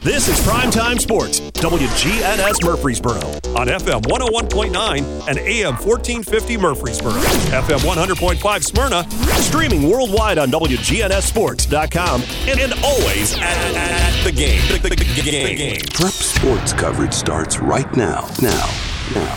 This is Primetime Sports, WGNS Murfreesboro, on FM 101.9 and AM 1450 Murfreesboro, FM 100.5 Smyrna, streaming worldwide on WGNSSports.com, and, and always at, at the game. The, the, the game. Prep sports coverage starts right now. Now. Now.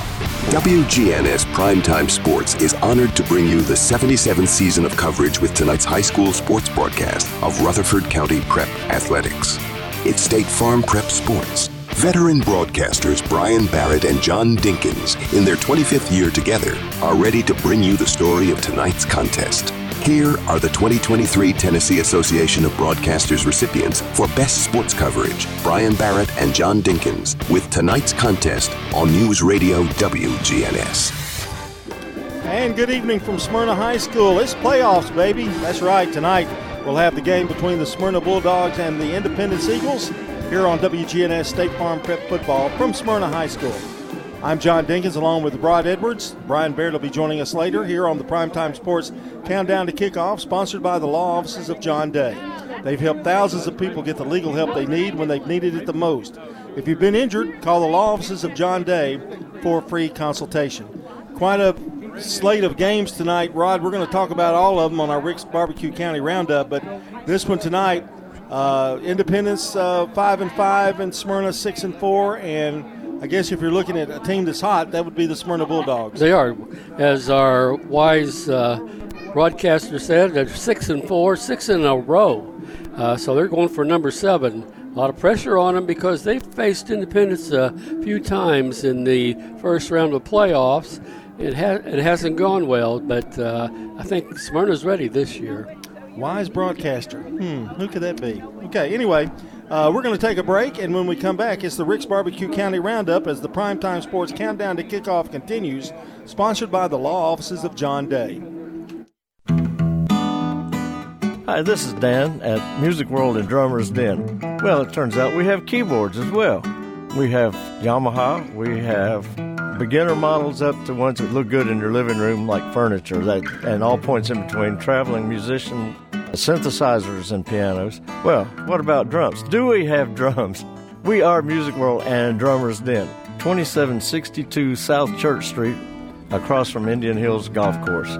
WGNS Primetime Sports is honored to bring you the 77th season of coverage with tonight's high school sports broadcast of Rutherford County Prep Athletics. It's State Farm Prep Sports. Veteran broadcasters Brian Barrett and John Dinkins, in their 25th year together, are ready to bring you the story of tonight's contest. Here are the 2023 Tennessee Association of Broadcasters recipients for Best Sports Coverage Brian Barrett and John Dinkins, with tonight's contest on News Radio WGNS. And good evening from Smyrna High School. It's playoffs, baby. That's right. Tonight, We'll have the game between the Smyrna Bulldogs and the Independence Eagles here on WGNS State Farm Prep Football from Smyrna High School. I'm John Dinkins along with Rod Edwards. Brian Barrett will be joining us later here on the Primetime Sports Countdown to Kickoff, sponsored by the law offices of John Day. They've helped thousands of people get the legal help they need when they've needed it the most. If you've been injured, call the law offices of John Day for a free consultation. Quite a slate of games tonight, Rod. We're going to talk about all of them on our Rick's Barbecue County Roundup, but this one tonight, uh, Independence uh, five and five, and Smyrna six and four, and I guess if you're looking at a team that's hot, that would be the Smyrna Bulldogs. They are, as our wise uh, broadcaster said, they're six and four, six in a row. Uh, so they're going for number seven. A lot of pressure on them because they've faced Independence a few times in the first round of playoffs it, ha- it hasn't gone well, but uh, I think Smyrna's ready this year. Wise broadcaster. Hmm, who could that be? Okay, anyway, uh, we're going to take a break, and when we come back, it's the Rick's Barbecue County Roundup as the Primetime Sports Countdown to Kickoff continues, sponsored by the law offices of John Day. Hi, this is Dan at Music World and Drummers Den. Well, it turns out we have keyboards as well. We have Yamaha, we have beginner models up to ones that look good in your living room, like furniture, that, and all points in between, traveling musician, synthesizers, and pianos. Well, what about drums? Do we have drums? We are Music World and Drummers Den, 2762 South Church Street, across from Indian Hills Golf Course.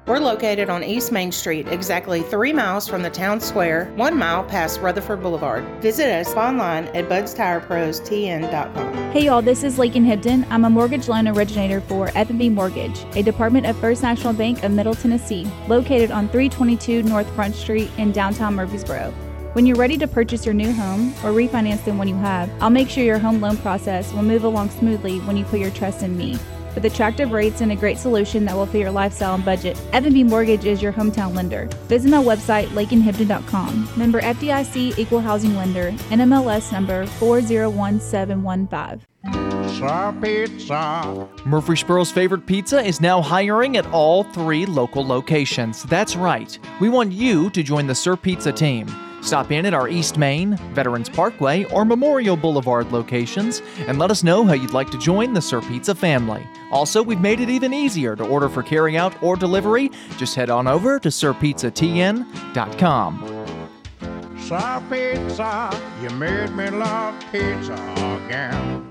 We're located on East Main Street, exactly three miles from the town square, one mile past Rutherford Boulevard. Visit us online at budstirepros.tn.com. Hey y'all, this is Lakin Hibden. I'm a mortgage loan originator for F&B Mortgage, a department of First National Bank of Middle Tennessee, located on 322 North Front Street in downtown Murfreesboro. When you're ready to purchase your new home or refinance the one you have, I'll make sure your home loan process will move along smoothly when you put your trust in me. With attractive rates and a great solution that will fit your lifestyle and budget, F&B Mortgage is your hometown lender. Visit my website, lakenhibden.com. Member FDIC Equal Housing Lender, NMLS number 401715. Sir Pizza. Murfreesboro's favorite pizza is now hiring at all three local locations. That's right. We want you to join the Sir Pizza team. Stop in at our East Main, Veterans Parkway, or Memorial Boulevard locations and let us know how you'd like to join the Sir Pizza family. Also, we've made it even easier to order for carryout or delivery. Just head on over to sirpizzatn.com. Sir Pizza, you made me love pizza again.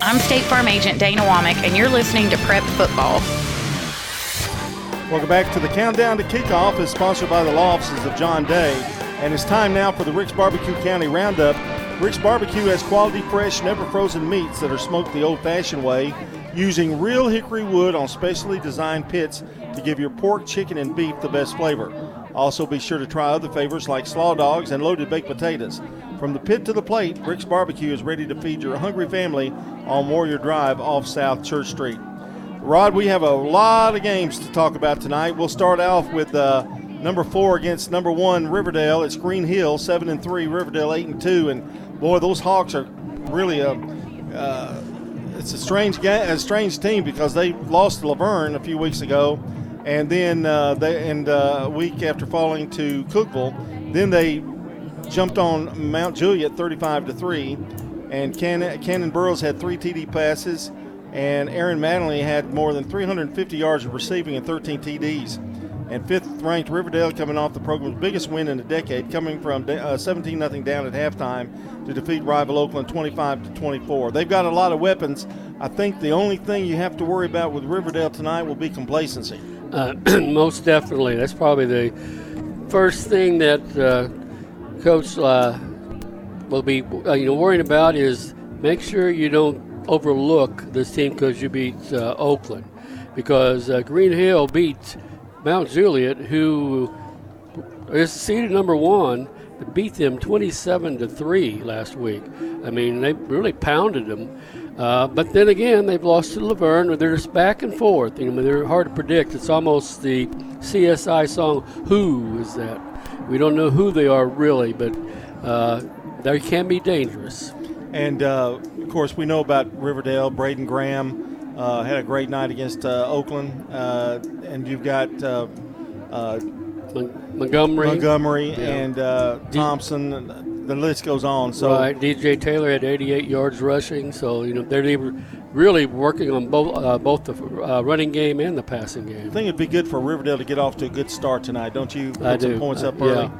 I'm State Farm Agent Dana Womack, and you're listening to Prep Football. Welcome back to the countdown to kickoff is sponsored by the law offices of John Day. And it's time now for the Rick's Barbecue County Roundup. Rick's Barbecue has quality, fresh, never frozen meats that are smoked the old fashioned way using real hickory wood on specially designed pits to give your pork, chicken, and beef the best flavor. Also, be sure to try other favorites like slaw dogs and loaded baked potatoes. From the pit to the plate, Rick's Barbecue is ready to feed your hungry family on Warrior Drive off South Church Street. Rod, we have a lot of games to talk about tonight. We'll start off with uh, number four against number one Riverdale. It's Green Hill, seven and three. Riverdale, eight and two. And boy, those Hawks are really a. Uh, it's a strange game, a strange team because they lost to La Vergne a few weeks ago, and then uh, they and uh, a week after falling to Cookeville, then they jumped on Mount Juliet 35 to three, and Cannon, Cannon Burrows had three TD passes, and Aaron Manley had more than 350 yards of receiving and 13 TDs. And fifth-ranked Riverdale coming off the program's biggest win in a decade, coming from uh, 17 0 down at halftime to defeat rival Oakland 25 to 24. They've got a lot of weapons. I think the only thing you have to worry about with Riverdale tonight will be complacency. Uh, most definitely. That's probably the first thing that uh, Coach uh, will be uh, you know worrying about is make sure you don't overlook this team because you beat uh, Oakland, because uh, Green Hill beat Mount Juliet, who is seeded number one, beat them 27 to three last week. I mean, they really pounded them. Uh, but then again, they've lost to La Vergne. They're just back and forth. You know, they're hard to predict. It's almost the CSI song, "Who is that?" We don't know who they are really, but uh, they can be dangerous. And uh, of course, we know about Riverdale. Braden Graham uh, had a great night against uh, Oakland, and you've got Montgomery, Montgomery, Yeah. and Thompson. The list goes on. So right, DJ Taylor had 88 yards rushing, so you know they're they were really working on both uh, both the uh, running game and the passing game. I think it'd be good for Riverdale to get off to a good start tonight, don't you? I Put some do. points Uh, up early. yeah.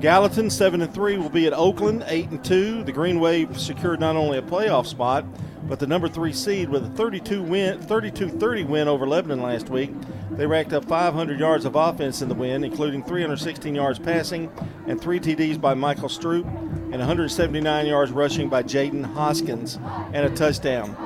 Gallatin seven and three will be at Oakland eight and two. The Green Wave secured not only a playoff spot, but the number three seed with a 32 win, 32-30 win over Lebanon last week. They racked up 500 yards of offense in the win, including 316 yards passing and three TDs by Michael Stroop and 179 yards rushing by Jaden Hoskins and a touchdown.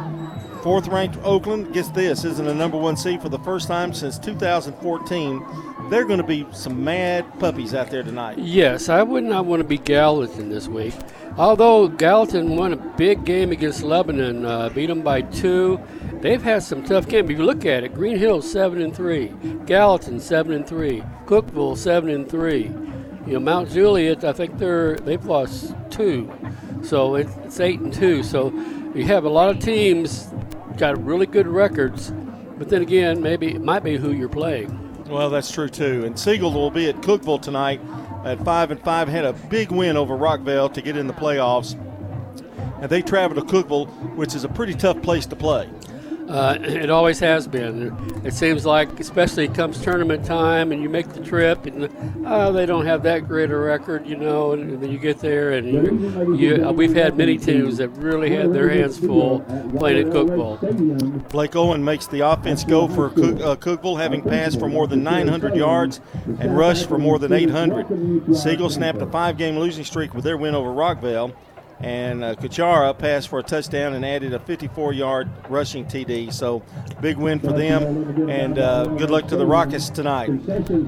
Fourth ranked Oakland, gets this, isn't a number one seed for the first time since 2014. They're going to be some mad puppies out there tonight. Yes, I would not want to be Gallatin this week. Although Gallatin won a big game against Lebanon, uh, beat them by two. They've had some tough games. If you look at it, Green Hill seven and three, Gallatin seven and three, Cookeville seven and three. You know, Mount Juliet, I think they're they've lost two, so it, it's eight and two. So you have a lot of teams got really good records, but then again, maybe it might be who you're playing. Well, that's true too. And Siegel will be at Cookeville tonight at five and five. Had a big win over Rockvale to get in the playoffs, and they travel to Cookeville, which is a pretty tough place to play. Uh, it always has been. It seems like, especially comes tournament time, and you make the trip, and uh, they don't have that great a record, you know. And, then you get there, and you, we've had many teams that really had their hands full playing at Cookeville. Blake Owen makes the offense go for Cook, uh, Cookeville, having passed for more than 900 yards and rushed for more than 800. Siegel snapped a five-game losing streak with their win over Rockvale. And uh, Kuchara passed for a touchdown and added a 54-yard rushing TD. So big win for them, and uh, good luck to the Rockets tonight.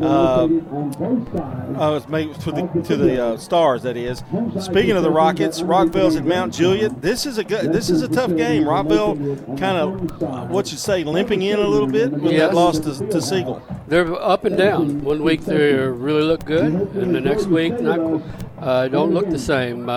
Uh, uh, made the, to the uh, Stars, that is. Speaking of the Rockets, Rockvale's at Mount Juliet. This is a good, this is a tough game. Rockvale kind of, uh, what you say, limping in a little bit with Yes. that loss to, to Siegel. They're up and down. One week they really look good, and the next week not, uh, don't look the same.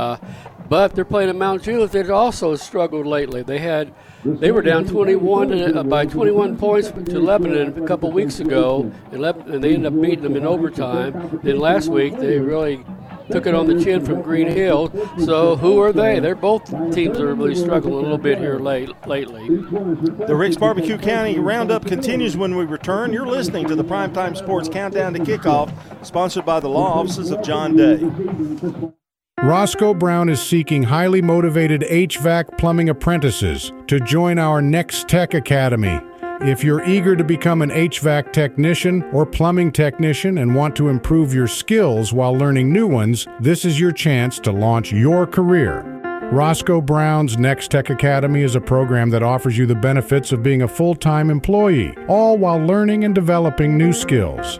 But they're playing at Mount Juliet that also struggled lately. They had they were down 21 uh, by 21 points to Lebanon a couple weeks ago, and, and they ended up beating them in overtime. Then last week they really took it on the chin from Green Hill. So who are they? They're both teams are really struggling a little bit here late, lately. The Rick's Barbecue County Roundup continues when we return. You're listening to the Primetime Sports Countdown to Kickoff, sponsored by the law offices of John Day. Roscoe Brown is seeking highly motivated HVAC plumbing apprentices to join our Next Tech Academy. If you're eager to become an HVAC technician or plumbing technician and want to improve your skills while learning new ones, this is your chance to launch your career. Roscoe Brown's Next Tech Academy is a program that offers you the benefits of being a full time employee, all while learning and developing new skills.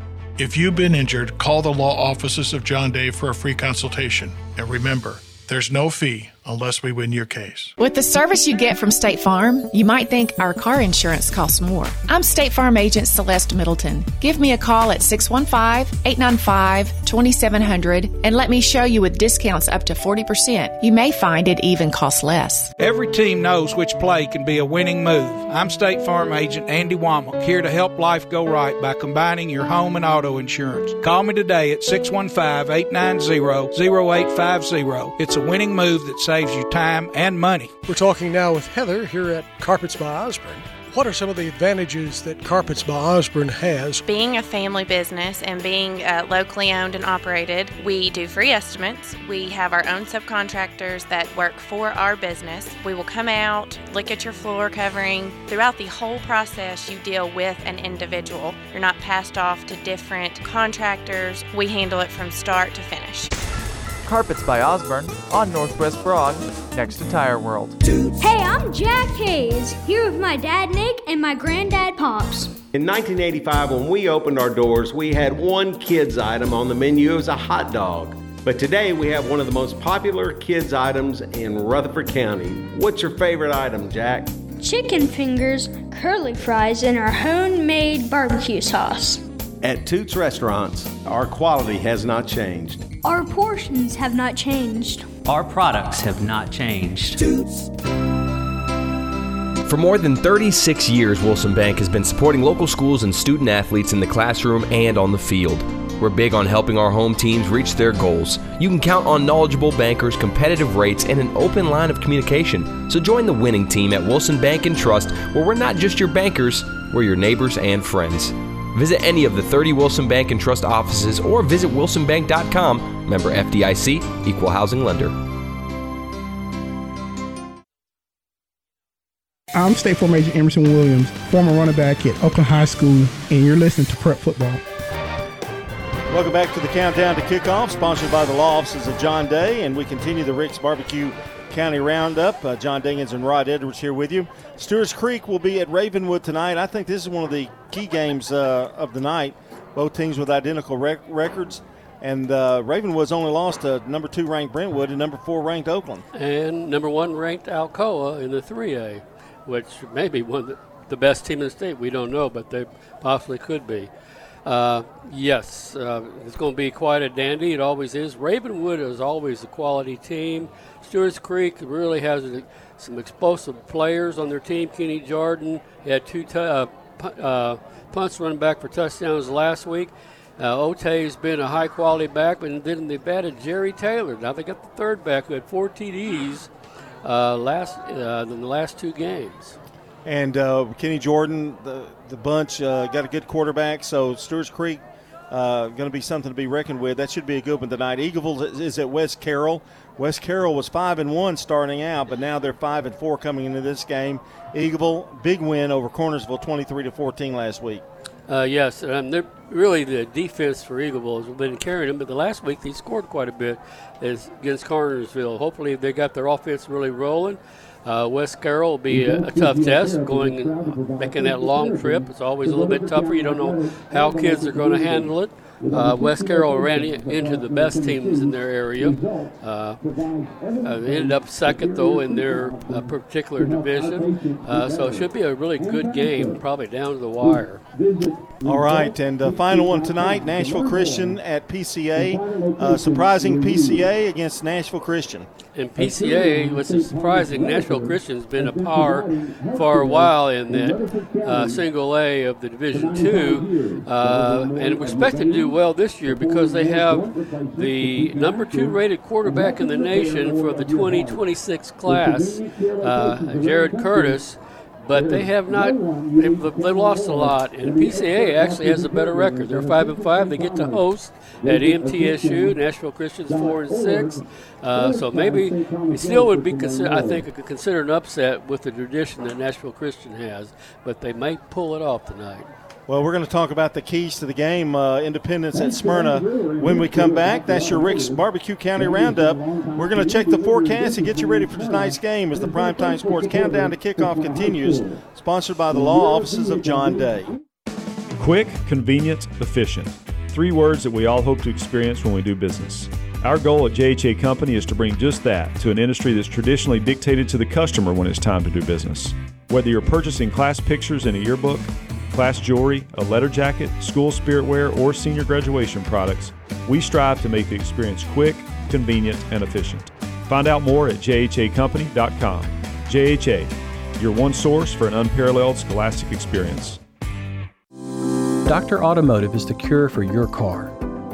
If you've been injured, call the law offices of John Day for a free consultation. And remember, there's no fee unless we win your case. With the service you get from State Farm, you might think our car insurance costs more. I'm State Farm agent Celeste Middleton. Give me a call at 615 895 2700 and let me show you with discounts up to 40%. You may find it even costs less. Every team knows which play can be a winning move. I'm State Farm agent Andy Womack, here to help life go right by combining your home and auto insurance. Call me today at 615 890 0850. It's a winning move that saves you time and money. We're talking now with Heather here at Carpets by Osborne. What are some of the advantages that Carpets by Osborne has? Being a family business and being uh, locally owned and operated, we do free estimates. We have our own subcontractors that work for our business. We will come out, look at your floor covering. Throughout the whole process, you deal with an individual. You're not passed off to different contractors. We handle it from start to finish. Carpets by Osborne on Northwest Broad, next to Tire World. Hey, I'm Jack Hayes, here with my dad Nick and my granddad Pops. In 1985, when we opened our doors, we had one kids item on the menu. It was a hot dog. But today we have one of the most popular kids items in Rutherford County. What's your favorite item, Jack? Chicken fingers, curly fries, and our homemade barbecue sauce. At Toots Restaurants, our quality has not changed. Our portions have not changed. Our products have not changed. Toots. For more than 36 years, Wilson Bank has been supporting local schools and student athletes in the classroom and on the field. We're big on helping our home teams reach their goals. You can count on knowledgeable bankers, competitive rates, and an open line of communication. So join the winning team at Wilson Bank and Trust, where we're not just your bankers, we're your neighbors and friends. Visit any of the 30 Wilson Bank and Trust offices or visit wilsonbank.com. Member FDIC, equal housing lender. I'm State Farm Agent Emerson Williams, former running back at Oakland High School, and you're listening to Prep Football. Welcome back to the Countdown to Kickoff, sponsored by the law offices of John Day, and we continue the Rick's Barbecue County Roundup. Uh, John Dinkins and Rod Edwards here with you. Stewart's Creek will be at Ravenwood tonight. I think this is one of the key games uh, of the night. Both teams with identical rec- records. And uh, Ravenwood's only lost to number two ranked Brentwood and number four ranked Oakland. And number one ranked Alcoa in the 3A, which may be one of the best team in the state. We don't know, but they possibly could be. Uh, yes, uh, it's going to be quite a dandy. It always is. Ravenwood is always a quality team. Stewart's Creek really has a, some explosive players on their team. Kenny Jordan had two t- uh, uh, punts running back for touchdowns last week. Uh, Otey's been a high quality back, and then they've added Jerry Taylor. Now they got the third back who had four TDs last in the last two games. And uh, Kenny Jordan, the the bunch uh, got a good quarterback. So Stewart's Creek uh, going to be something to be reckoned with. That should be a good one tonight. Eagleville is at West Carroll. West Carroll was five and one starting out, but now they're five and four coming into this game. Eagleville, big win over Cornersville, twenty-three to fourteen last week. Uh, yes, um, really the defense for Eagleville has been carrying them, but the last week they scored quite a bit against Cornersville. Hopefully they got their offense really rolling. Uh, West Carroll will be a, a tough test. Going, making that long trip, it's always a little bit tougher. You don't know how kids are going to handle it. Uh, West Carroll ran into the best teams in their area. Uh, uh, they ended up second, though, in their uh, particular division. Uh, so it should be a really good game, probably down to the wire. All right, and the final one tonight Nashville Christian at PCA. Uh, surprising PCA against Nashville Christian. And PCA, which is surprising, Nashville Christian's been a power for a while in that uh, single A of the Division Two, uh, and we expect to do well this year because they have the number two rated quarterback in the nation for the 2026 class, uh, Jared Curtis but they have not. They've, they've, lost a lot, and PCA actually has a better record. They're five and five. They get to host at EMTSU. Nashville Christians four and six. Uh, so maybe it still would be consider, I think, considered an upset with the tradition that Nashville Christian has, but they might pull it off tonight. Well, we're going to talk about the keys to the game, uh, Independence at Smyrna, when we come back. That's your Rick's Barbecue County Roundup. We're going to check the forecast and get you ready for tonight's game as the Primetime Sports Countdown to Kickoff continues, sponsored by the law offices of John Day. Quick, convenient, efficient. Three words that we all hope to experience when we do business. Our goal at JHA Company is to bring just that to an industry that's traditionally dictated to the customer when it's time to do business. Whether you're purchasing class pictures in a yearbook, class jewelry, a letter jacket, school spirit wear, or senior graduation products, we strive to make the experience quick, convenient, and efficient. Find out more at jhacompany.com. JHA, your one source for an unparalleled scholastic experience. Dr. Automotive is the cure for your car.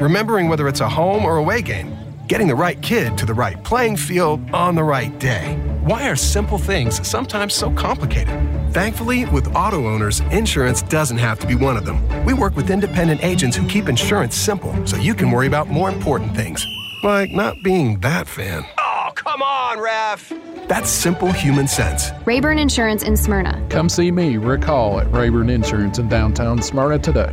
remembering whether it's a home or away game, getting the right kid to the right playing field on the right day. Why are simple things sometimes so complicated? Thankfully, with auto owners, insurance doesn't have to be one of them. We work with independent agents who keep insurance simple so you can worry about more important things, like not being that fan. Oh, come on, ref! That's simple human sense. Rayburn Insurance in Smyrna. Come see me, Rick Hall, at Rayburn Insurance in downtown Smyrna today.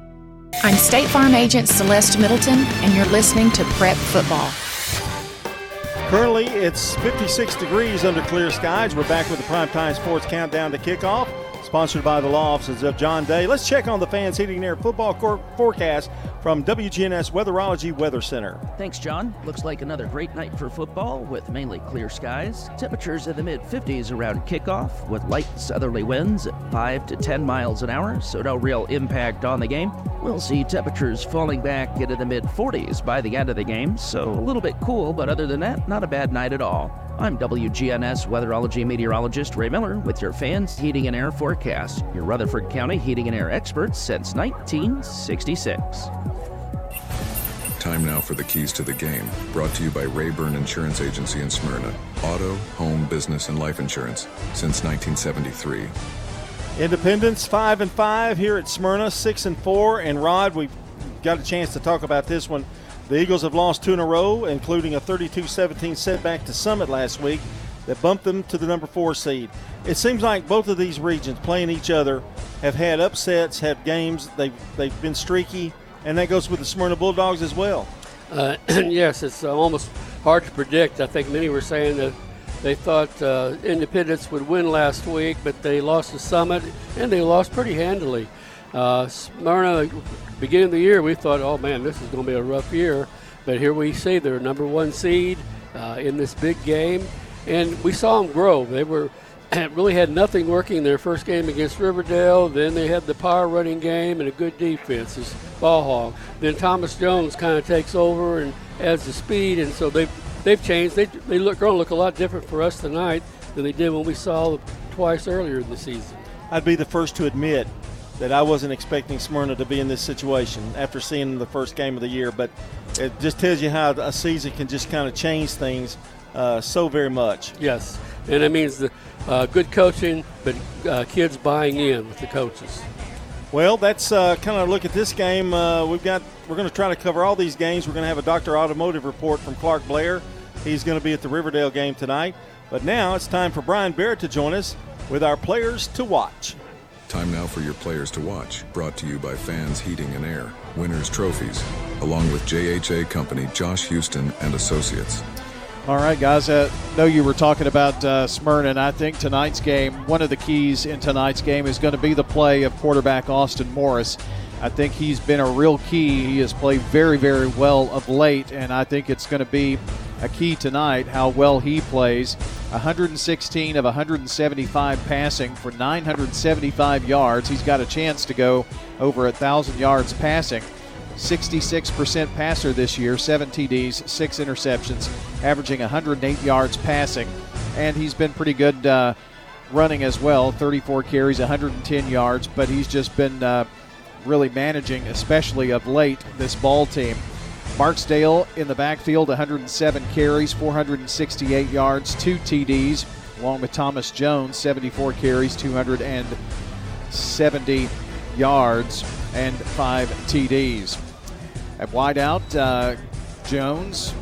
I'm State Farm Agent Celeste Middleton, and you're listening to Prep Football. Currently, it's 56 degrees under clear skies. We're back with the Primetime Sports Countdown to Kickoff, sponsored by the law offices of John Day. Let's check on the fans' heating air football cor- forecast from WGNS Weatherology Weather Center. Thanks, John. Looks like another great night for football with mainly clear skies. Temperatures in the mid 50s around kickoff with light southerly winds at 5 to 10 miles an hour, so no real impact on the game. We'll see temperatures falling back into the mid 40s by the end of the game, so a little bit cool, but other than that, not a bad night at all. I'm WGNS weatherology meteorologist Ray Miller with your fans heating and air forecast, your Rutherford County heating and air experts since 1966. Time now for the keys to the game. Brought to you by Rayburn Insurance Agency in Smyrna. Auto, home, business, and life insurance since 1973. Independence five and five here at Smyrna, six and four. And Rod, we've got a chance to talk about this one. The Eagles have lost two in a row, including a 32-17 setback to Summit last week that bumped them to the number four seed. It seems like both of these regions playing each other have had upsets, have games they've they've been streaky and that goes with the Smyrna Bulldogs as well. Uh, yes, it's uh, almost hard to predict. I think many were saying that they thought uh, Independence would win last week, but they lost to Summit, and they lost pretty handily. Uh, Smyrna, beginning of the year, we thought, oh man, this is going to be a rough year. But here we see they're number one seed uh, in this big game, and we saw them grow. They were really had nothing working their first game against Riverdale. Then they had the power running game and a good defense as ball hog. Then Thomas Jones kind of takes over and adds the speed, and so they've they've changed. They they look going to look a lot different for us tonight than they did when we saw them twice earlier in the season. I'd be the first to admit that I wasn't expecting Smyrna to be in this situation after seeing the first game of the year, but it just tells you how a season can just kind of change things uh, so very much. Yes, and it means the uh, good coaching, but uh, kids buying in with the coaches. Well, that's uh, kind of a look at this game. Uh, we've got we're going to try to cover all these games. We're going to have a Doctor Automotive report from Clark Blair. He's going to be at the Riverdale game tonight. But now it's time for Brian Barrett to join us with our players to watch. Time now for your players to watch, brought to you by Fans Heating and Air, Winners Trophies, along with JHA Company, Josh Houston and Associates. All right, guys. I uh, know you were talking about uh, Smyrna, and I think tonight's game, one of the keys in tonight's game is going to be the play of quarterback Austin Morris. I think he's been a real key. He has played very, very well of late, and I think it's going to be a key tonight how well he plays. 116 of 175 passing for 975 yards. He's got a chance to go over a 1,000 yards passing. 66% passer this year, 7 TDs, 6 interceptions, averaging 108 yards passing. And he's been pretty good uh, running as well 34 carries, 110 yards, but he's just been uh, really managing, especially of late, this ball team. Barksdale in the backfield, 107 carries, 468 yards, 2 TDs, along with Thomas Jones, 74 carries, 270 yards, and 5 TDs. At wideout, uh, Jones,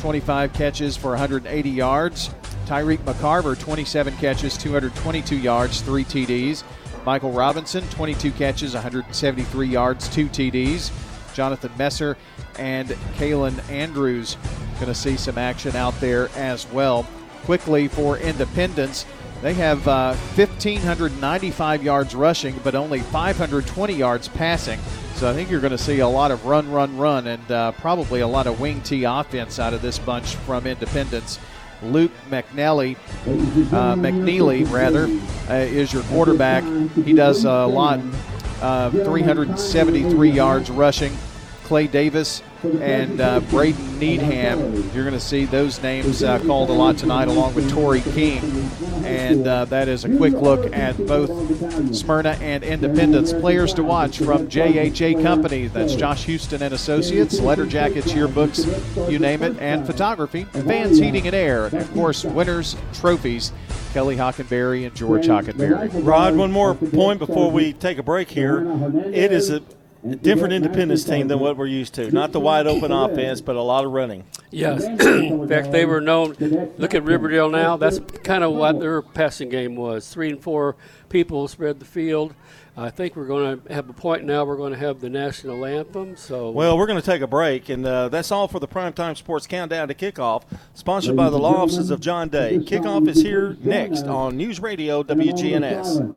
25 catches for 180 yards. Tyreek McCarver, 27 catches, 222 yards, 3 TDs. Michael Robinson, 22 catches, 173 yards, 2 TDs. Jonathan Messer and Kalen Andrews going to see some action out there as well. Quickly for Independence, they have uh, 1,595 yards rushing, but only 520 yards passing. So I think you're going to see a lot of run, run, run, and uh, probably a lot of wing T offense out of this bunch from Independence. Luke McNally, uh, McNeely rather, uh, is your quarterback. He does a lot, uh, 373 yards rushing. Clay Davis and uh, Braden Needham. You're going to see those names uh, called a lot tonight, along with Torrey King. And uh, that is a quick look at both Smyrna and Independence players to watch from JHA Company. That's Josh Houston and Associates, letter jackets, yearbooks, you name it, and photography. Fans Heating and Air, and of course, winners trophies. Kelly Hockenberry and George Hockenberry. Rod, one more point before we take a break here. It is a different independence team than what we're used to. Not the wide open offense, but a lot of running. Yes. In fact, they were known. Look at Riverdale now. That's kind of what their passing game was. Three and four people spread the field. I think we're going to have a point now. We're going to have the national anthem. So well, we're going to take a break, and uh, that's all for the primetime sports countdown to kickoff, sponsored by the law offices of John Day. Kickoff is here next on News Radio WGNS.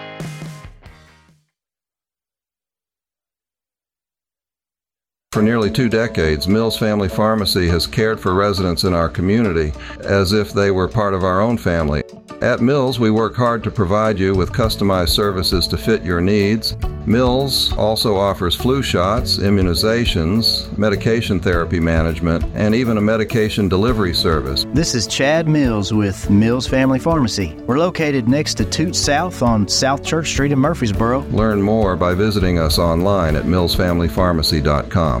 For nearly two decades, Mills Family Pharmacy has cared for residents in our community as if they were part of our own family. At Mills, we work hard to provide you with customized services to fit your needs. Mills also offers flu shots, immunizations, medication therapy management, and even a medication delivery service. This is Chad Mills with Mills Family Pharmacy. We're located next to Toot South on South Church Street in Murfreesboro. Learn more by visiting us online at millsfamilypharmacy.com.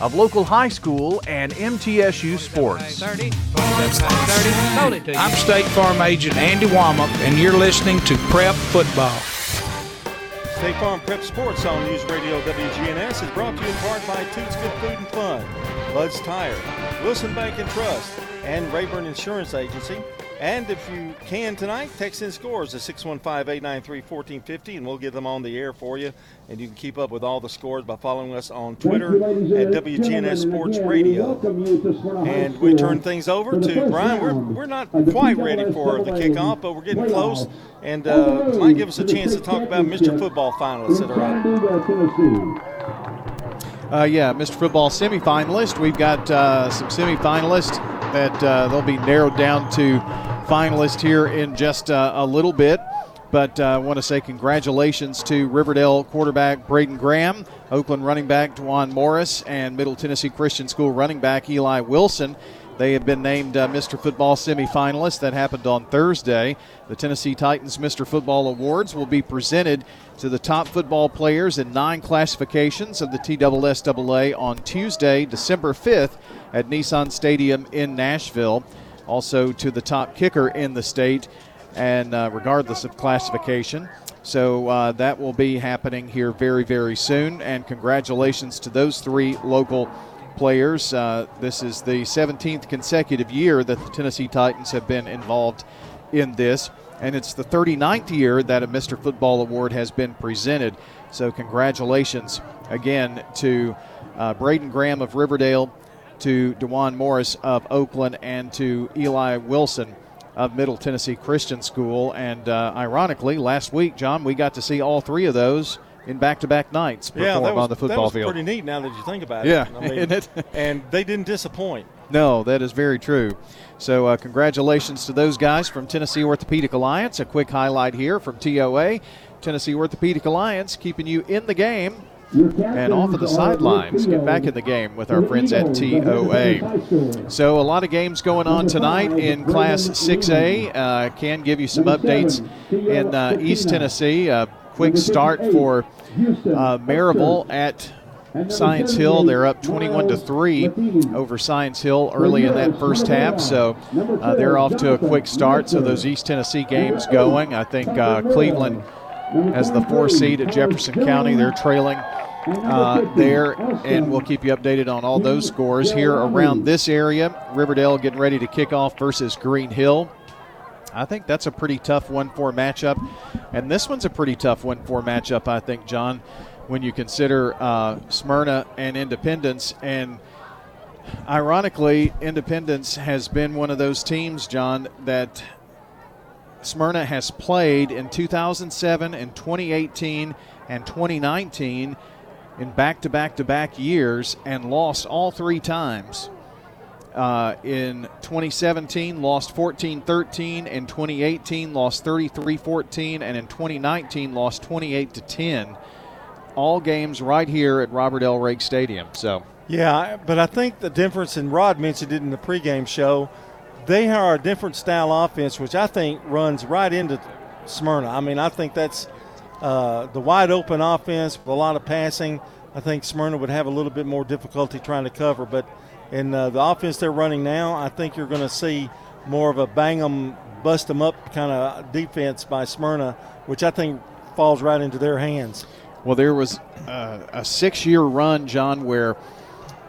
of local high school and MTSU sports. I'm State Farm Agent Andy Womack, and you're listening to Prep Football. State Farm Prep Sports on News Radio WGNS is brought to you in part by Toots Good Food and Fun, Bud's Tire, Wilson Bank and Trust, and Rayburn Insurance Agency. And if you can tonight, text in scores to 615 893 1450, and we'll get them on the air for you. And you can keep up with all the scores by following us on Twitter at WGNS Sports Radio. And we turn things over to Brian. We're, we're not quite ready for the kickoff, but we're getting close. And uh, might give us a chance to talk about Mr. Football finalists that are out. Uh, yeah, Mr. Football semifinalist. We've got uh, some semifinalists that uh, they'll be narrowed down to finalists here in just uh, a little bit. But I uh, want to say congratulations to Riverdale quarterback Braden Graham, Oakland running back Dwan Morris, and Middle Tennessee Christian School running back Eli Wilson. They have been named uh, Mr. Football semifinalists. That happened on Thursday. The Tennessee Titans Mr. Football Awards will be presented to the top football players in nine classifications of the TSSAA on Tuesday, December 5th at Nissan Stadium in Nashville. Also to the top kicker in the state, and uh, regardless of classification. So uh, that will be happening here very, very soon. And congratulations to those three local players. Uh, this is the 17th consecutive year that the Tennessee Titans have been involved in this, and it's the 39th year that a Mr. Football Award has been presented. So, congratulations again to uh, Braden Graham of Riverdale, to Dewan Morris of Oakland, and to Eli Wilson of Middle Tennessee Christian School. And uh, ironically, last week, John, we got to see all three of those in back-to-back nights perform yeah, that was, on the football that was field. Pretty neat now that you think about it. Yeah, I mean, and they didn't disappoint. No, that is very true. So, uh, congratulations to those guys from Tennessee Orthopedic Alliance. A quick highlight here from TOA. Tennessee Orthopedic Alliance keeping you in the game and off of the sidelines. Get back in the game with our friends at TOA. So, a lot of games going on tonight in Class 6A. Uh, can give you some updates in uh, East Tennessee. A quick start for uh, at Science Hill. They're up 21 to 3 over Science Hill early in that first half. So uh, they're off to a quick start. So those East Tennessee games going. I think uh, Cleveland as the four seed at Jefferson County. They're trailing uh, there, and we'll keep you updated on all those scores here around this area. Riverdale getting ready to kick off versus Green Hill. I think that's a pretty tough 1 4 matchup. And this one's a pretty tough 1 4 matchup, I think, John, when you consider uh, Smyrna and Independence. And ironically, Independence has been one of those teams, John, that Smyrna has played in 2007 and 2018 and 2019 in back to back to back years and lost all three times. Uh, in 2017, lost 14 13. In 2018, lost 33 14. And in 2019, lost 28 to 10. All games right here at Robert L. Rake Stadium. So, yeah, but I think the difference, and Rod mentioned it in the pregame show, they are a different style offense, which I think runs right into Smyrna. I mean, I think that's uh, the wide open offense with a lot of passing. I think Smyrna would have a little bit more difficulty trying to cover, but in uh, the offense they're running now, I think you're going to see more of a bang them, bust them up kind of defense by Smyrna, which I think falls right into their hands. Well, there was uh, a six year run, John, where,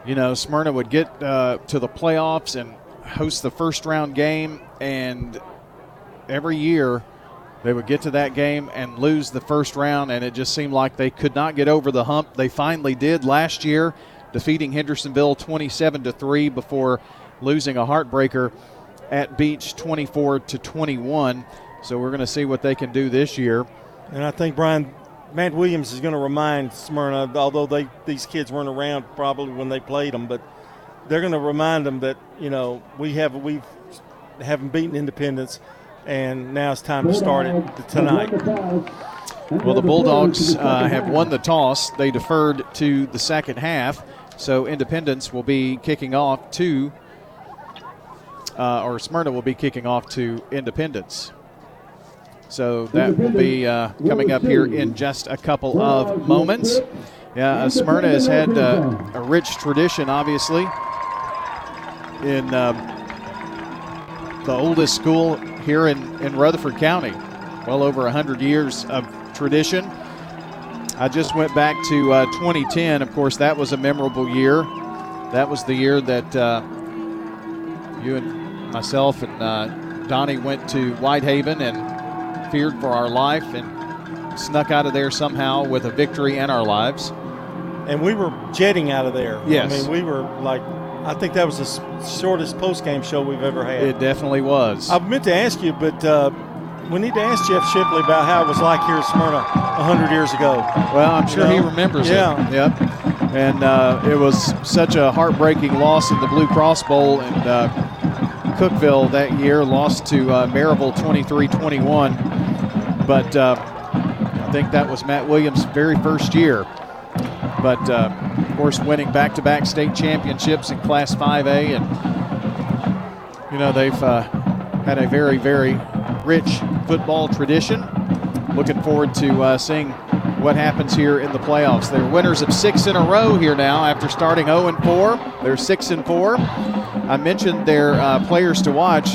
you know, Smyrna would get uh, to the playoffs and host the first round game, and every year they would get to that game and lose the first round, and it just seemed like they could not get over the hump. They finally did last year, defeating Hendersonville 27 to 3 before losing a heartbreaker at Beech 24 to 21. So we're going to see what they can do this year. And I think Brian, Matt Williams is going to remind Smyrna, although they these kids weren't around probably when they played them, but they're going to remind them that you know we have we haven't beaten Independence, and now it's time to start it tonight. Well, the Bulldogs uh, have won the toss. They deferred to the second half, so Independence will be kicking off to, uh, or Smyrna will be kicking off to Independence. So that will be uh, coming up here in just a couple of moments. Yeah, uh, Smyrna has had uh, a rich tradition, obviously, in um, the oldest school here in, in Rutherford County. Well over 100 years of tradition. I just went back to uh, 2010. Of course, that was a memorable year. That was the year that uh, you and myself and uh, Donnie went to Whitehaven and feared for our life and snuck out of there somehow with a victory and our lives. And we were jetting out of there. Yes. I mean, we were like, I think that was the shortest post game show we've ever had. It definitely was. I meant to ask you, but uh, we need to ask Jeff Shipley about how it was like here in Smyrna 100 years ago. Well, I'm sure You he remembers yeah. it. Yep. And uh, it was such a heartbreaking loss in the Blue Cross Bowl, and uh, Cookeville that year lost to uh, Maryville 23-21. But uh, I think that was Matt Williams' very first year. But uh, of course, winning back-to-back state championships in Class 5A, and you know they've uh, had a very, very rich football tradition. Looking forward to uh, seeing what happens here in the playoffs. They're winners of six in a row here now after starting 0 and 4. They're 6 and 4. I mentioned their uh, players to watch.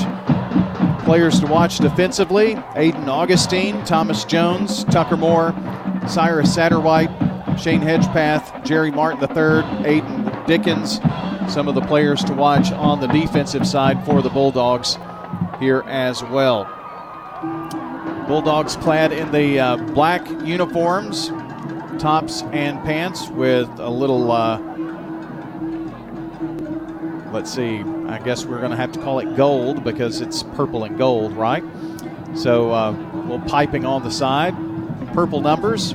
Players to watch defensively Aiden Augustine, Thomas Jones, Tucker Moore, Cyrus Satterwhite, Shane Hedgepath, Jerry Martin III, Aiden Dickens. Some of the players to watch on the defensive side for the Bulldogs here as well. Bulldogs clad in the uh, black uniforms, tops and pants, with a little, uh, let's see, I guess we're going to have to call it gold because it's purple and gold, right? So, uh, little piping on the side, purple numbers,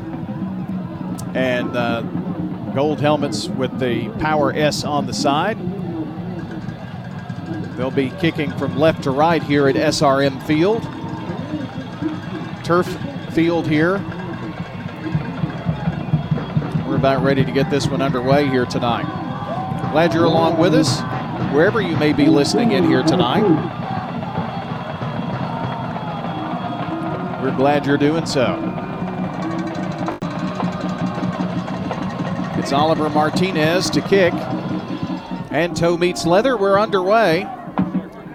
and uh, gold helmets with the Power S on the side. They'll be kicking from left to right here at SRM Field turf field here. We're about ready to get this one underway here tonight. Glad you're along with us, wherever you may be listening in here tonight. We're glad you're doing so. It's Oliver Martinez to kick. And toe meets leather. We're underway.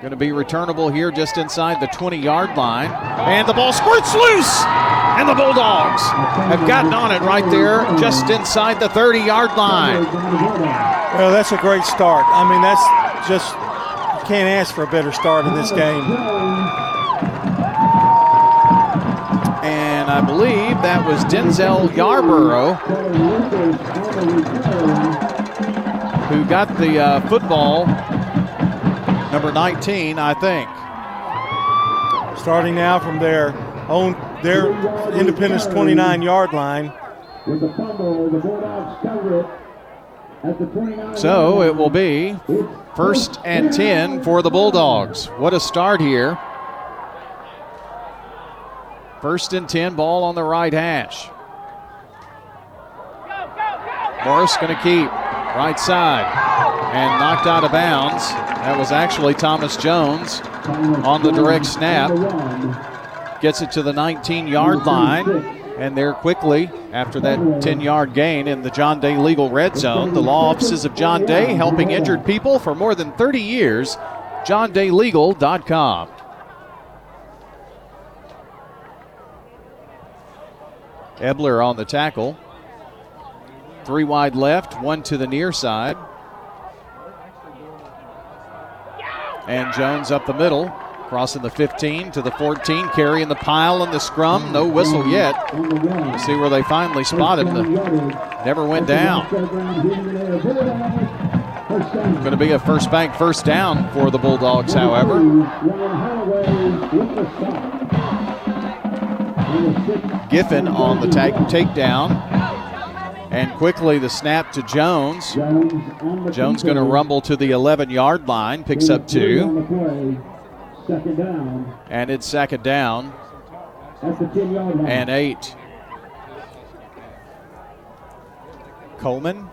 Going to be returnable here just inside the 20 yard line. And the ball squirts loose. And the Bulldogs have gotten on it right there just inside the 30 yard line. Well, that's a great start. I mean, that's just, can't ask for a better start in this game. And I believe that was Denzel Yarborough who got the uh, football, number 19, I think. Starting now from their own, their Independence 29 yard line. So it will be first and 10 for the Bulldogs. What a start here. First and 10, ball on the right hash. Morris going to keep right side and knocked out of bounds. That was actually Thomas Jones on the direct snap. Gets it to the 19 yard line. And there quickly, after that 10 yard gain in the John Day Legal Red Zone, the law offices of John Day helping injured people for more than 30 years. JohnDayLegal.com. Ebler on the tackle. Three wide left, one to the near side. And Jones up the middle, crossing the 15 to the 14, carrying the pile in the scrum. No whistle yet. We'll see where they finally spot him. The, never went down. Going to be a first bank first down for the Bulldogs, however. Giffen on the take, takedown. And quickly the snap to Jones. Jones going to rumble to the 11 yard line, picks up two. And it's second down. And eight. Coleman,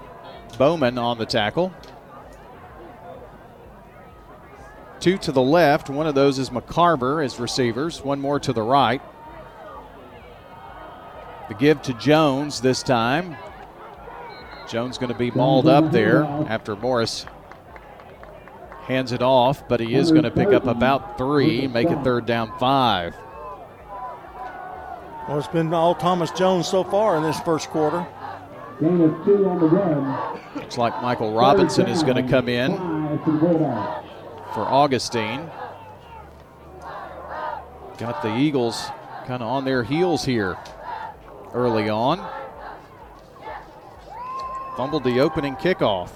Bowman on the tackle. Two to the left. One of those is McCarver as receivers. One more to the right. The give to Jones this time. Jones going to be mauled up there after Morris hands it off, but he is going to pick up about three, make it third down five. Well, it's been all Thomas Jones so far in this first quarter. Looks like Michael Robinson is going to come in for Augustine. Got the Eagles kind of on their heels here early on. Fumbled the opening kickoff.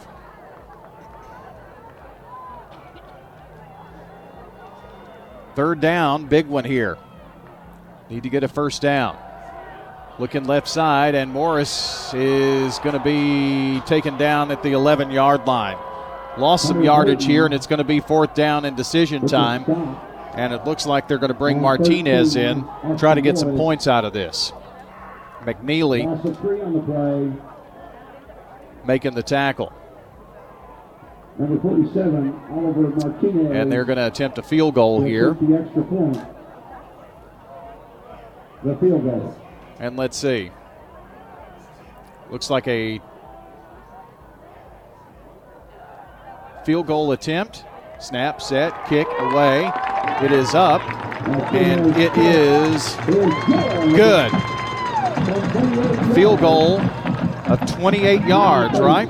Third down, big one here. Need to get a first down. Looking left side, and Morris is going to be taken down at the 11 yard line. Lost some yardage here, and it's going to be fourth down and decision time. And it looks like they're going to bring Martinez in, try to get some points out of this. McNeely making the tackle. Number 47, Oliver Martinez. And they're going to attempt a field goal here. The extra point. The field goal. And let's see. Looks like a field goal attempt. Snap, set, kick, away. It is up, and it is good. Field goal of 28 yards, right?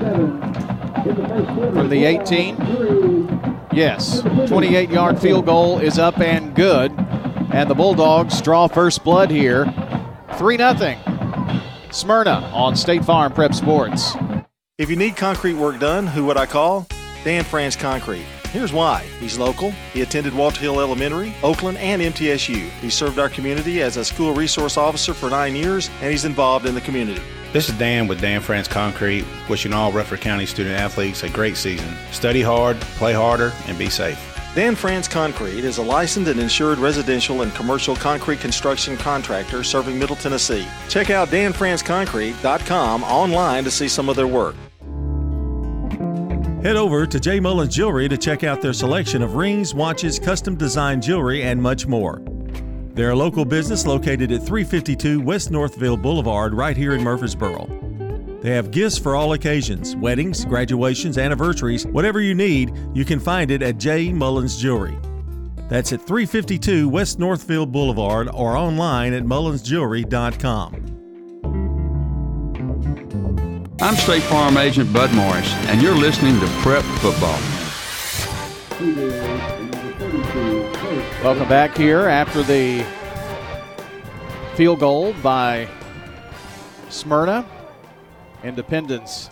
From the 18? Yes. 28 yard field goal is up and good. And the Bulldogs draw first blood here. 3 0. Smyrna on State Farm Prep Sports. If you need concrete work done, who would I call? Dan France Concrete. Here's why. He's local. He attended Walter Hill Elementary, Oakland, and MTSU. He served our community as a school resource officer for nine years, and he's involved in the community. This is Dan with Dan France Concrete, wishing all Rutherford County student athletes a great season. Study hard, play harder, and be safe. Dan France Concrete is a licensed and insured residential and commercial concrete construction contractor serving Middle Tennessee. Check out danfranceconcrete.com online to see some of their work. Head over to J. Mullins Jewelry to check out their selection of rings, watches, custom designed jewelry, and much more. They're a local business located at 352 West Northfield Boulevard, right here in Murfreesboro. They have gifts for all occasions weddings, graduations, anniversaries, whatever you need, you can find it at J. Mullins Jewelry. That's at 352 West Northfield Boulevard or online at mullinsjewelry.com. I'm State Farm Agent Bud Morris, and you're listening to Prep Football. Welcome back here after the field goal by Smyrna. Independence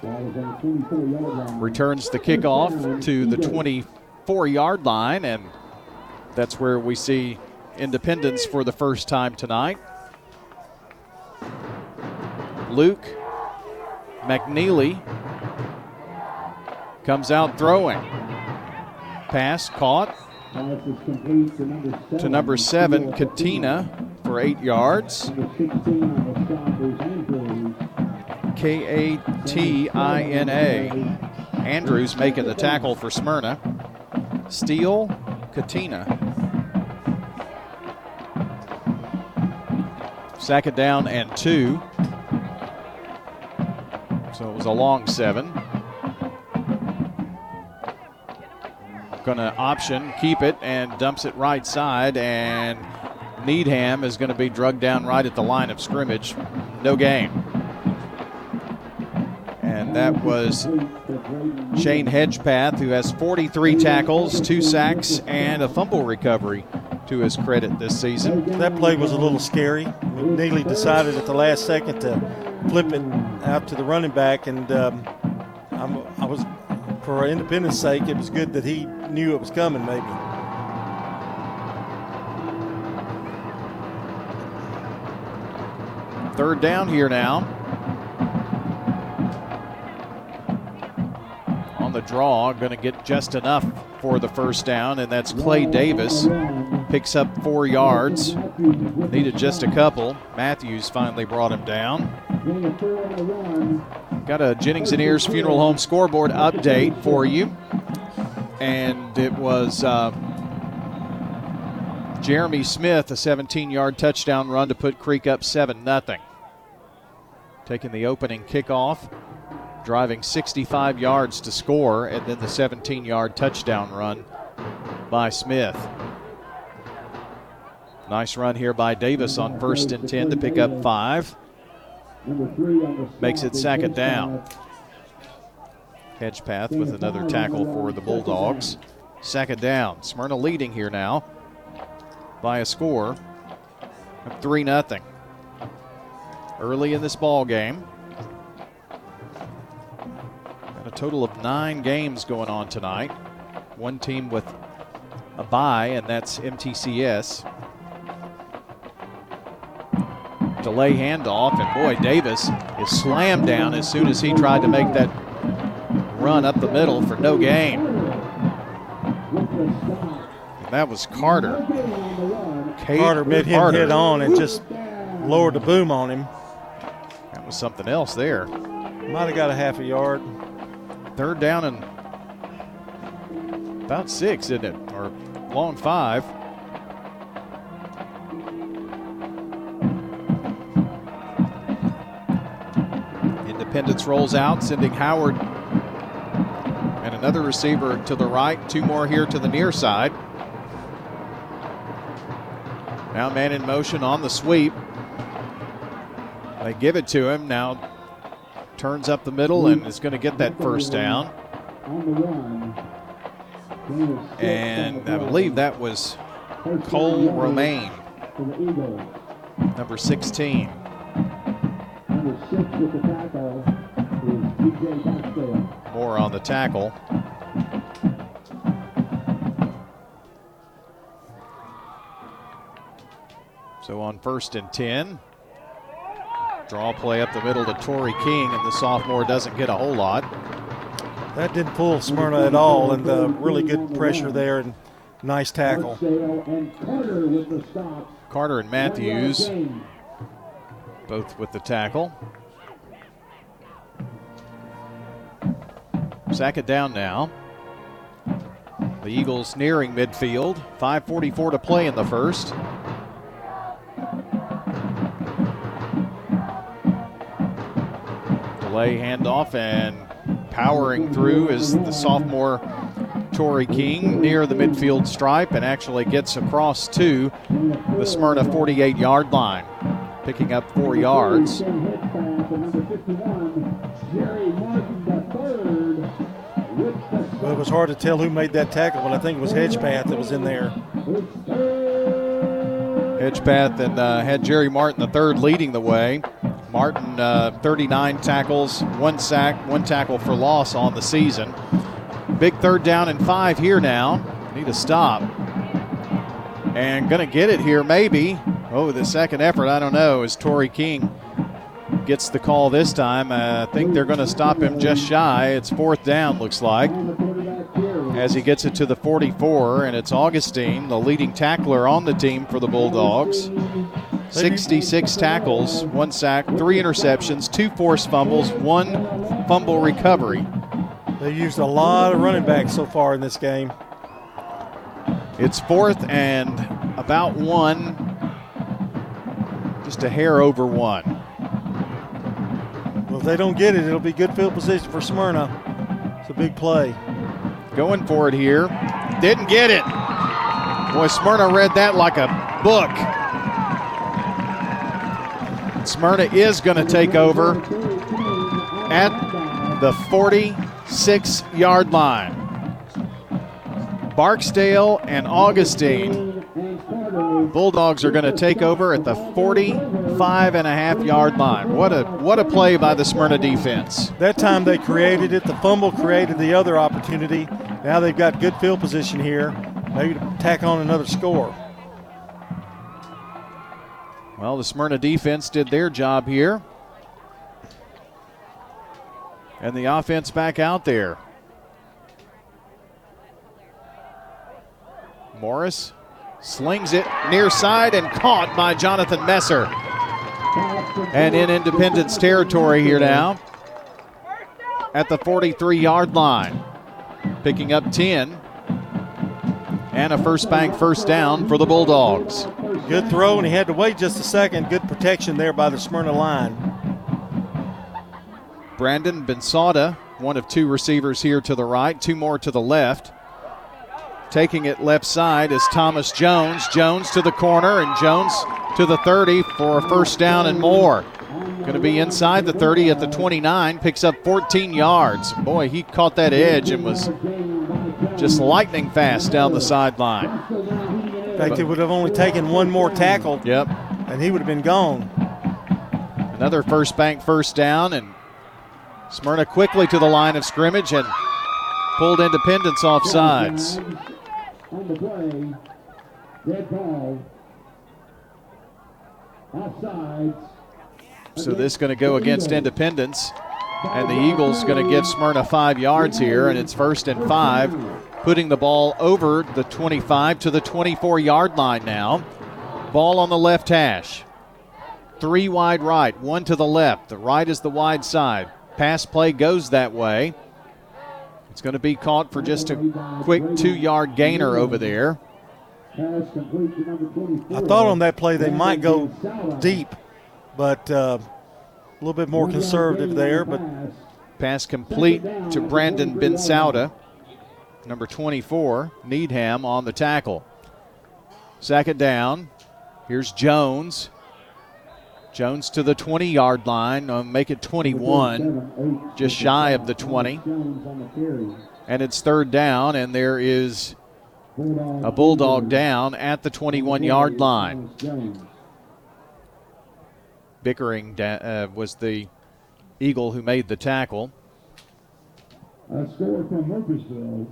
returns the kickoff to the 24 yard line, and that's where we see Independence for the first time tonight. Luke McNeely comes out throwing. Pass caught to number seven, Katina, for eight yards. K A T I N A. Andrews making the tackle for Smyrna. Steele, Katina. Second down and two. So it was a long seven. Going to option, keep it, and dumps it right side. And Needham is going to be drugged down right at the line of scrimmage. No gain. And that was Shane Hedgepath, who has 43 tackles, two sacks, and a fumble recovery to his credit this season. That play was a little scary. Neely decided at the last second to flip it out to the running back, and um, i was, for Independence' sake, it was good that he knew it was coming. Maybe. Third down here now. On the draw, going to get just enough for the first down, and that's Clay Davis. Picks up four yards. Needed just a couple. Matthews finally brought him down. Got a Jennings and Ayers Funeral Home scoreboard update for you. And it was uh, Jeremy Smith, a 17 yard touchdown run to put Creek up 7 0. Taking the opening kickoff, driving 65 yards to score, and then the 17 yard touchdown run by Smith. Nice run here by Davis on first and 10 to pick up five. Makes it second down. Hedgepath with another tackle for the Bulldogs. Second down. Smyrna leading here now by a score of 3 0. Early in this ball game. Got a total of nine games going on tonight. One team with a bye, and that's MTCS. Delay handoff, and boy, Davis is slammed down as soon as he tried to make that run up the middle for no gain. And that was Carter. Kate Carter made him Carter. hit on and just lowered the boom on him. That was something else there. Might have got a half a yard. Third down and about six, isn't it? Or long five. Independence rolls out, sending Howard and another receiver to the right, two more here to the near side. Now man in motion on the sweep. They give it to him. Now turns up the middle and is going to get that first down. And I believe that was Cole Romaine, number 16. Number six with the tackle is DJ Barksdale. More on the tackle. So on first and 10, draw play up the middle to Torrey King, and the sophomore doesn't get a whole lot. That didn't pull Smyrna at all, and uh, really good pressure there and nice tackle. Barksdale and Carter with the stop. Carter and Matthews both with the tackle. Sack it down now. The Eagles nearing midfield. 5.44 to play in the first. Delay handoff and powering through is the sophomore Torrey King near the midfield stripe and actually gets across to the Smyrna 48 yard line, picking up four yards. Well, it was hard to tell who made that tackle, but I think it was Hedgepath that was in there. Hedgepath and uh, had Jerry Martin the third leading the way. Martin, uh, 39 tackles, one sack, one tackle for loss on the season. Big third down and five here now. Need a stop. And going to get it here, maybe. Oh, the second effort, I don't know, is Torrey King gets the call this time. Uh, I think they're going to stop him just shy. It's fourth down, looks like, as he gets it to the 44. And it's Augustine, the leading tackler on the team for the Bulldogs. 66 tackles, one sack, three interceptions, two forced fumbles, one fumble recovery. They used a lot of running backs so far in this game. It's fourth and about one, just a hair over one. Well, if they don't get it, it'll be good field position for Smyrna. It's a big play. Going for it here. Didn't get it. Boy, Smyrna read that like a book. Smyrna is going to take over at the 46 yard line. Barksdale and Augustine. Bulldogs are going to take over at the 45 and a half yard line. What a what a play by the Smyrna defense. That time they created it. The fumble created the other opportunity. Now they've got good field position here. Maybe to tack on another score. Well, the Smyrna defense did their job here. And the offense back out there. Morris slings it near side and caught by Jonathan Messer. And in Independence territory here now at the 43 yard line. Picking up 10. And a first bank first down for the Bulldogs. Good throw, and he had to wait just a second. Good protection there by the Smyrna line. Brandon Bensada, one of two receivers here to the right, two more to the left. Taking it left side is Thomas Jones. Jones to the corner, and Jones to the 30 for a first down and more. Going to be inside the 30 at the 29, picks up 14 yards. Boy, he caught that edge and was just lightning fast down the sideline. In fact, it would have only taken one more tackle. Yep. And he would have been gone. Another first bank first down, and Smyrna quickly to the line of scrimmage and pulled Independence off sides. On the play, dead ball. Offsides. So this is going to go against Independence. And the Eagles going to give Smyrna five yards here, and it's first and five, putting the ball over the 25 to the 24 yard line now. Ball on the left hash. Three wide right, one to the left. The right is the wide side. Pass play goes that way. It's going to be caught for just a quick two yard gainer over there. I thought on that play they might go deep, but uh, a little bit more conservative there. But pass complete to Brandon Bensauda, number 24, Needham on the tackle. Second down. Here's Jones. Jones to the 20 yard line, uh, make it 21, just shy of the 20. And it's third down, and there is a Bulldog down at the 21 yard line. Pickering uh, was the Eagle who made the tackle. A score from Murfreesboro.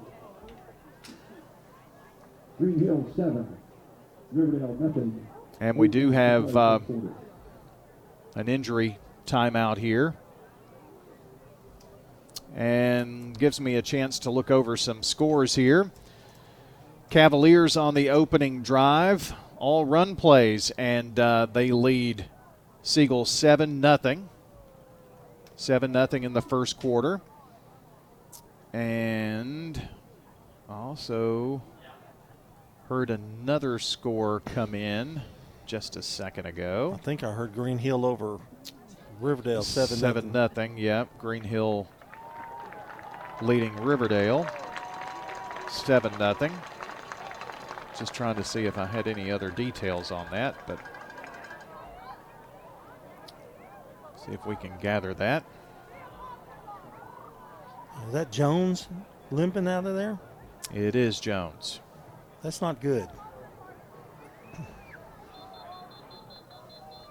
Green Hill 7. Riverdale nothing. And we do have uh, an injury timeout here. And gives me a chance to look over some scores here. Cavaliers on the opening drive, all run plays, and uh, they lead Siegel 7 0. 7 0 in the first quarter. And also heard another score come in just a second ago. I think I heard Green Hill over Riverdale 7 7 nothing. Yep. Green Hill leading Riverdale 7 nothing. Just trying to see if I had any other details on that, but see if we can gather that. Is that Jones limping out of there? It is Jones. That's not good.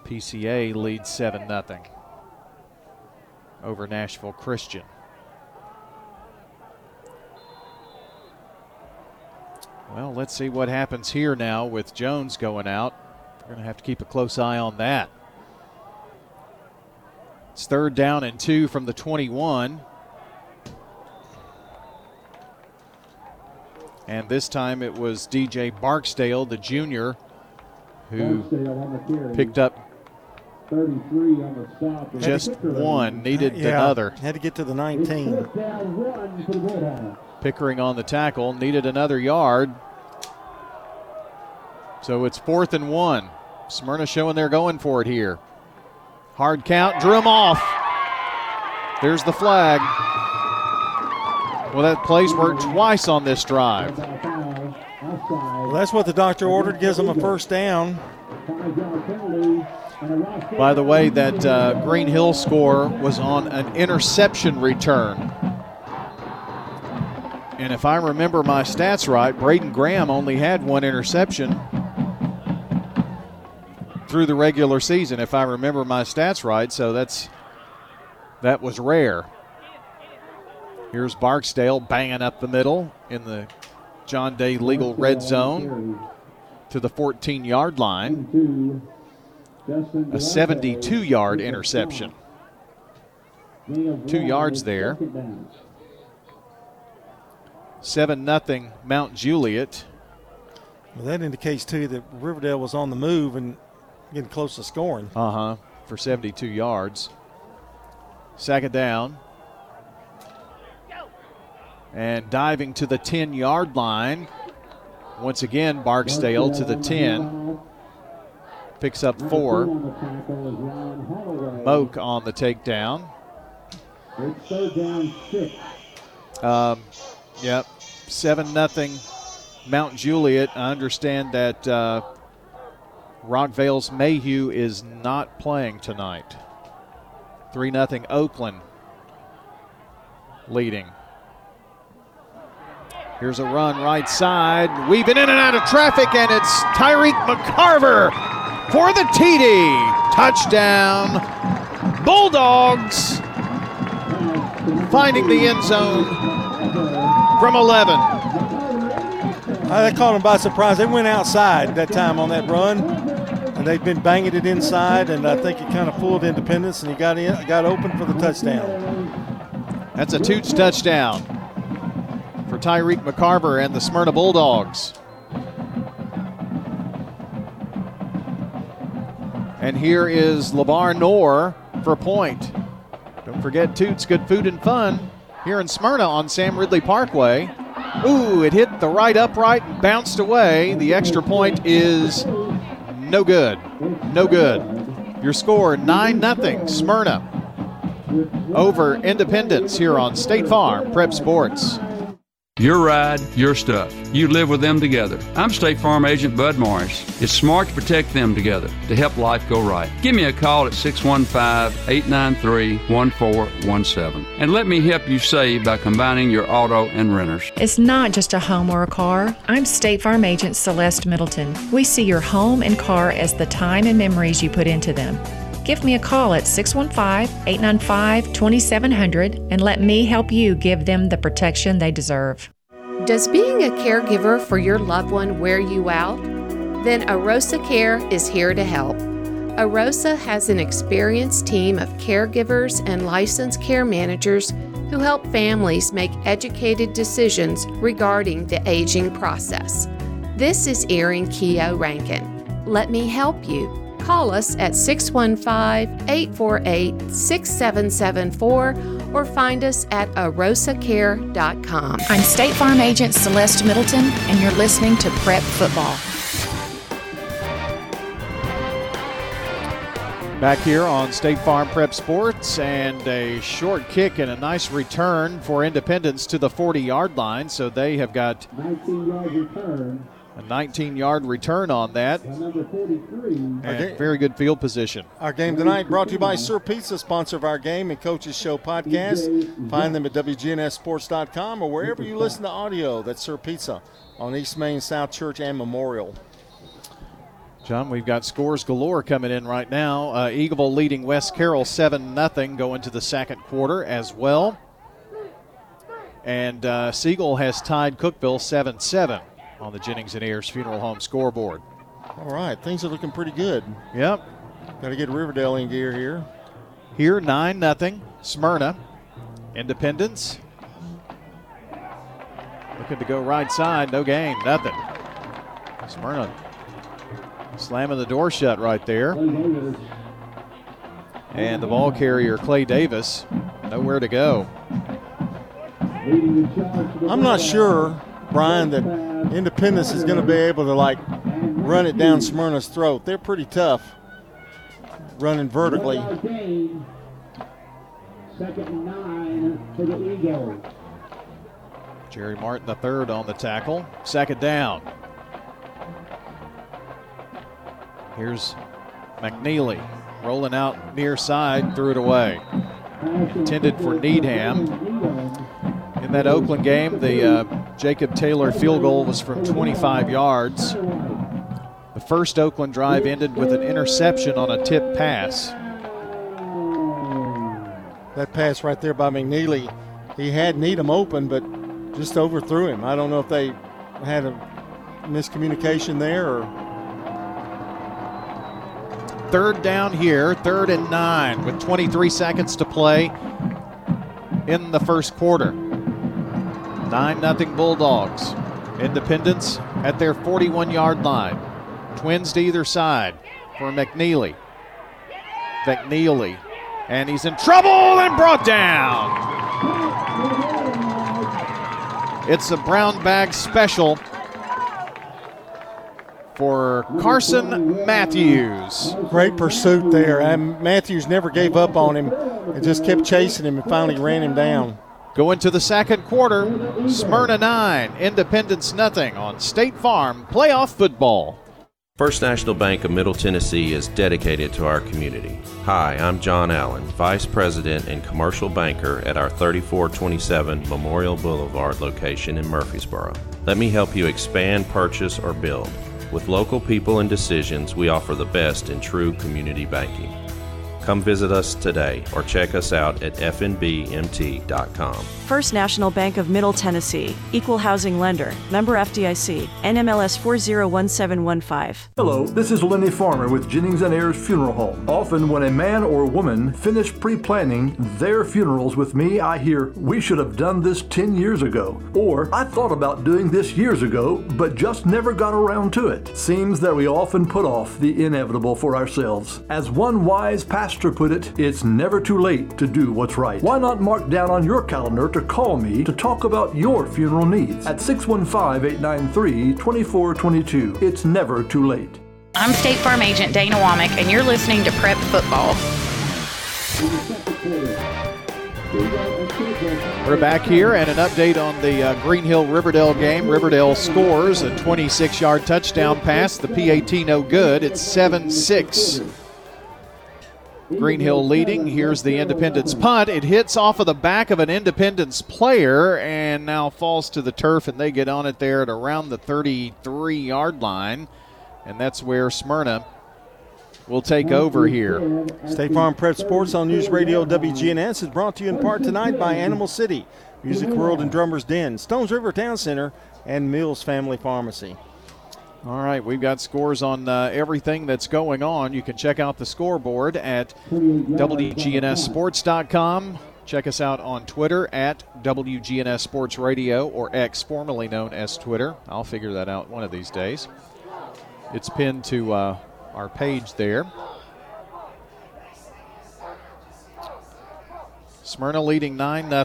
PCA leads 7 0 over Nashville Christian. Well, let's see what happens here now with Jones going out. We're going to have to keep a close eye on that. It's third down and two from the 21. And this time it was DJ Barksdale, the junior, who picked up 33 on the stop. just one, needed Yeah, another. Had to get to the 19. Down one for the Bulldogs. Pickering on the tackle, needed another yard. So it's fourth and one. Smyrna showing they're going for it here. Hard count, drew him off. There's the flag. Well, that plays worked twice on this drive. Well, that's what the doctor ordered. Gives them a first down. By the way, that uh, Green Hill score was on an interception return. And if I remember my stats right, Braden Graham only had one interception through the regular season, if I remember my stats right. So that's that was rare. Here's Barksdale banging up the middle in the John Day legal red zone to the 14 yard line. A 72 yard interception. Two yards there. 7 nothing Mount Juliet. Well, that indicates, too, that Riverdale was on the move and getting close to scoring. Uh huh. For 72 yards. Second down. And diving to the 10 yard line. Once again, Barksdale to the 10. Picks up four. Moak on the takedown. It's third down six. Um, yep. 7 nothing Mount Juliet. I understand that uh, Rockvale's Mayhew is not playing tonight. 3 0 Oakland leading. Here's a run right side, weaving in and out of traffic, and it's Tyreek McCarver for the TD. Touchdown. Bulldogs finding the end zone from 11. Uh, they caught them by surprise. They went outside that time on that run, and they've been banging it inside, and I think it kind of fooled Independence, and he got in, got open for the touchdown. That's a Toots touchdown for Tyreek McCarver and the Smyrna Bulldogs. And here is Labar Noor for a point. Don't forget Toots, good food and fun here in Smyrna on Sam Ridley Parkway. Ooh, it hit the right upright and bounced away. The extra point is no good. No good. Your score 9 0 Smyrna over Independence here on State Farm Prep Sports. Your ride, your stuff. You live with them together. I'm State Farm Agent Bud Morris. It's smart to protect them together to help life go right. Give me a call at 615 893 1417 and let me help you save by combining your auto and renters. It's not just a home or a car. I'm State Farm Agent Celeste Middleton. We see your home and car as the time and memories you put into them. Give me a call at 615 895 2700 and let me help you give them the protection they deserve. Does being a caregiver for your loved one wear you out? Then Arosa Care is here to help. Arosa has an experienced team of caregivers and licensed care managers who help families make educated decisions regarding the aging process. This is Erin Keogh Rankin. Let me help you. Call us at 615 848 6774 or find us at arosacare.com. I'm State Farm Agent Celeste Middleton, and you're listening to Prep Football. Back here on State Farm Prep Sports, and a short kick and a nice return for Independence to the 40 yard line. So they have got 19 yard return. A 19 yard return on that. Number 43. And very good field position. Our game tonight brought to you by Sir Pizza, sponsor of our game and Coaches Show podcast. Find them at WGNSSports.com or wherever you listen to audio. That's Sir Pizza on East Main, South Church, and Memorial. John, we've got scores galore coming in right now. Uh, Eagleville leading West Carroll 7 0 going to the second quarter as well. And uh, Siegel has tied Cookeville 7 7 on the Jennings and Ayers Funeral Home scoreboard. All right, things are looking pretty good. Yep. Got to get Riverdale in gear here. Here, 9 0. Smyrna. Independence. Looking to go right side. No gain. Nothing. Smyrna slamming the door shut right there. And the ball carrier, Clay Davis, nowhere to go. I'm not sure, Brian, that Independence is going to be able to like run it down Smyrna's throat. They're pretty tough running vertically. Second nine the. Jerry Martin, the third on the tackle. Second down. Here's McNeely rolling out near side, threw it away. Intended for Needham. In that Oakland game, the uh, Jacob Taylor field goal was from 25 yards. The first Oakland drive ended with an interception on a tip pass. That pass right there by McNeely, he had Needham open, but just overthrew him. I don't know if they had a miscommunication there or third down here, third and nine, with 23 seconds to play in the first quarter. 9 0 Bulldogs. Independence at their 41 yard line. Twins to either side for McNeely. McNeely. And he's in trouble and brought down. It's a brown bag special for Carson Matthews. Great pursuit there. And Matthews never gave up on him and just kept chasing him and finally ran him down. Going to the second quarter, Smyrna 9, Independence nothing on State Farm playoff football. First National Bank of Middle Tennessee is dedicated to our community. Hi, I'm John Allen, Vice President and Commercial Banker at our 3427 Memorial Boulevard location in Murfreesboro. Let me help you expand, purchase, or build. With local people and decisions, we offer the best in true community banking. Come visit us today or check us out at fnbmt.com. First National Bank of Middle Tennessee, Equal Housing Lender, member FDIC, NMLS 401715. Hello, this is Lenny Farmer with Jennings and Ayers Funeral Home. Often, when a man or woman finish pre planning their funerals with me, I hear, We should have done this 10 years ago. Or, I thought about doing this years ago, but just never got around to it. Seems that we often put off the inevitable for ourselves. As one wise pastor put it, it's never too late to do what's right. Why not mark down on your calendar to call me to talk about your funeral needs at 615 893 2422. It's never too late. I'm State Farm Agent Dana Womack, and you're listening to Prep Football. We're back here and an update on the uh, Green Hill Riverdale game. Riverdale scores a 26 yard touchdown pass. The PAT no good. It's 7 6. Green Hill leading. Here's the Independence punt. It hits off of the back of an Independence player and now falls to the turf, and they get on it there at around the 33 yard line. And that's where Smyrna will take over here. State Farm Prep Sports on News Radio WGNS is brought to you in part tonight by Animal City, Music World and Drummers Den, Stones River Town Center, and Mills Family Pharmacy. All right, we've got scores on uh, everything that's going on. You can check out the scoreboard at WGNSSports.com. Check us out on Twitter at WGNS Sports Radio or X, formerly known as Twitter. I'll figure that out one of these days. It's pinned to uh, our page there. Smyrna leading 9 0.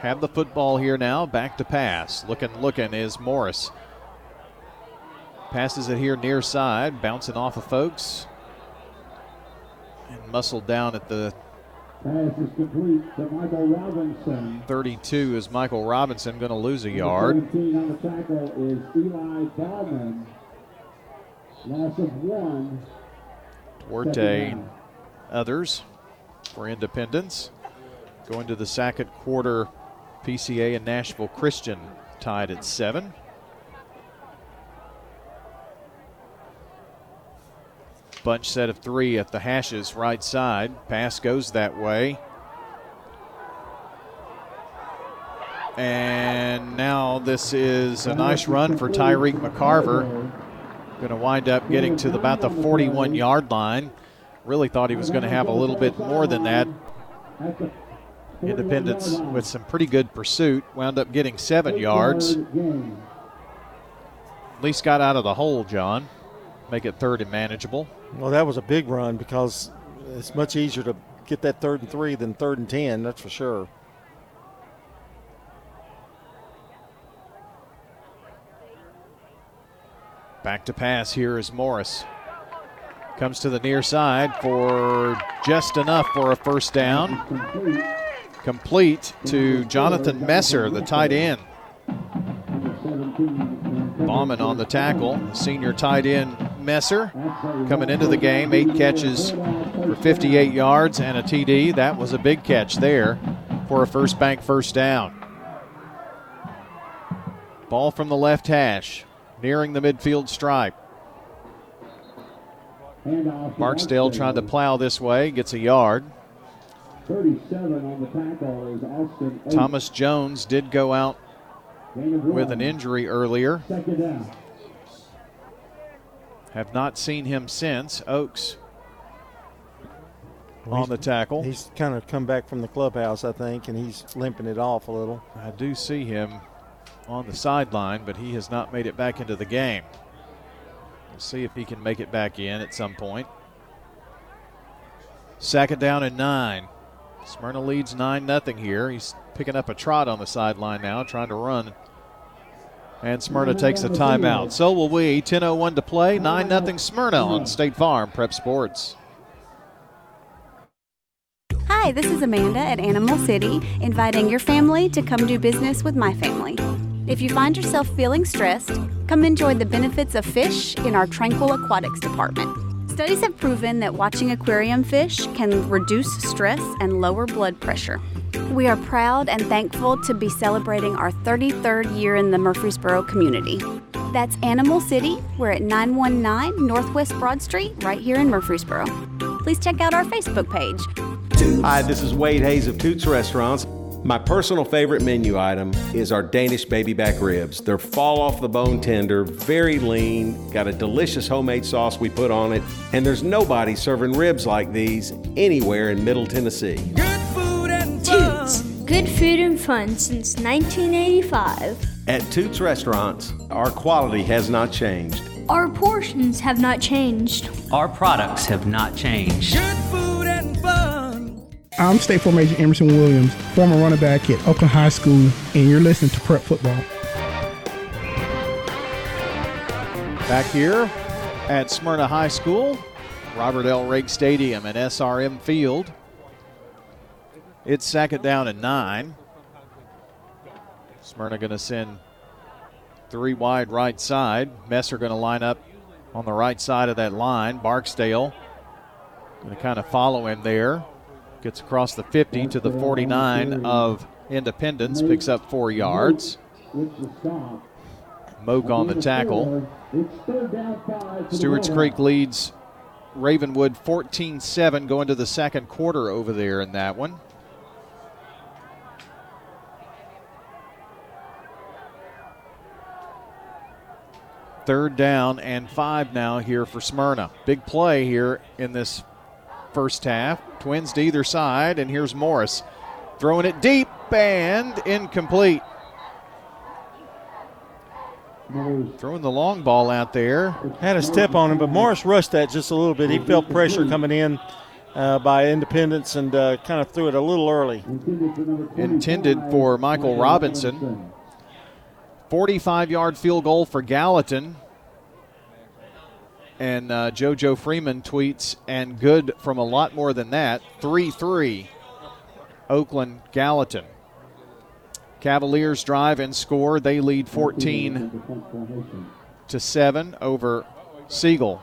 Have the football here now. Back to pass. Looking, looking is Morris. Passes it here near side, bouncing off of folks. And muscled down at the Pass is complete to Michael Robinson. 32 is Michael Robinson going to lose a yard. 17 on the tackle is Eli Ballman. Loss of one. Duarte, others for Independence. Going to the second quarter, PCA and Nashville Christian tied at seven. Bunch set of three at the hashes right side. Pass goes that way. And now this is a nice run for Tyreek McCarver. Going to wind up getting to the, about the 41 yard line. Really thought he was going to have a little bit more than that. Independence with some pretty good pursuit. Wound up getting seven yards. At least got out of the hole, John. Make it third and manageable. Well, that was a big run because it's much easier to get that third and three than third and 10, that's for sure. Back to pass here is Morris. Comes to the near side for just enough for a first down. Complete to Jonathan Messer, the tight end. Bauman on the tackle. Senior tight end Messer coming into the game. Eight catches for 58 yards and a TD. That was a big catch there for a first bank first down. Ball from the left hash, nearing the midfield stripe. Barksdale trying to plow this way, gets a yard. 37 on the tackle is Austin. Thomas Jones did go out with an injury earlier. Have not seen him since. Oaks on the tackle. He's kind of come back from the clubhouse, I think, and he's limping it off a little. I do see him on the sideline, but he has not made it back into the game. We'll see if he can make it back in at some point. Second down and nine. Smyrna leads 9 0 here. He's picking up a trot on the sideline now, trying to run. And Smyrna takes a timeout. So will we. 10.01 to play. 9 0 Smyrna on State Farm Prep Sports. Hi, this is Amanda at Animal City, inviting your family to come do business with my family. If you find yourself feeling stressed, come enjoy the benefits of fish in our Tranquil Aquatics department. Studies have proven that watching aquarium fish can reduce stress and lower blood pressure. We are proud and thankful to be celebrating our 33rd year in the Murfreesboro community. That's Animal City. We're at 919 Northwest Broad Street, right here in Murfreesboro. Please check out our Facebook page. Hi, this is Wade Hayes of Toots Restaurants. My personal favorite menu item is our Danish baby back ribs. They're fall off the bone tender, very lean, got a delicious homemade sauce we put on it, and there's nobody serving ribs like these anywhere in Middle Tennessee. Toots. Good food and fun since 1985. At Toots Restaurants, our quality has not changed. Our portions have not changed. Our products have not changed. Good food and fun. I'm State Farm Agent Emerson Williams, former running back at Oakland High School, and you're listening to Prep Football. Back here at Smyrna High School, Robert L. Rake Stadium and SRM Field. It's second down and nine. Smyrna going to send three wide right side. Messer going to line up on the right side of that line. Barksdale going to kind of follow him there. Gets across the 50 to the 49 of Independence, picks up four yards. Moak on the tackle. Stewart's Creek leads Ravenwood 14 7 going to the second quarter over there in that one. Third down and five now here for Smyrna. Big play here in this first half. Twins to either side, and here's Morris throwing it deep and incomplete. Throwing the long ball out there. Had a step on him, but Morris rushed that just a little bit. He felt pressure coming in uh, by Independence and uh, kind of threw it a little early. Intended for Michael Robinson. 45 yard field goal for Gallatin. And uh, JoJo Freeman tweets, and good from a lot more than that. 3 3, Oakland Gallatin. Cavaliers drive and score. They lead 14 to 7 over Siegel.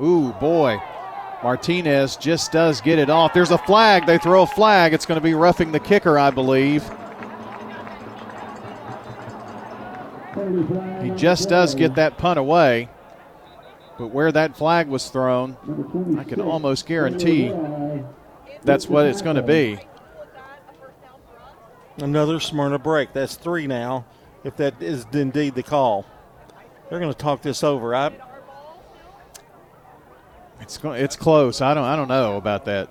Ooh, boy. Martinez just does get it off. There's a flag. They throw a flag. It's going to be roughing the kicker, I believe. He just does get that punt away. But where that flag was thrown, I can almost guarantee that's what it's going to be. Another Smyrna break. That's three now, if that is indeed the call. They're going to talk this over. I, it's it's close. I don't I don't know about that.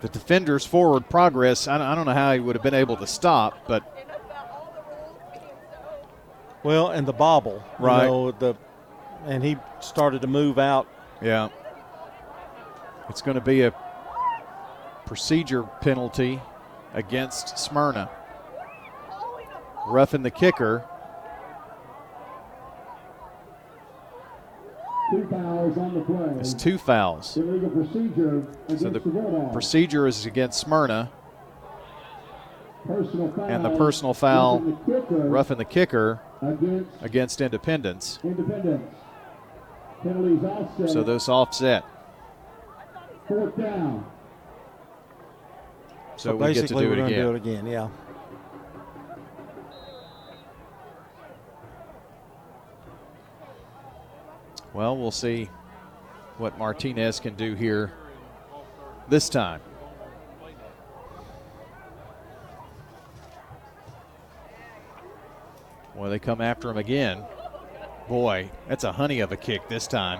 The defender's forward progress. I don't, I don't know how he would have been able to stop, but well, and the bobble, right? You know, the and he started to move out. Yeah. It's going to be a procedure penalty against Smyrna. Roughing the kicker. Two fouls on the play. It's two fouls. Illegal So the procedure is against Smyrna, Personal foul. And the personal foul, roughing the kicker roughing the kicker Against against Independence. Independence. Penalties offset. So those offset. Fourth down. So, we get to basically, do we're it gonna again. do it again. Yeah. Well, we'll see what Martinez can do here this time. Boy, they come after him again. Boy, that's a honey of a kick this time.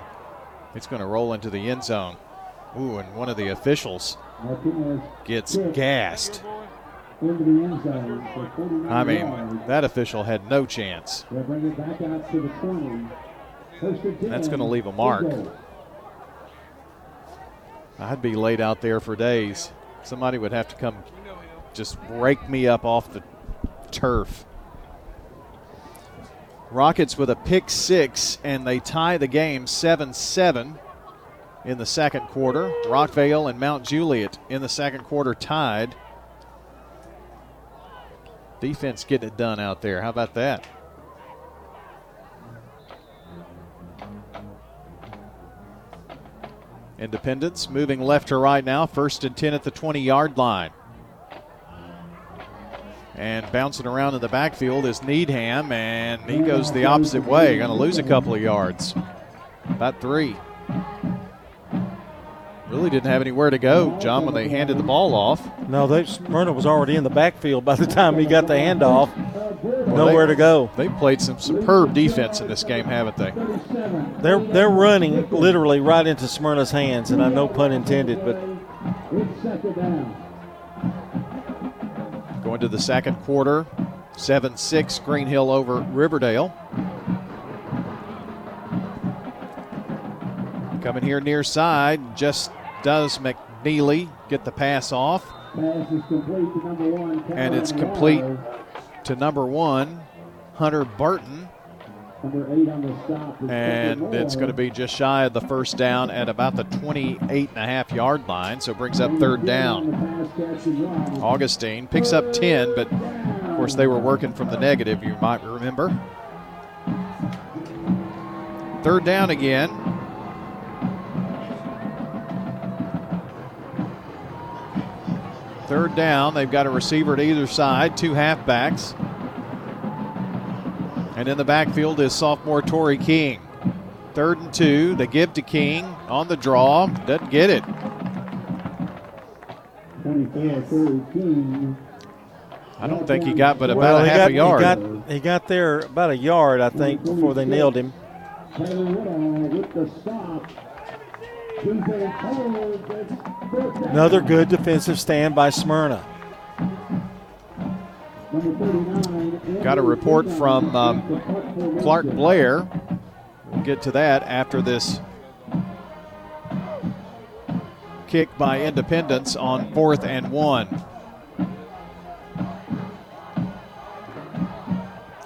It's going to roll into the end zone. Ooh, and one of the officials gets gassed. Into the end zone for 49 I mean, that official had no chance. They'll bring it back out to the 20. First and 10. That's going to leave a mark. I'd be laid out there for days. Somebody would have to come just rake me up off the turf. Rockets with a pick six, and they tie the game 7 7 in the second quarter. Rockvale and Mount Juliet in the second quarter tied. Defense getting it done out there. How about that? Independence moving left to right now. First and 10 at the 20 yard line. And bouncing around in the backfield is Needham, and he goes the opposite way. Going to lose a couple of yards. About three. Really didn't have anywhere to go, John, when they handed the ball off. No, they, Smyrna was already in the backfield by the time he got the handoff. Well, Nowhere they- to go. They played some superb defense in this game, haven't they? They're they're running literally right into Smyrna's hands, and I no pun intended, but It's second down. Going to the second quarter, 7 6 Green Hill over Riverdale. Coming here near side, just does McNeely get the pass off, and it's complete to number one, Hunter Barton. And it's going to be just shy of the first down at about the 28 and a half yard line. So it brings up third down. Pass catch and run. Augustine picks up 10, but of course they were working from the negative, you might remember. Third down again. Third down, they've got a receiver to either side, two halfbacks. And in the backfield is sophomore Torrey King. Third and two, they give to King on the draw, doesn't get it. 24 Curry King. I don't think he got but about well, a half got, a yard. He got, he got there about a yard, I think, before they nailed him. Taylor Woodall with the stop. Defense holds. It's first down. Another good defensive stand by Smyrna. Number 39. Got a report from um, Clark Blair. We'll get to that after this kick by Independence on fourth and one.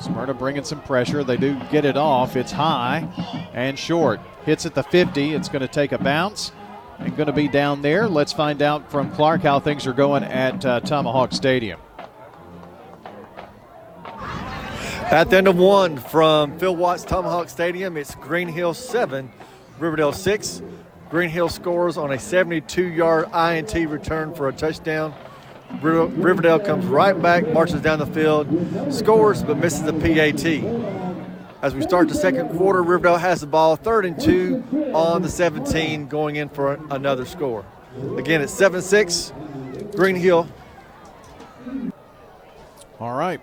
Smyrna bringing some pressure. They do get it off. It's high and short. Hits at the 50. It's going to take a bounce and going to be down there. Let's find out from Clark how things are going at uh, Tomahawk Stadium. At the end of one from Phil Watts Tomahawk Stadium, it's Green Hill 7, Riverdale 6. Green Hill scores on a 72 yard INT return for a touchdown. Riverdale comes right back, marches down the field, scores, but misses the PAT. As we start the second quarter, Riverdale has the ball, third and two on the 17, going in for another score. Again, it's 7 6, Green Hill. All right.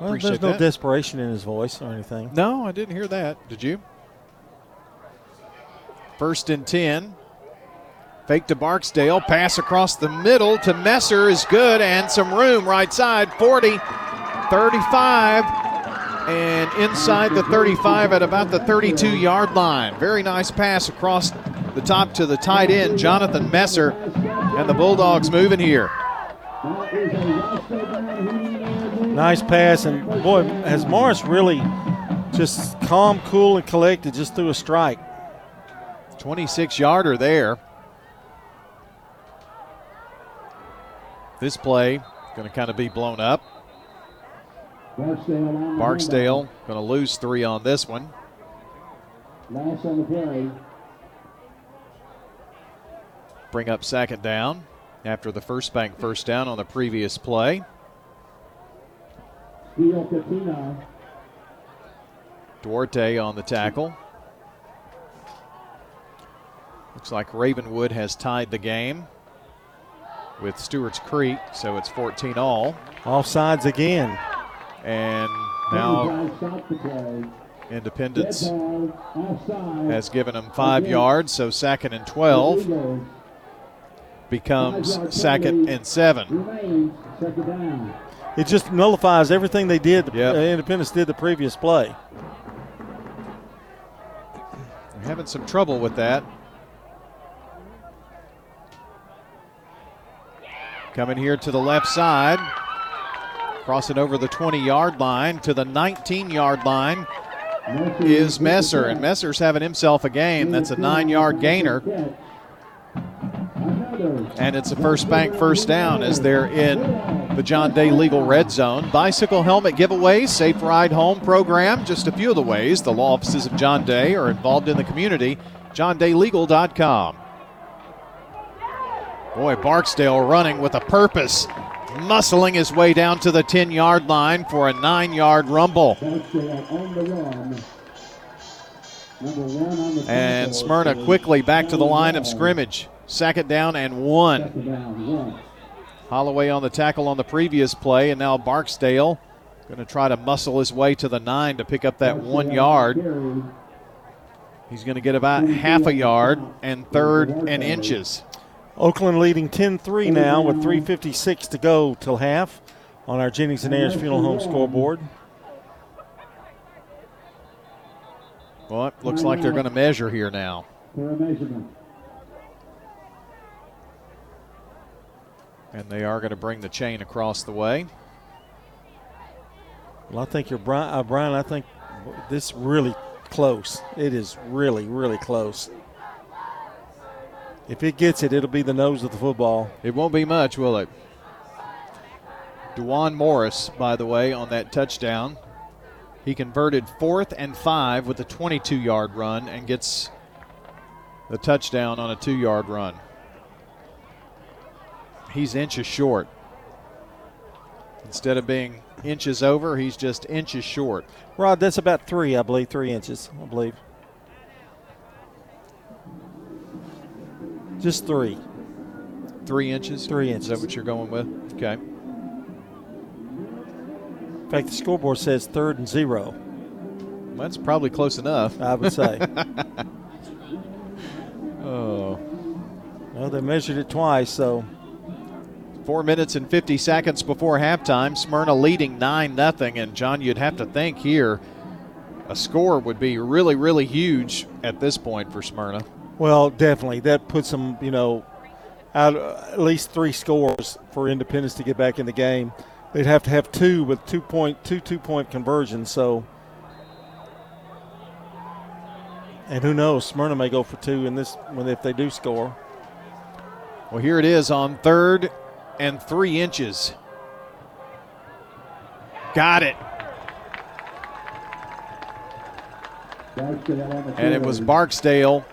Well, there's no that. desperation in his voice or anything. No, I didn't hear that. Did you? First and 10. Fake to Barksdale. Pass across the middle to Messer is good and some room right side. 40, 35, and inside the 35 at about the 32 yard line. Very nice pass across the top to the tight end, Jonathan Messer. And the Bulldogs moving here. Nice pass, and boy, has Morris really just calm, cool, and collected just threw a strike. 26 yarder there. This play going to kind of be blown up. Barksdale Barksdale going to lose three on this one. Last on the play. Bring up second down after the first bank first down on the previous play. Theo Katina. Duarte on the tackle. Looks like Ravenwood has tied the game with Stewart's Creek, so it's 14 all. Offsides again. And now Twenty-five stop the play. Independence Dead ball, offside. has given them five yards, so second and 12 becomes second and seven. Remains second down. It just nullifies everything they did. The Yep. uh, Independence did the previous play. They're having some trouble with that. Coming here to the left side, crossing over the 20 yard line to the 19 yard line is Messer. And Messer's having himself a game. That's a nine yard gainer. And it's a first bank first down as they're in the John Day Legal Red Zone. Bicycle helmet giveaway, safe ride home program. Just a few of the ways the law offices of John Day are involved in the community. JohnDayLegal.com. Boy, Barksdale running with a purpose, muscling his way down to the 10 yard line for a nine yard rumble. And Smyrna quickly back to the line of scrimmage. Second down and one. Down, one. Holloway on the tackle on the previous play, and now Barksdale going to try to muscle his way to the nine to pick up that one yard. He's going to get about half a yard and third and inches. Oakland leading 10-3 now with 3:56 to go till half on our Jennings and Ayers Funeral Home scoreboard. Well, it looks like they're going to measure here now. For a measurement. And they are going to bring the chain across the way. Well, I think you're Brian. Uh, Brian, I think this really close. It is really, really close. If it gets it, it'll be the nose of the football. It won't be much, will it? Dewan Morris, by the way, on that touchdown. He converted fourth and five with a 22 yard run and gets the touchdown on a two yard run. He's inches short. Instead of being inches over, he's just inches short. Rod, that's about three, I believe, three inches, I believe. Just three. Three inches? Three inches. Is that what you're going with? Okay. In fact, the scoreboard says third and zero. That's probably close enough. I would say. oh. Well, they measured it twice, so Four minutes and 50 seconds before halftime. Smyrna leading 9 0. And, John, you'd have to think here a score would be really, really huge at this point for Smyrna. Well, definitely. That puts them, you know, out at least three scores for Independence to get back in the game. They'd have to have two with two point two two point conversions. So, and who knows? Smyrna may go for two in this when if they do score. Well, here it is on third and three inches. Got it. Barksdale on the And it was. Barksdale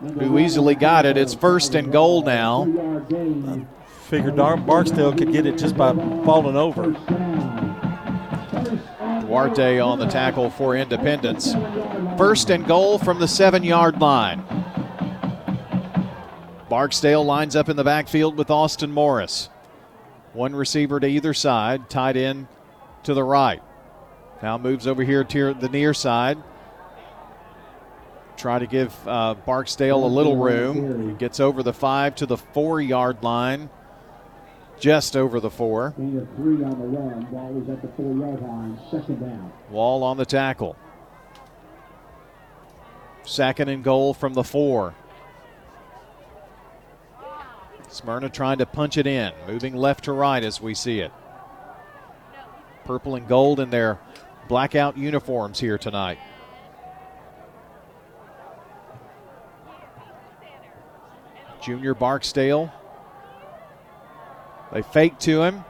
who easily got it. It's first and goal now. Two-yard. Figured Barksdale could get it just by falling over. First down. First and Duarte on the tackle for Independence. First and goal from the seven yard line. Barksdale lines up in the backfield with Austin Morris. One receiver to either side, tied in to the right. Now moves over here to the near side. Try to give uh, Barksdale a little room. Gets over the five to the four yard line, just over the four. Ball is at the four-yard line. Second down. Wall on the tackle. Second and goal from the four. Smyrna trying to punch it in, moving left to right as we see it. Purple and gold in their blackout uniforms here tonight. Junior Barksdale. They fake to him.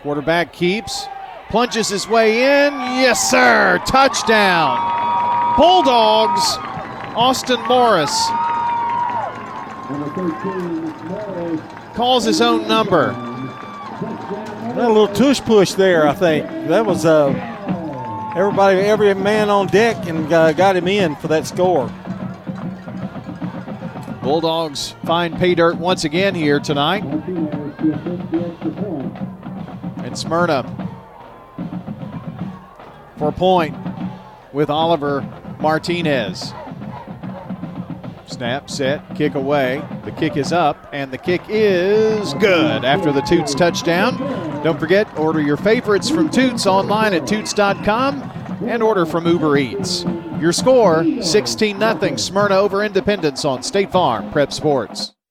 Quarterback keeps, plunges his way in. Yes, sir. Touchdown. Bulldogs. Austin Morris Number 13, Morris. Calls his own number. A little tush push there, I think. That was uh, everybody, every man on deck, and uh, got him in for that score. Bulldogs find pay dirt once again here tonight. Martinez to assist the extra point. And Smyrna for a point with Oliver Martinez. Snap, set, kick away. The kick is up, and the kick is good after the Toots touchdown. Don't forget, order your favorites from Toots online at toots.com and order from Uber Eats. Your score 16 0 Smyrna over Independence on State Farm Prep Sports.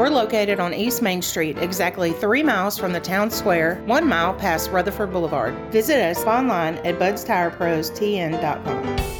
We're located on East Main Street, exactly three miles from the town square, one mile past Rutherford Boulevard. Visit us online at budstirepros.tn.com.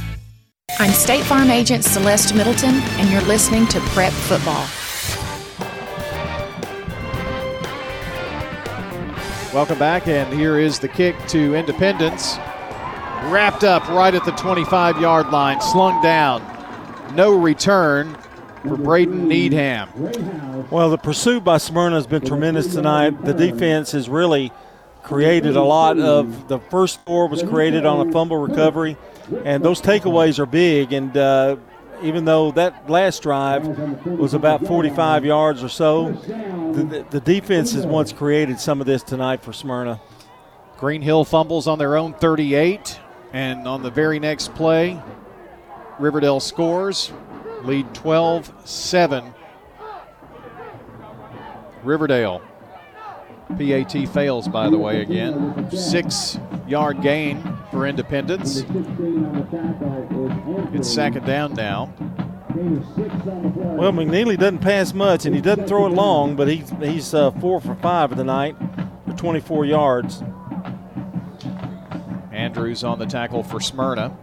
I'm State Farm Agent Celeste Middleton, and you're listening to Prep Football. Welcome back, and here is the kick to Independence. Wrapped up right at the 25 yard line, slung down. No return for Braden Needham. Well, the pursuit by Smyrna has been tremendous tonight. The defense has really created a lot of the first score was created on a fumble recovery, and those takeaways are big. And uh, even though that last drive was about 45 yards or so, the, the defense has once created some of this tonight for Smyrna. Green Hill fumbles on their own 38, and on the very next play, Riverdale scores, lead 12 7. Riverdale. PAT fails, by the way, again. Six yard gain for Independence. It's second down now. Well, McNeely doesn't pass much, and he doesn't throw it long, but he's, he's uh, four for five tonight for 24 yards. Andrews on the tackle for Smyrna.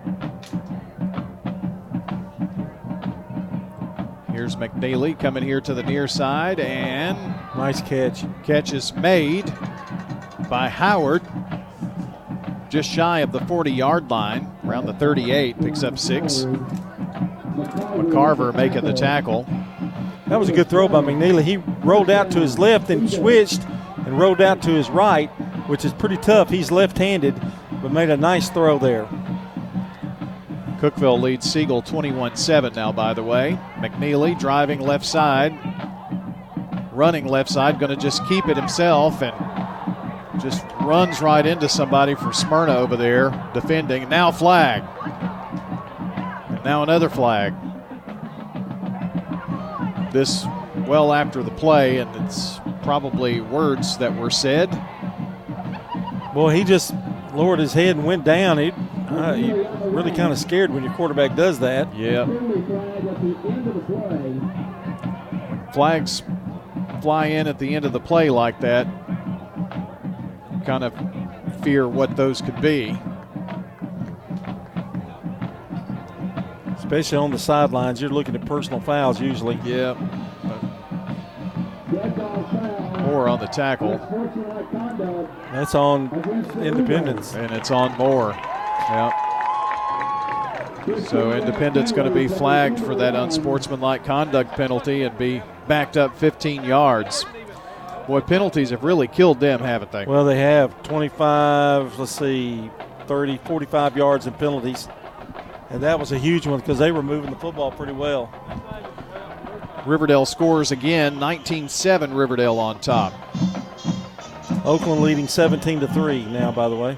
Here's McNeely coming here to the near side, and nice catch. Catch is made by Howard, just shy of the 40 yard line, around the 38, picks up six. McCarver making the tackle. That was a good throw by McNeely. He rolled out to his left and switched and rolled out to his right, which is pretty tough. He's left handed, but made a nice throw there. Cookeville leads Siegel 21 7 now, by the way. McNeely driving left side, running left side, going to just keep it himself and just runs right into somebody for Smyrna over there defending. Now flag. And now another flag. This well after the play, and it's probably words that were said. Well, he just lowered his head and went down. He, uh, you really kind of scared when your quarterback does that. Yeah. Flags fly in at the end of the play like that. Kind of fear what those could be. Especially on the sidelines, you're looking at personal fouls usually. Yeah. Moore on the tackle. That's on Independence. And it's on Moore. Yep. So Independence going to be flagged for that unsportsmanlike conduct penalty and be backed up 15 yards. Boy, penalties have really killed them, haven't they? Well, they have 25, let's see, 30, 45 yards in penalties. And that was a huge one because they were moving the football pretty well. Riverdale scores again, 19-7 Riverdale on top. Oakland leading 17 to 3 now, by the way.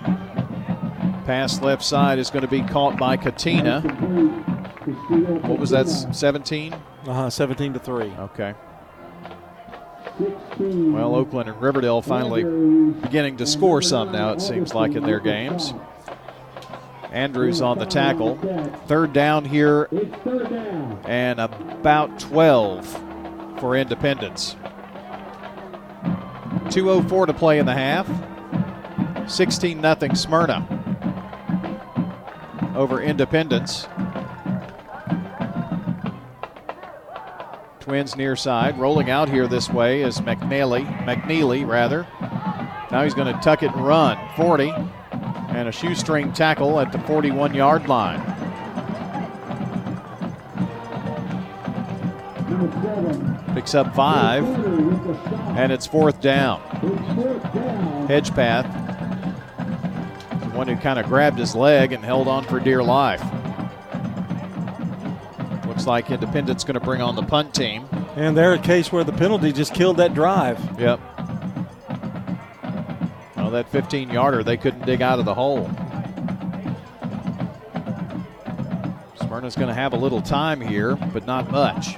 Pass left side is going to be caught by Katina. What was that, 17? Uh-huh, 17 to 3. Okay. Well, Oakland and Riverdale finally beginning to score some now, it seems like, in their games. Andrews on the tackle. Third down here, and about 12 for Independence. 2.04 to play in the half. 16 0 Smyrna over Independence. Twins near side. Rolling out here this way is McNeely, McNeely rather. Now he's going to tuck it and run. 40. And a shoestring tackle at the 41 yard line. Picks up five. And it's fourth down. Hedgepath. The one who kind of grabbed his leg and held on for dear life. Looks like Independence going to bring on the punt team. And they're a case where the penalty just killed that drive. Yep. Well, that 15 yarder, they couldn't dig out of the hole. Smyrna's going to have a little time here, but not much.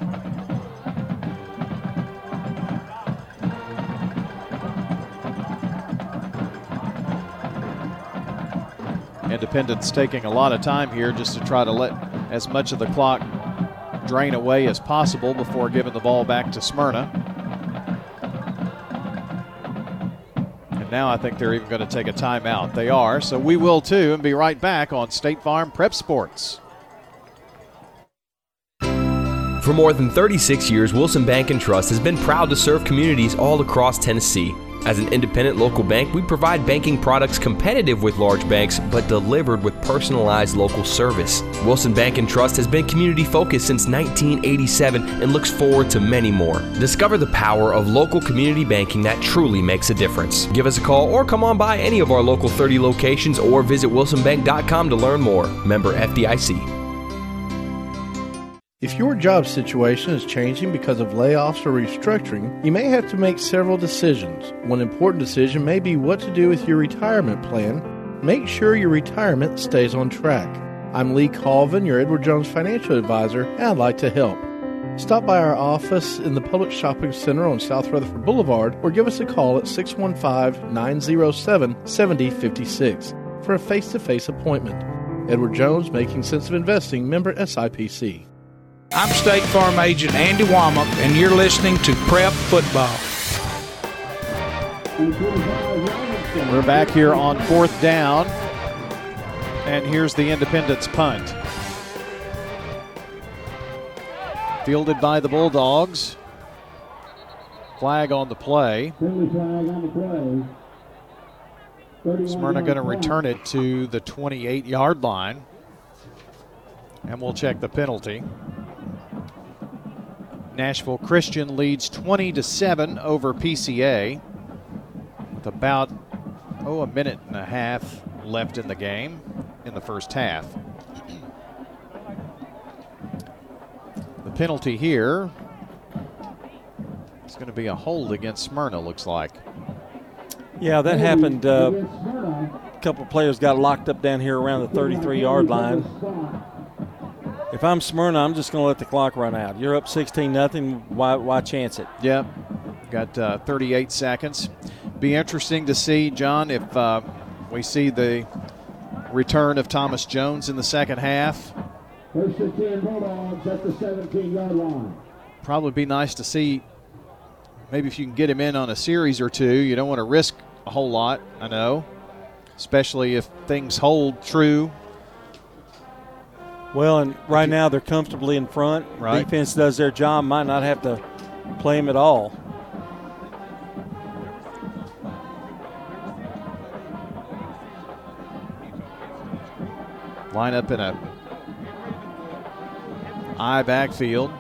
Independence taking a lot of time here just to try to let as much of the clock drain away as possible before giving the ball back to Smyrna. And now I think they're even going to take a timeout. They are, so we will too, and be right back on State Farm Prep Sports. For more than 36 years, Wilson Bank and Trust has been proud to serve communities all across Tennessee. As an independent local bank, we provide banking products competitive with large banks, but delivered with personalized local service. Wilson Bank and Trust has been community focused since 1987 and looks forward to many more. Discover the power of local community banking that truly makes a difference. Give us a call or come on by any of our local 30 locations or visit wilsonbank.com to learn more. Member FDIC. If your job situation is changing because of layoffs or restructuring, you may have to make several decisions. One important decision may be what to do with your retirement plan. Make sure your retirement stays on track. I'm Lee Colvin, your Edward Jones financial advisor, and I'd like to help. Stop by our office in the Publix Shopping Center on South Rutherford Boulevard or give us a call at 615 907 7056 for a face to face appointment. Edward Jones, Making Sense of Investing, member SIPC. I'm State Farm Agent Andy Womack, and you're listening to Prep Football. We're back here on fourth down, and here's the Independence punt. Fielded by the Bulldogs. Flag on the play. Smyrna going to return it to the 28 yard line. And we'll check the penalty. Nashville Christian leads 20 to 7 over PCA with about oh a minute and a half left in the game in the first half. The penalty here is going to be a hold against Smyrna looks like. Yeah, that happened. Uh, a couple players got locked up down here around the 33 yard line. If I'm Smyrna, I'm just going to let the clock run out. You're up 16 nothing. Why, why chance it? Yep. Got uh, 38 seconds. Be interesting to see, John, if uh, we see the return of Thomas Jones in the second half. First and 10 Bulldogs at the 17 yard line. Probably be nice to see. Maybe if you can get him in on a series or two, you don't want to risk a whole lot, I know, especially if things hold true well, and right now they're comfortably in front. Right. Defense does their job, might not have to play him at all. Line up in a I backfield.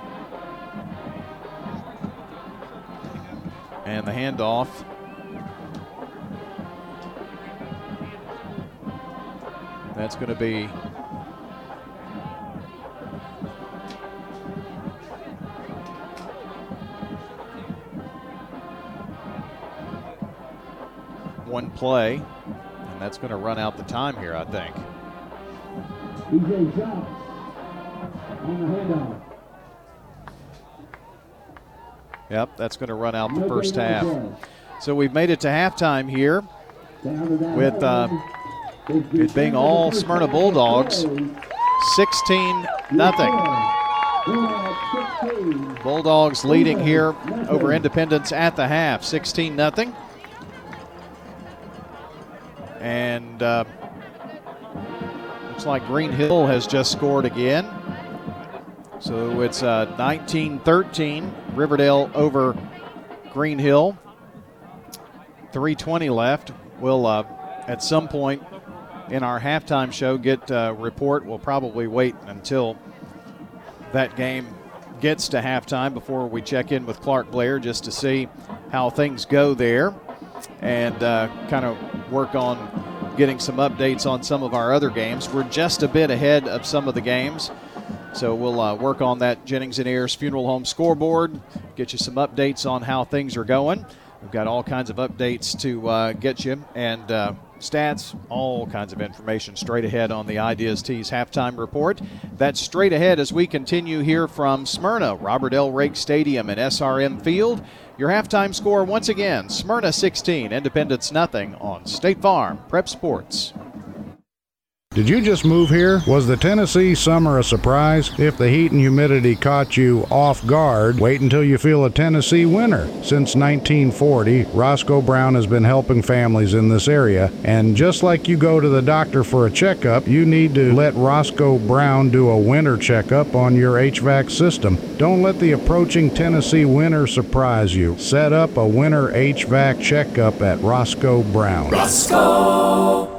And the handoff. That's going to be one play, and that's going to run out the time here, I think. DJ on the handoff. Yep, that's going to run out the first half. So we've made it to halftime here with uh, it being all Smyrna Bulldogs, 16 nothing. Bulldogs leading here over Independence at the half, 16 nothing. And uh, looks like Green Hill has just scored again. So it's uh, 19 13. Riverdale over Green Hill. 320 left. We'll, uh, at some point in our halftime show, get a report. We'll probably wait until that game gets to halftime before we check in with Clark Blair just to see how things go there and uh, kind of work on getting some updates on some of our other games. We're just a bit ahead of some of the games. So we'll uh, work on that Jennings and Ayers Funeral Home scoreboard, get you some updates on how things are going. We've got all kinds of updates to uh, get you and uh, stats, all kinds of information straight ahead on the Ideas Tees halftime report. That's straight ahead as we continue here from Smyrna, Robert L. Rake Stadium and SRM Field. Your halftime score once again Smyrna 16, Independence nothing on State Farm Prep Sports. Did you just move here? Was the Tennessee summer a surprise? If the heat and humidity caught you off guard, wait until you feel a Tennessee winter. Since 1940, Roscoe Brown has been helping families in this area, and just like you go to the doctor for a checkup, you need to let Roscoe Brown do a winter checkup on your HVAC system. Don't let the approaching Tennessee winter surprise you. Set up a winter HVAC checkup at Roscoe Brown. Roscoe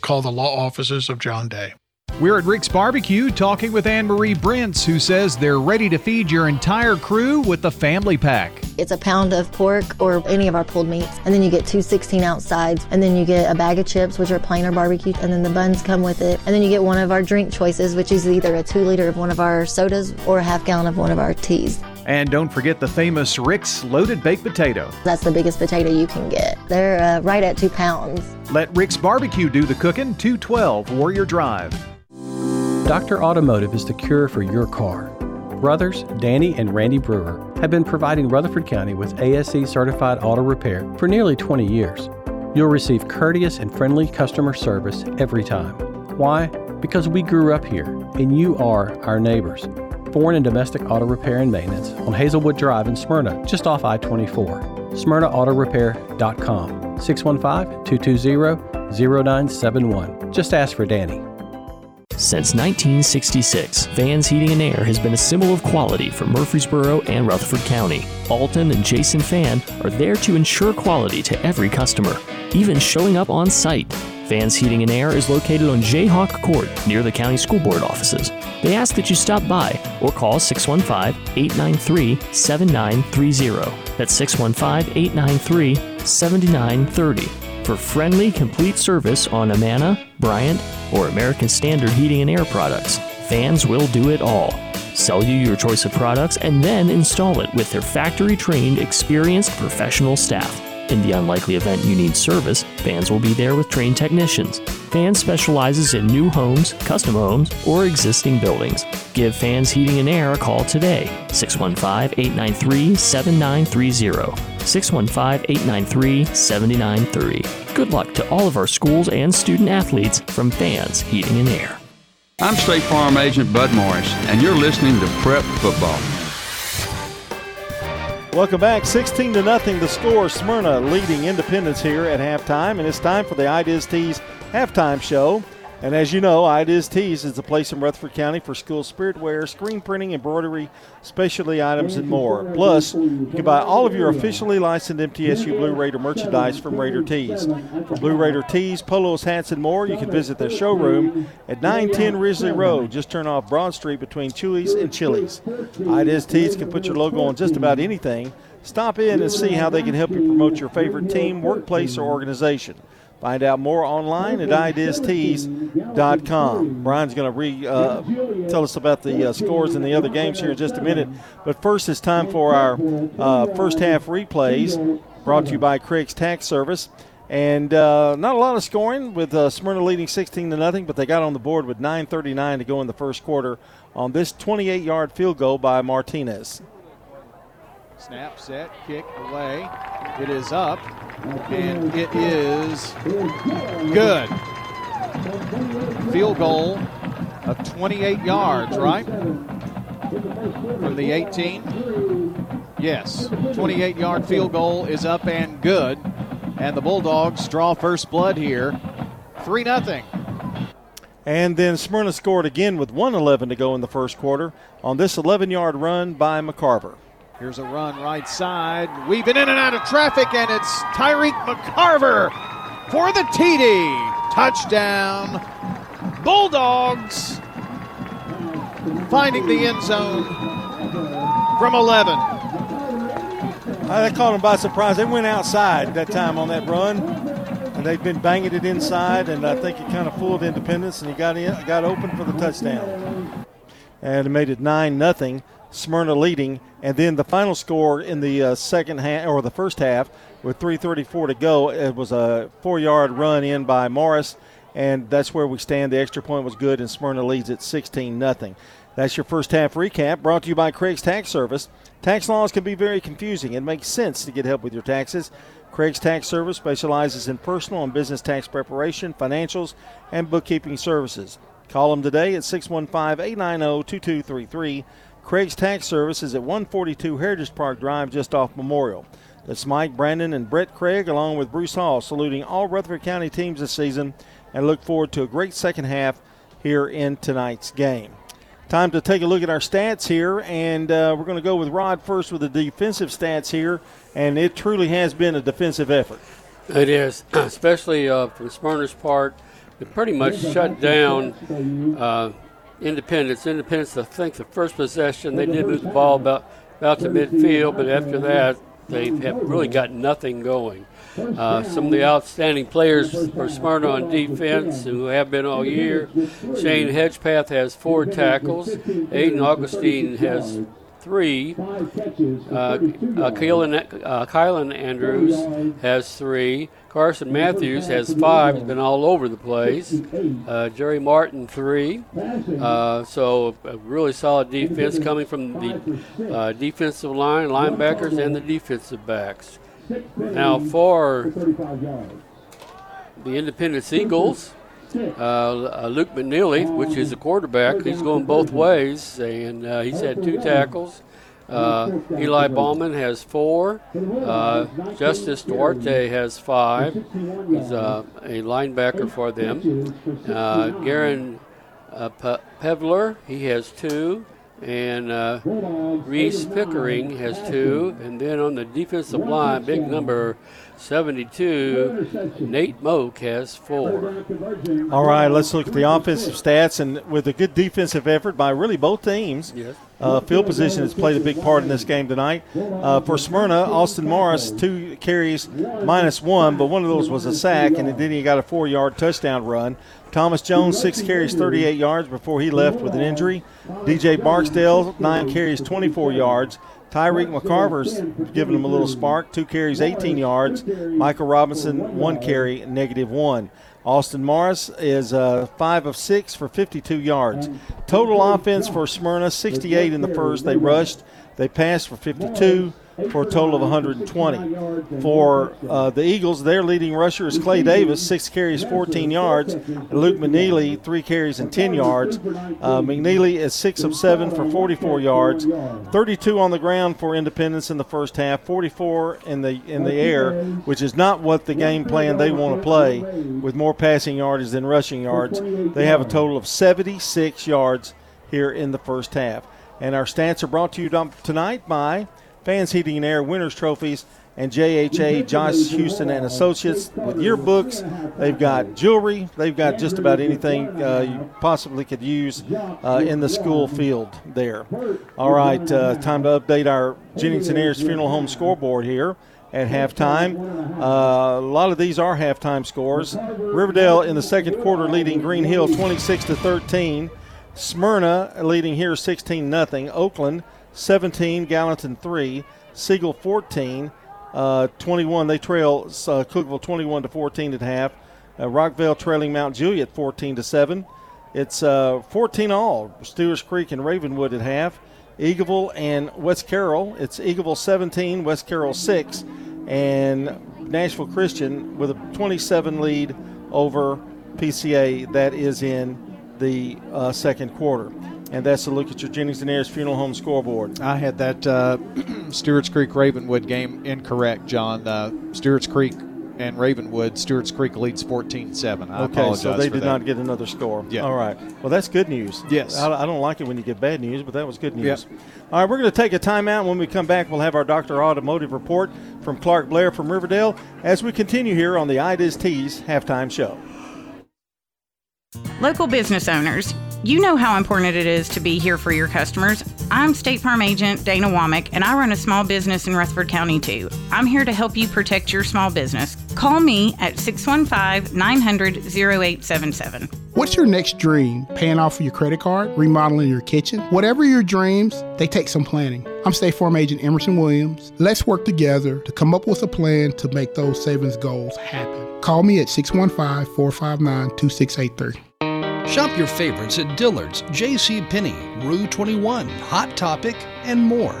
Call the law offices of John Day. We're at Rick's Barbecue talking with Anne Marie Brents, who says they're ready to feed your entire crew with the family pack. It's a pound of pork or any of our pulled meats, and then you get two 16 ounce sides, and then you get a bag of chips, which are plain or barbecue, and then the buns come with it. And then you get one of our drink choices, which is either a two liter of one of our sodas or a half gallon of one of our teas. And don't forget the famous Rick's loaded baked potato. That's the biggest potato you can get. They're uh, right at two pounds. Let Rick's Barbecue do the cooking, 212 Warrior Drive. Dr. Automotive is the cure for your car. Brothers Danny and Randy Brewer have been providing Rutherford County with ASE certified auto repair for nearly 20 years. You'll receive courteous and friendly customer service every time. Why? Because we grew up here and you are our neighbors. Foreign and domestic auto repair and maintenance on Hazelwood Drive in Smyrna, just off I 24. SmyrnaAutorepair.com 615 220 0971. Just ask for Danny. Since 1966, Vans Heating and Air has been a symbol of quality for Murfreesboro and Rutherford County. Alton and Jason Fan are there to ensure quality to every customer, even showing up on site. Vans Heating and Air is located on Jayhawk Court near the county school board offices. They ask that you stop by or call 615 893 7930. That's 615 893 7930 for friendly, complete service on Amana, Bryant, or American Standard Heating and Air products. Vans will do it all. Sell you your choice of products and then install it with their factory trained, experienced professional staff. In the unlikely event you need service, Vans will be there with trained technicians. Vans specializes in new homes, custom homes, or existing buildings. Give Vans Heating and Air a call today, 615 893 7930. 615 893 7930. Good luck to all of our schools and student athletes from Vans Heating and Air. I'm State Farm Agent Bud Morris, and you're listening to Prep Football. Welcome back. 16 to nothing. The score. Smyrna leading Independence here at halftime, and it's time for the Ideas Tees halftime show. And as you know, Ideas Tees is the place in Rutherford County for school spirit wear, screen printing, embroidery, specialty items, and more. Plus, you can buy all of your officially licensed MTSU Blue Raider merchandise from Raider Tees. For Blue Raider Tees, polos, hats, and more, you can visit their showroom at 910 Risley Road. Just turn off Broad Street between Chuy's and Chili's. Ideas Tees can put your logo on just about anything. Stop in and see how they can help you promote your favorite team, workplace, or organization. Find out more online at ideastees.com. Brian's going to re uh, tell us about the uh, scores in the other games here in just a minute. But first, it's time for our uh, first half replays brought to you by Craig's Tax Service. And uh, not a lot of scoring with uh, Smyrna leading 16 to nothing, but they got on the board with 9:39 to go in the first quarter on this 28-yard field goal by Martinez. Snap, set, kick, away. It is up, and it is good. Field goal of 28 yards, right? From the 18. Yes, 28 yard field goal is up and good. And the Bulldogs draw first blood here. 3 0. And then Smyrna scored again with 111 to go in the first quarter on this 11 yard run by McCarver. Here's a run right side, weaving in and out of traffic, and it's Tyreek McCarver for the TD. Touchdown. Bulldogs finding the end zone from 11. Uh, they caught them by surprise. They went outside that time on that run, and they've been banging it inside, and I think it kind of fooled Independence, and he got in, got open for the touchdown, and it made it nine nothing. Smyrna leading, and then the final score in the uh, second half or the first half with 3:34 to go. It was a four-yard run in by Morris, and that's where we stand. The extra point was good, and Smyrna leads at 16 0 That's your first half recap brought to you by Craig's Tax Service. Tax laws can be very confusing. It makes sense to get help with your taxes. Craig's Tax Service specializes in personal and business tax preparation, financials, and bookkeeping services. Call them today at 615 890 2233. Craig's Tax Service is at 142 Heritage Park Drive just off Memorial. That's Mike Brandon and Brett Craig, along with Bruce Hall, saluting all Rutherford County teams this season and look forward to a great second half here in tonight's game. Time to take a look at our stats here, and uh, we're going to go with Rod first with the defensive stats here, and it truly has been a defensive effort. It is, especially uh, from Smyrna's part. They pretty much shut down uh, Independence. Independence, I think the first possession, they did move the ball about, about to midfield, but after that, they have really got nothing going. Uh, some of the outstanding players for Smyrna on defense who have been all year. Shane Hedgepath has four tackles. Aiden Augustine has three. Uh, uh, Kylan, uh, Kylan Andrews has three. Carson Matthews has five. He's been all over the place. Uh, Jerry Martin, three. Uh, so a really solid defense coming from the uh, defensive line, linebackers, and the defensive backs. Now for the Independence Eagles, uh, Luke McNeely, which is a quarterback, he's going both ways, and uh, he's had two tackles. Uh, Eli Ballman has four. Uh, Justice Duarte has five. He's uh, a linebacker for them. Uh, Garen uh, Pevler, he has two. And uh, Reese Pickering has two. And then on the defensive line, big number 72, Nate Moak has four. All right, let's look at the offensive stats. And with a good defensive effort by really both teams, yes. uh, field position has played a big part in this game tonight. Uh, for Smyrna, Austin Morris, two carries, minus one, but one of those was a sack, and then he got a four yard touchdown run. Thomas Jones, six carries, 38 yards before he left with an injury. DJ Barksdale, nine carries, 24 yards. Tyreek McCarver's giving him a little spark. Two carries, 18 yards. Michael Robinson, one carry, negative one. Austin Morris is uh, five of six for 52 yards. Total offense for Smyrna, 68 in the first. They rushed. They passed for 52 for a total of 120. For uh, the Eagles, their leading rusher is Clay Davis, six carries, 14 yards. Luke McNeely, three carries and 10 yards. Uh, McNeely is six of seven for 44 yards. 32 on the ground for Independence in the first half, 44 in the in the air, which is not what the game plan they want to play. With more passing yards than rushing yards, they have a total of 76 yards here in the first half. And our stats are brought to you tonight by Vans Heating and Air Winners Trophies and JHA Josh Houston and Associates with yearbooks. They've got jewelry. They've got just about anything uh, you possibly could use uh, in the school field there. All right, uh, time to update our Jennings and Ayers Funeral Home scoreboard here at halftime. Uh, a lot of these are halftime scores. Riverdale in the second quarter leading Green Hill 26 to 13. Smyrna leading here 16 0. Oakland 17, Gallatin 3, Siegel 14, uh, 21. They trail uh, Cookeville 21 to 14 at half. Uh, Rockvale trailing Mount Juliet 14 to 7. It's uh, 14 all. Stewart's Creek and Ravenwood at half. Eagleville and West Carroll. It's Eagleville 17, West Carroll 6, and Nashville Christian with a 27 lead over PCA. That is in the uh, second quarter. And that's a look at your Jennings and Ayers Funeral Home scoreboard. I had that uh, Stewart's Creek Ravenwood game incorrect, John. Uh, Stewart's Creek and Ravenwood, Stewart's Creek leads 14 7. I okay, apologize. so they did that. not get another score. Yeah. All right. Well, that's good news. Yes. I, I don't like it when you get bad news, but that was good news. Yep. All right, we're going to take a timeout. When we come back, we'll have our Dr. Automotive report from Clark Blair from Riverdale as we continue here on the IDIS Tees halftime show. Local business owners, you know how important it is to be here for your customers. I'm State Farm Agent Dana Womack, and I run a small business in Rutherford County too. I'm here to help you protect your small business. Call me at 615 900 0877. What's your next dream? Paying off your credit card? Remodeling your kitchen? Whatever your dreams, they take some planning. I'm State Farm Agent Emerson Williams. Let's work together to come up with a plan to make those savings goals happen. Call me at 615 459 2683. Shop your favorites at Dillard's, J.C. Penney, Rue 21, Hot Topic, and more.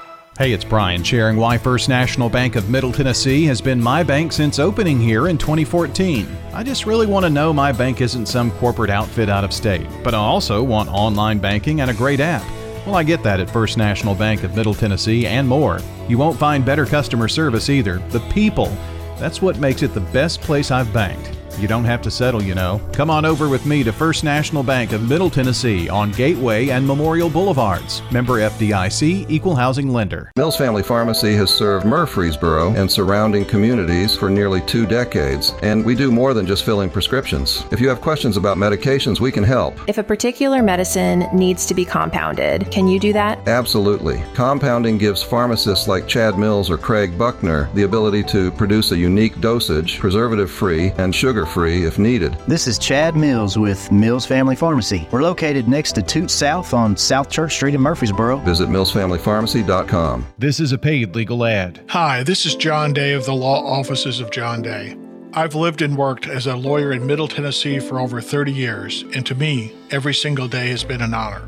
Hey, it's Brian sharing why First National Bank of Middle Tennessee has been my bank since opening here in 2014. I just really want to know my bank isn't some corporate outfit out of state, but I also want online banking and a great app. Well, I get that at First National Bank of Middle Tennessee and more. You won't find better customer service either. The people. That's what makes it the best place I've banked. You don't have to settle, you know. Come on over with me to First National Bank of Middle Tennessee on Gateway and Memorial Boulevards. Member FDIC, Equal Housing Lender. Mills Family Pharmacy has served Murfreesboro and surrounding communities for nearly two decades, and we do more than just filling prescriptions. If you have questions about medications, we can help. If a particular medicine needs to be compounded, can you do that? Absolutely. Compounding gives pharmacists like Chad Mills or Craig Buckner the ability to produce a unique dosage, preservative free, and sugar free if needed. This is Chad Mills with Mills Family Pharmacy. We're located next to Toot South on South Church Street in Murfreesboro. Visit millsfamilypharmacy.com. This is a paid legal ad. Hi, this is John Day of the Law Offices of John Day. I've lived and worked as a lawyer in Middle Tennessee for over 30 years, and to me, every single day has been an honor.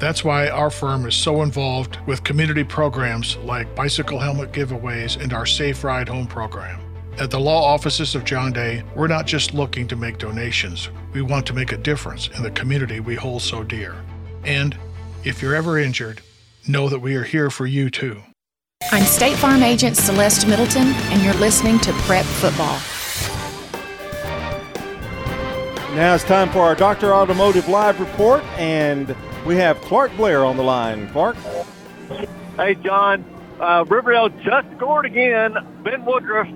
That's why our firm is so involved with community programs like bicycle helmet giveaways and our Safe Ride Home program. At the law offices of John Day, we're not just looking to make donations, we want to make a difference in the community we hold so dear. And if you're ever injured, know that we are here for you too. I'm State Farm Agent Celeste Middleton, and you're listening to Prep Football. Now it's time for our Dr. Automotive Live report, and we have Clark Blair on the line. Clark? Hey, John. Uh, Riverdale just scored again. Ben Woodruff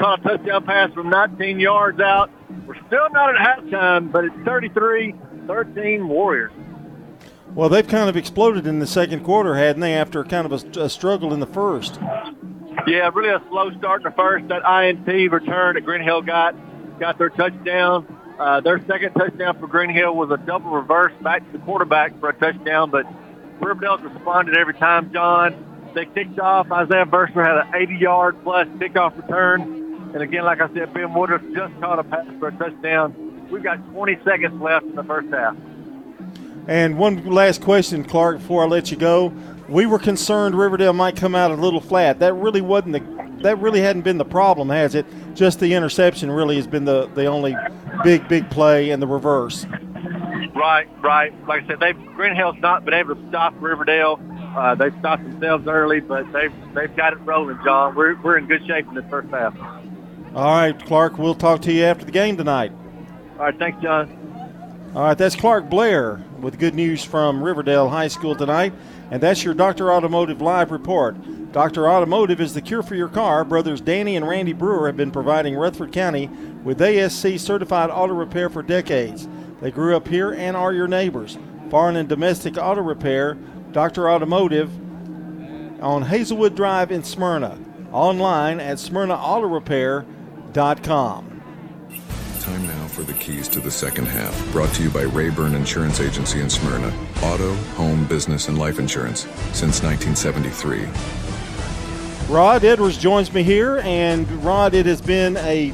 caught a touchdown pass from 19 yards out. We're still not at halftime, but it's 33-13 Warriors. Well, they've kind of exploded in the second quarter, hadn't they, after kind of a, a struggle in the first? Yeah, really a slow start in the first. That INT return that Green Hill got got their touchdown. Uh, their second touchdown for Green Hill was a double reverse back to the quarterback for a touchdown, but Riverdale's responded every time, John. They kicked off. Isaiah Verser had an 80-yard plus kickoff return. And again, like I said, Ben Woodruff just caught a pass for a touchdown. We've got 20 seconds left in the first half. And one last question, Clark, before I let you go. We were concerned Riverdale might come out a little flat. That really wasn't the that really hadn't been the problem, has it? Just the interception really has been the, the only big, big play and the reverse. Right, right. Like I said, they've Green Hill's not been able to stop Riverdale. Uh, they've stopped themselves early, but they've they've got it rolling, John. We're we're in good shape in the first half. All right, Clark. We'll talk to you after the game tonight. All right, thanks, John. All right, that's Clark Blair with good news from Riverdale High School tonight, and that's your Dr. Automotive Live report. Dr. Automotive is the cure for your car. Brothers Danny and Randy Brewer have been providing Rutherford County with ASE certified auto repair for decades. They grew up here and are your neighbors. Foreign and domestic auto repair, Dr. Automotive on Hazelwood Drive in Smyrna. Online at smyrnaautorepair.com. Time now for the keys to the second half. Brought to you by Rayburn Insurance Agency in Smyrna. Auto, home, business, and life insurance since 1973. Rod Edwards joins me here, and Rod, it has been a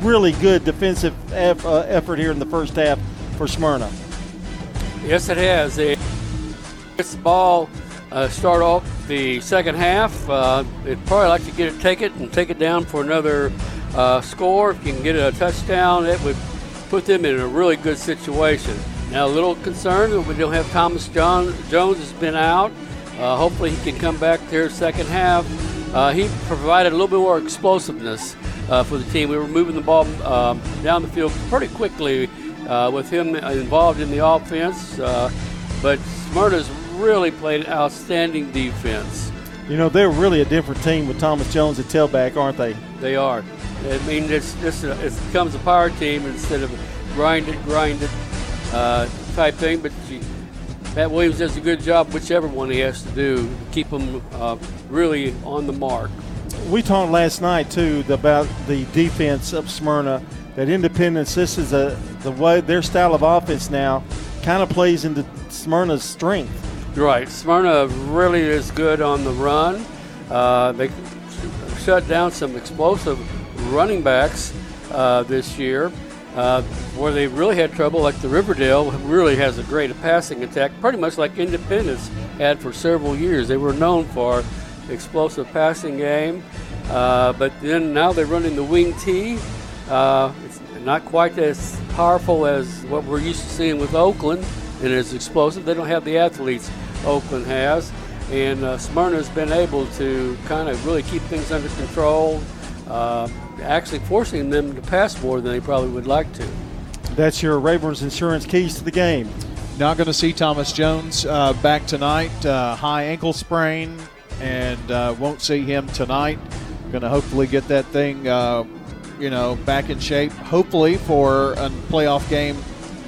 really good defensive eff- uh, effort here in the first half for Smyrna. Yes, it has. They gets the ball, uh, start off the second half. Uh, they'd probably like to get it, take it, and take it down for another uh, score. If you can get a touchdown, it would put them in a really good situation. Now, a little concerned that we don't have Thomas John, Jones has been out. Uh, hopefully, he can come back there second half. Uh, he provided a little bit more explosiveness uh, for the team. We were moving the ball um, down the field pretty quickly uh, with him involved in the offense. Uh, but Smyrna's really played outstanding defense. You know, they're really a different team with Thomas Jones at tailback, aren't they? They are. I mean, it's just it becomes a power team instead of grind it, grind it uh, type thing. But you, Pat Williams does a good job, whichever one he has to do, to keep them uh, really on the mark. We talked last night too about the defense of Smyrna. That Independence, this is a the way their style of offense now, kind of plays into Smyrna's strength. Right, Smyrna really is good on the run. Uh, they shut down some explosive running backs uh, this year. Uh, where they really had trouble, like the Riverdale, really has a great passing attack, pretty much like Independence had for several years. They were known for explosive passing game, uh, but then now they're running the wing T. Uh, it's not quite as powerful as what we're used to seeing with Oakland, and it's explosive. They don't have the athletes Oakland has, and uh, Smyrna's been able to kind of really keep things under control uh, actually forcing them to pass more than they probably would like to. That's your Ravens Insurance keys to the game. Not going to see Thomas Jones uh, back tonight. Uh, high ankle sprain, and uh, won't see him tonight. Going to hopefully get that thing, uh, you know, back in shape. Hopefully for a playoff game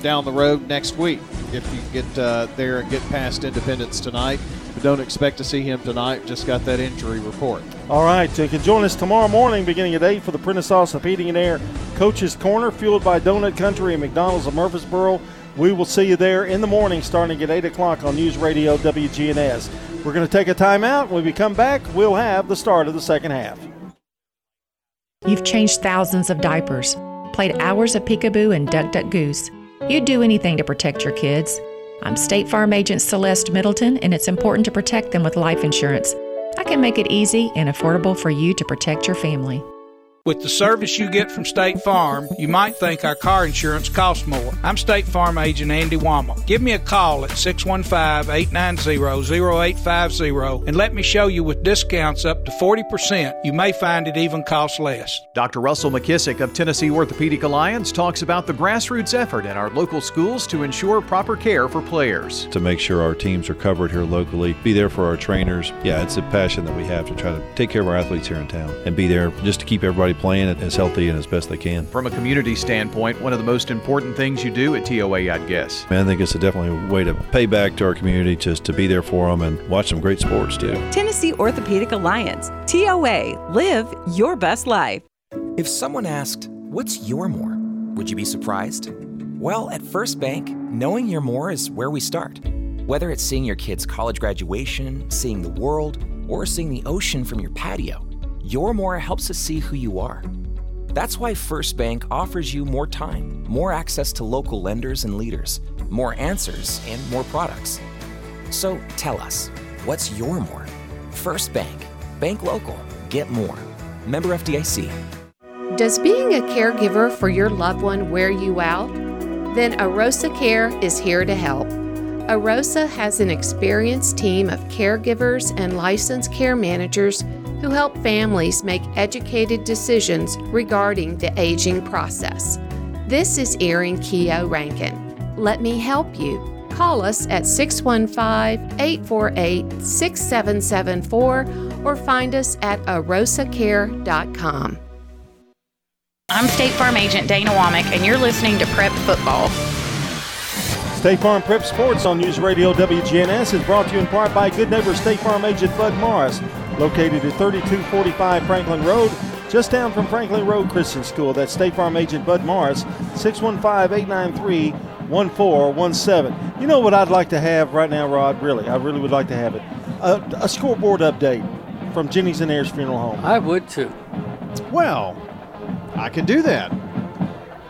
down the road next week if you get uh, there and get past Independence tonight. But don't expect to see him tonight. Just got that injury report. All right, you can join us tomorrow morning beginning at 8 for the Prentice Allsup Heating and Air Coach's Corner, fueled by Donut Country and McDonald's of Murfreesboro. We will see you there in the morning starting at 8 o'clock on News Radio WGNS. We're going to take a timeout. When we come back, we'll have the start of the second half. You've changed thousands of diapers, played hours of peekaboo and duck duck goose. You'd do anything to protect your kids. I'm State Farm Agent Celeste Middleton, and it's important to protect them with life insurance. I can make it easy and affordable for you to protect your family. With the service you get from State Farm, you might think our car insurance costs more. I'm State Farm agent Andy Womack. Give me a call at 615-890-0850 and let me show you with discounts up to 40%. You may find it even costs less. Dr. Russell McKissick of Tennessee Orthopedic Alliance talks about the grassroots effort in our local schools to ensure proper care for players. To make sure our teams are covered here locally, be there for our trainers. Yeah, it's a passion that we have to try to take care of our athletes here in town and be there just to keep everybody playing it as healthy and as best they can. From a community standpoint, one of the most important things you do at TOA, I'd guess. Man, I think it's a definitely a way to pay back to our community, just to be there for them and watch some great sports too. Tennessee Orthopedic Alliance, TOA, live your best life. If someone asked, What's your more? Would you be surprised? Well, at First Bank, knowing your more is where we start. Whether it's seeing your kid's college graduation, seeing the world, or seeing the ocean from your patio, your more helps us see who you are. That's why First Bank offers you more time, more access to local lenders and leaders, more answers, and more products. So tell us, what's your more? First Bank. Bank local. Get more. Member FDIC. Does being a caregiver for your loved one wear you out? then Arosa Care is here to help. Arosa has an experienced team of caregivers and licensed care managers who help families make educated decisions regarding the aging process. This is Erin Keogh Rankin. Let me help you. Call us at 615 848 6774 or find us at arosacare.com. I'm State Farm Agent Dana Womack, and you're listening to Prep Football. State Farm Prep Sports on News Radio WGNS is brought to you in part by Good Neighbor State Farm agent Bud Morris, located at 3245 Franklin Road, just down from Franklin Road Christian School. That's State Farm agent Bud Morris, 615 893 1417. You know what I'd like to have right now, Rod? Really, I really would like to have it. A, a scoreboard update from Jennings and Ayers Funeral Home. I would too. Well, I can do that.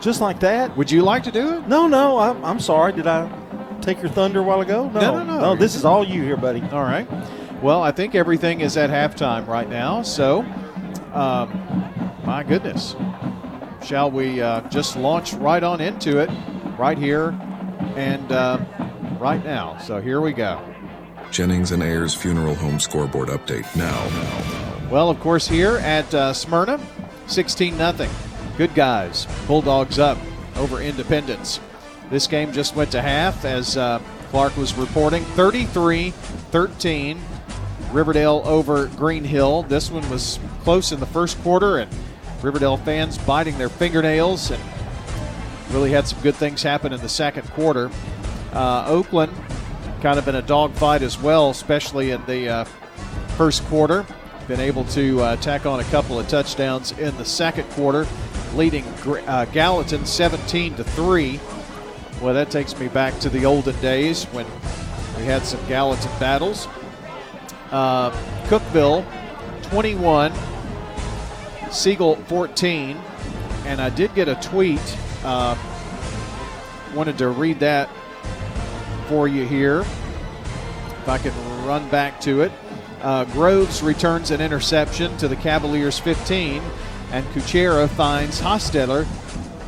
Just like that? Would you like to do it? No, no. I'm, I'm sorry. Did I take your thunder a while ago? No, No, no, no. No, this is all you here, buddy. All right. Well, I think everything is at halftime right now. So, um, my goodness. Shall we uh, just launch right on into it right here and uh, right now? So, here we go. Jennings and Ayers Funeral Home scoreboard update now. Well, of course, here at uh, Smyrna, 16 0. Good guys. Bulldogs up over Independence. This game just went to half, as uh, Clark was reporting 33 13. Riverdale over Green Hill. This one was close in the first quarter, and Riverdale fans biting their fingernails and really had some good things happen in the second quarter. Uh, Oakland kind of in a dogfight as well, especially in the uh, first quarter. Been able to uh, tack on a couple of touchdowns in the second quarter, leading uh, Gallatin 17 to three. Well, that takes me back to the olden days when we had some Gallatin battles. Uh, Cookeville 21, Siegel 14, and I did get a tweet. Uh, wanted to read that for you here. If I can run back to it. Uh, Groves returns an interception to the Cavaliers 15, and Kuchera finds Hostetler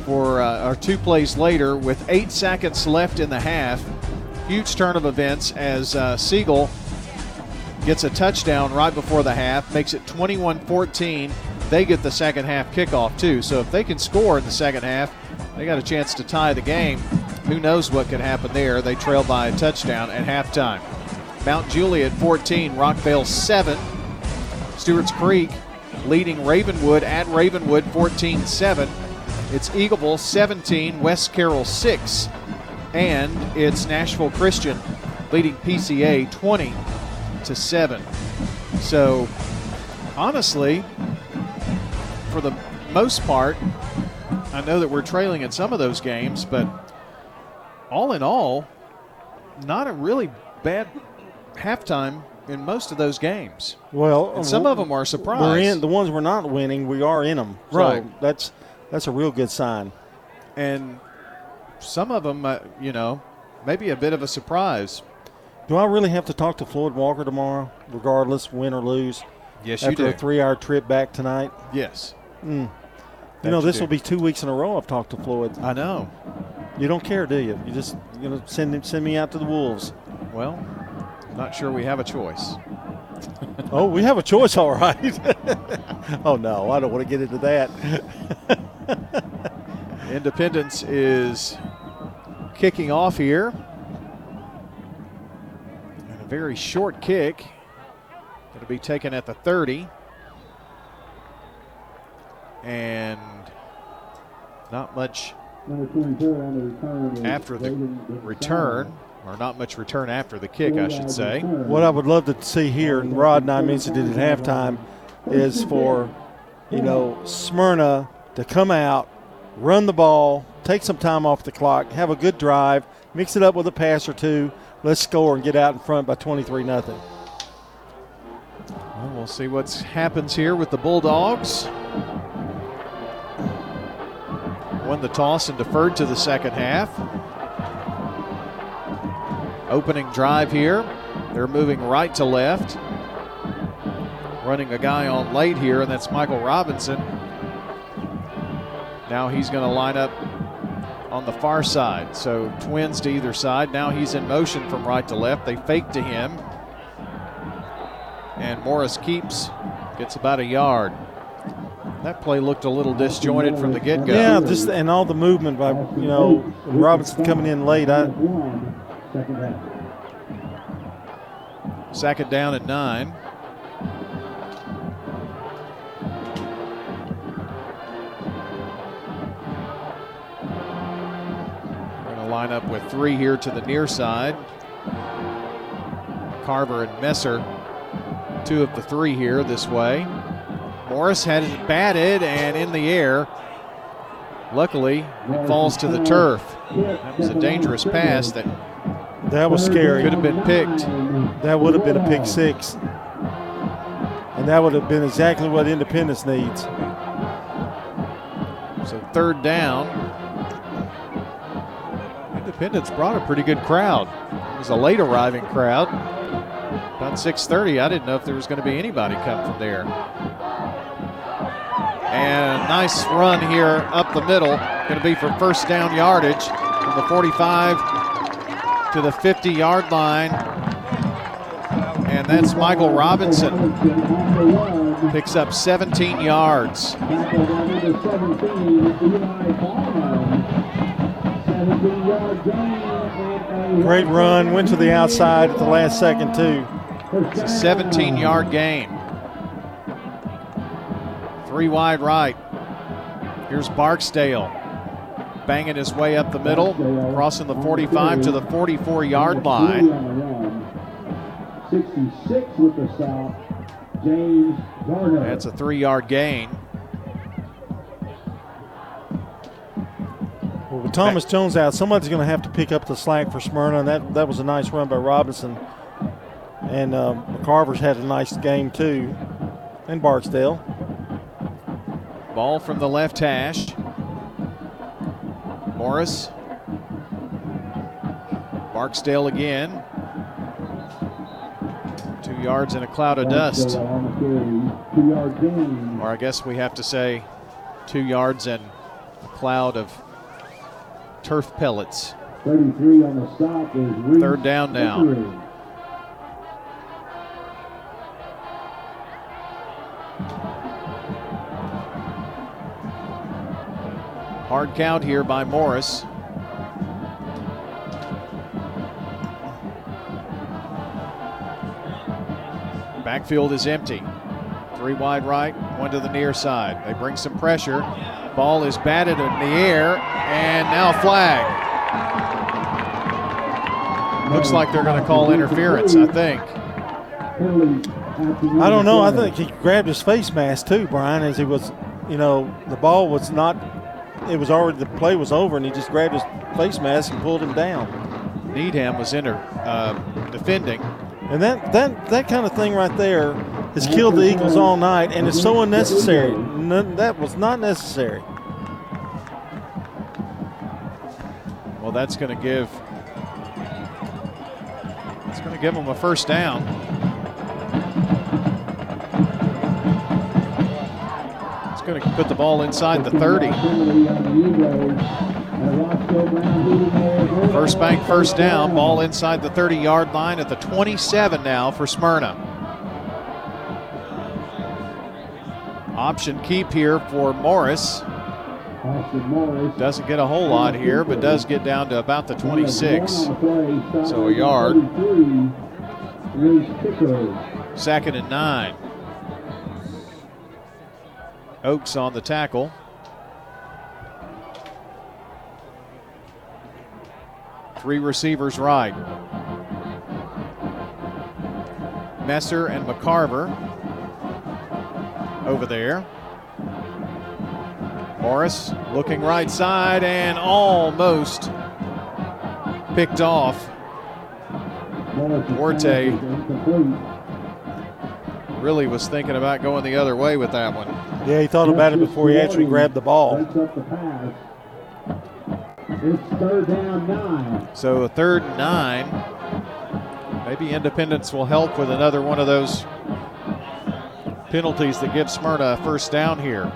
for uh, or two plays later with eight seconds left in the half. Huge turn of events as uh, Siegel gets a touchdown right before the half, makes it 21 14. They get the second half kickoff, too. So if they can score in the second half, they got a chance to tie the game. Who knows what could happen there? They trail by a touchdown at halftime. Mount Juliet 14, Rockvale 7. Stewart's Creek leading Ravenwood at Ravenwood 14 7. It's Eagleville 17, West Carroll 6. And it's Nashville Christian leading PCA 20 to 7. So, honestly, for the most part, I know that we're trailing in some of those games, but all in all, not a really bad halftime in most of those games. Well, and some of them are surprised. We're in the ones we're not winning. We are in them. So Right. That's that's a real good sign. And some of them, uh, you know, maybe a bit of a surprise. Do I really have to talk to Floyd Walker tomorrow, regardless, win or lose? Yes, you after do. a three-hour trip back tonight. Yes. Mm. You know, you this do. will be two weeks in a row I've talked to Floyd. I know. You don't care, do you? You just you know send him send me out to the wolves. Well, not sure we have a choice. oh, we have a choice, all right. oh no, I don't want to get into that. Independence is kicking off here. Very short kick. To be taken at the 30. And not much after the return, or not much return after the kick, I should say. What I would love to see here, and Rod and I mentioned it at halftime, is for you know Smyrna to come out, run the ball, take some time off the clock, have a good drive, mix it up with a pass or two. Let's score and get out in front by 23 nothing. Well, we'll see what happens here with the Bulldogs. Won the toss and deferred to the second half. Opening drive here. They're moving right to left. Running a guy on late here, and that's Michael Robinson. Now he's going to line up on the far side. So twins to either side. Now he's in motion from right to left. They fake to him. And Morris keeps, gets about a yard. That play looked a little disjointed from the get go. Yeah, just and all the movement by you know Robinson coming in late. I, Second down at nine. We're going to line up with three here to the near side. Carver and Messer, two of the three here this way. Morris had it batted and in the air. Luckily, it falls to the turf. That was a dangerous pass that that was scary. Could have been picked. That would have been a pick six. And that would have been exactly what Independence needs. So third down. Independence brought a pretty good crowd. It was a late arriving crowd. About 6:30, I didn't know if there was going to be anybody come from there. And nice run here up the middle. Going to be for first down yardage from the 45 to the 50 yard line. And that's Michael Robinson. Picks up 17 yards. Great run, went to the outside at the last second, too. It's a 17 yard gain. Three wide right. Here's Barksdale banging his way up the middle, crossing the 45 to the 44 yard line. 66 with the stop, James Garner. That's a three yard gain. Thomas Jones out, somebody's going to have to pick up the slack for Smyrna, and that, that was a nice run by Robinson. And uh, McCarver's had a nice game, too, and Barksdale. Ball from the left hash. Morris. Barksdale again. Two yards in a cloud of dust. Or I guess we have to say two yards and a cloud of turf pellets. 33 on the stop is Reese Third down now. Hard count here by Morris. Backfield is empty. Three wide right, one to the near side. They bring some pressure. Ball is batted in the air, and now flag. Looks like they're going to call interference, I think. I don't know. I think he grabbed his face mask, too, Brian, as he was, you know, the ball was not, it was already, the play was over, and he just grabbed his face mask and pulled him down. Needham was inter, uh, defending. And that, that, that kind of thing right there has killed the Eagles all night, and it's so unnecessary. None, that was not necessary. Well, that's going to give it's going to give them a first down. It's going to put the ball inside the 30. First bank first down, ball inside the 30 yard line at the 27 now for Smyrna. Option keep here for Morris. Doesn't get a whole lot here, but does get down to about the 26. So a yard. Second and nine. Oaks on the tackle. Three receivers right. Messer and McCarver over there. Morris looking right side and almost picked off. Duarte really was thinking about going the other way with that one. Yeah, he thought about it before he actually grabbed the ball. It's third down nine. So a third nine. Maybe Independence will help with another one of those penalties that give Smyrna a first down here.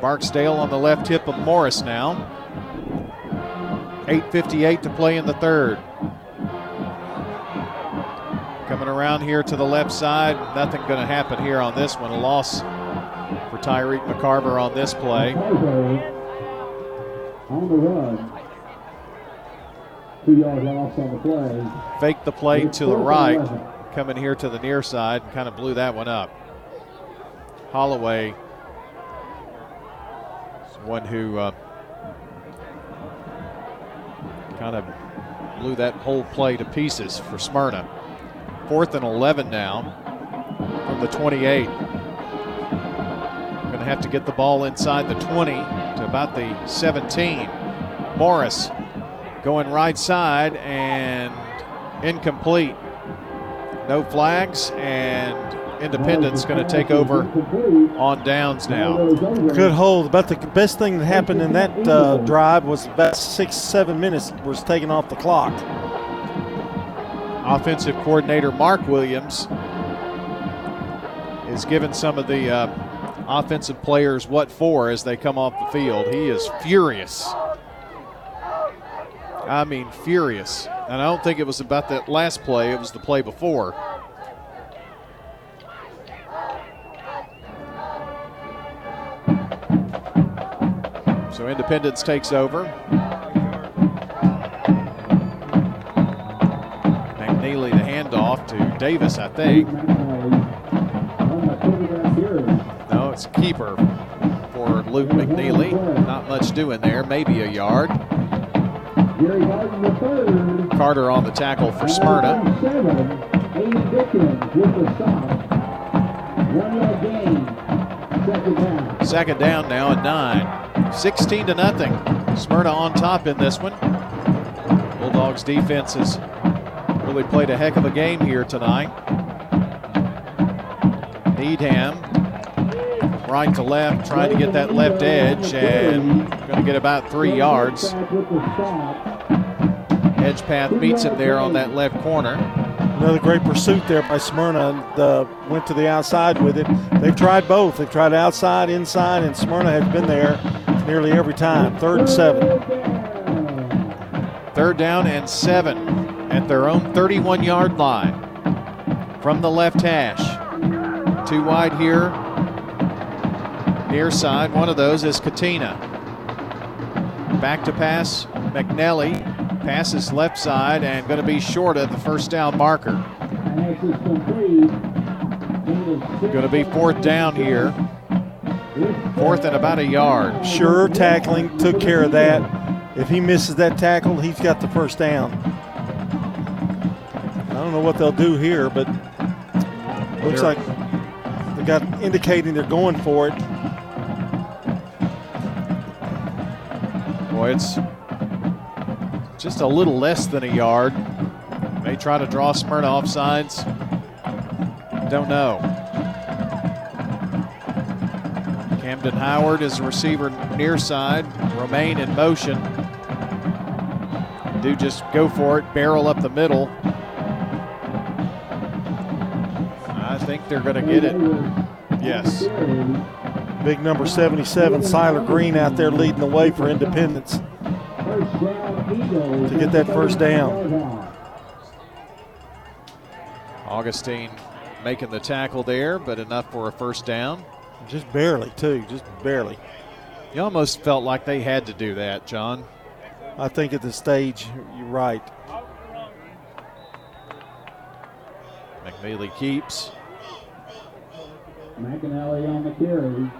Barksdale on the left hip of Morris now. 8.58 to play in the third. Coming around here to the left side, nothing going to happen here on this one. A loss for Tyreek McCarver on this play. On the run. Two yard loss on the play. Fake the play to the right, coming here to the near side, and kind of blew that one up. Holloway is one who uh, kind of blew that whole play to pieces for Smyrna. Fourth and 11 now from the 28. Going to have to get the ball inside the 20 to about the 17. Morris going right side and incomplete. No flags and Independence going to take over on downs now. Good hold. About the best thing that happened in that uh, drive was about six, seven minutes was taken off the clock. Offensive coordinator Mark Williams is giving some of the uh, offensive players what for as they come off the field. He is furious. I mean, furious. And I don't think it was about that last play, it was the play before. So Independence takes over. McNeely the handoff to Davis, I think. It's keeper for Luke McNeely. Not much doing there, maybe a yard. Carter on the tackle for Smyrna. Second down now at nine. 16 to nothing. Smyrna on top in this one. Bulldogs defense has really played a heck of a game here tonight. Needham right to left, trying to get that left edge, and going to get about three yards. Hedgepath meets him there on that left corner. Another great pursuit there by Smyrna. And, uh, went to the outside with it. They've tried both. They've tried outside, inside, and Smyrna has been there nearly every time. Third and seven. Third down and seven at their own 31 yard line from the left hash. Two wide here. Near side, one of those is Katina. Back to pass, McNeely. Passes left side and going to be short of the first down marker. Going to be fourth down here. Fourth and about a yard. Sure, tackling took care of that. If he misses that tackle, he's got the first down. I don't know what they'll do here, but looks like they got indicating they're going for it. It's just a little less than a yard. May try to draw Smyrna off sides. Don't know. Camden Howard is a receiver near side. Remain in motion. Do just go for it, barrel up the middle. I think they're going to get it. Yes. Big number 77, Siler Green out there leading the way for Independence to get that first down. Augustine making the tackle there, but enough for a first down. Just barely, too, just barely. You almost felt like they had to do that, John. I think at the stage, you're right. McNeely keeps. McAnally on the carry.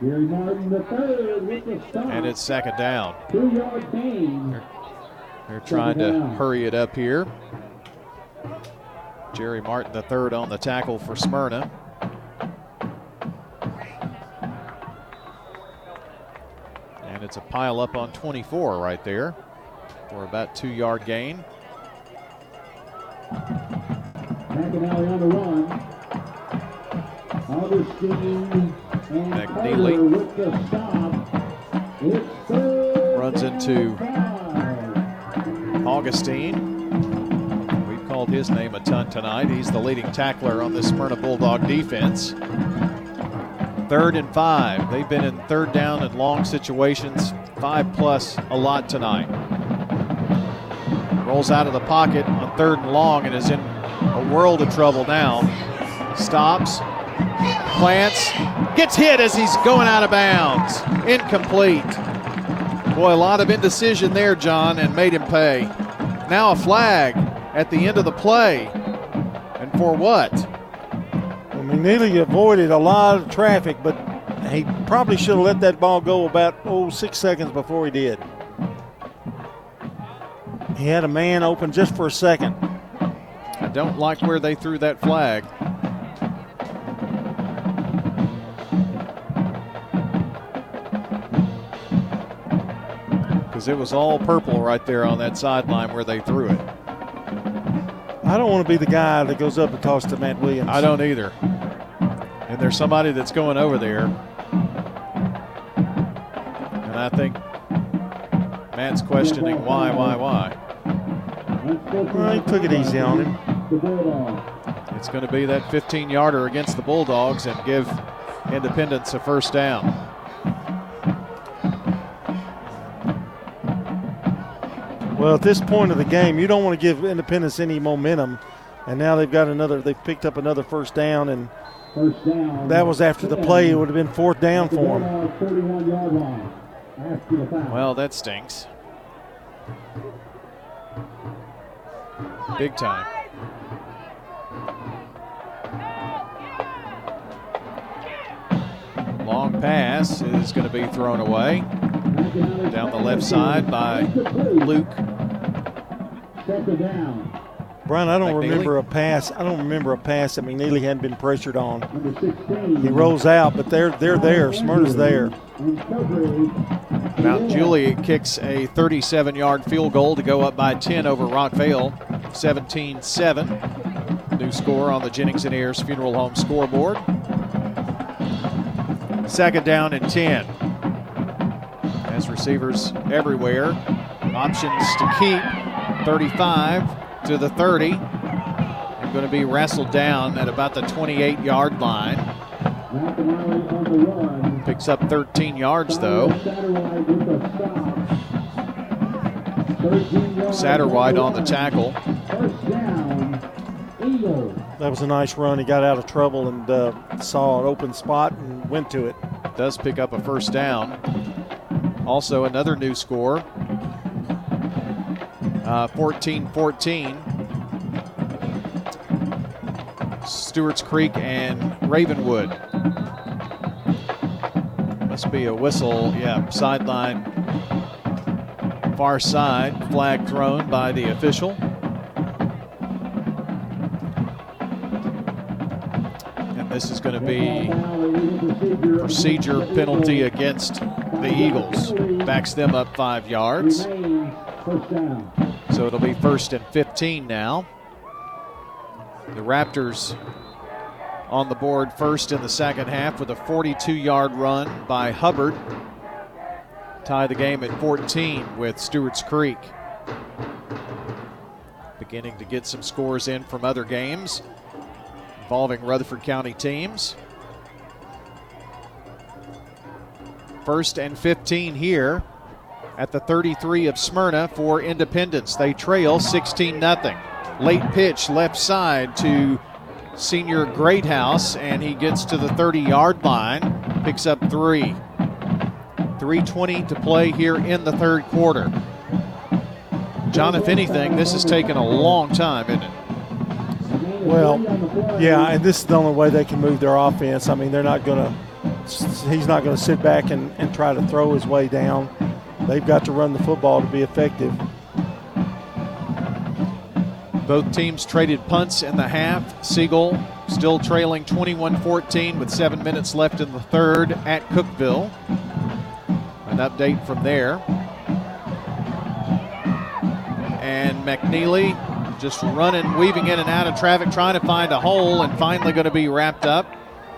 Martin the third with the stop. And it's second down. Two yard gain. They're, they're trying to hurry it up here. Jerry Martin the third on the tackle for Smyrna. And it's a pile up on 24 right there for about two yard gain. McAnally on the run. Augustine McNeely. Runs into Augustine. We've called his name a ton tonight. He's the leading tackler on the Smyrna Bulldog defense. Third and five. They've been in third down and long situations, five plus a lot tonight. Rolls out of the pocket on third and long and is in a world of trouble now. Stops, plants, gets hit as he's going out of bounds. Incomplete. Boy, a lot of indecision there, John, and made him pay. Now a flag at the end of the play. And for what? Well, McNeely avoided a lot of traffic, but he probably should have let that ball go about, oh, six seconds before he did. He had a man open just for a second. I don't like where they threw that flag. Because it was all purple right there on that sideline where they threw it. I don't want to be the guy that goes up and talks to Matt Williams. I don't either. And there's somebody that's going over there. And I think Matt's questioning why, why, why. Well, he took it easy on him. It's going to be that 15 yarder against the Bulldogs and give Independence a first down. Well, at this point of the game, you don't want to give Independence any momentum. And now they've got another, they've picked up another first down. And First down. that was after the play. It would have been fourth down for them. 41 yard line. After the foul. Well, that stinks. Big time. Long pass is going to be thrown away down the left side by Luke. Second down. Brian, I don't McNeely? remember a pass. I don't remember a pass that McNeely hadn't been pressured on. 16. He rolls out, but they're they're there. Smyrna's there. Mount Juliet kicks a 37 yard field goal to go up by 10 over Rockvale, 17 7. New score on the Jennings and Ayers Funeral Home scoreboard. Second down and 10. As receivers everywhere, options to keep 35 to the 30. And going to be wrestled down at about the 28 yard line. McNeely on the run. Picks up 13 yards though. Satterwhite with the stop. 13 yard Satterwhite on the tackle. First down. Eagles. That was a nice run. He got out of trouble and uh, saw an open spot and went to it. Does pick up a first down. Also, another new score Uh, 14 14. Stewart's Creek and Ravenwood. Must be a whistle. Yeah, sideline, far side. Flag thrown by the official. And this is going to be procedure penalty against the Eagles. Backs them up five yards. First down. So it'll be first and 15 now. The Raptors on the board first in the second half with a 42 yard run by Hubbard. Tie the game at 14 with Stewart's Creek. Beginning to get some scores in from other games involving Rutherford County teams. First and 15 here at the 33 of Smyrna for Independence. They trail 16 0. Late pitch left side to senior Greathouse, and he gets to the 30 yard line, picks up three. 3.20 to play here in the third quarter. John, if anything, this has taken a long time, isn't it? Well, yeah, and this is the only way they can move their offense. I mean, they're not going to, he's not going to sit back and, and try to throw his way down. They've got to run the football to be effective. Both teams traded punts in the half. Siegel still trailing 21 14 with seven minutes left in the third at Cookeville. An update from there. And McNeely just running, weaving in and out of traffic, trying to find a hole, and finally going to be wrapped up.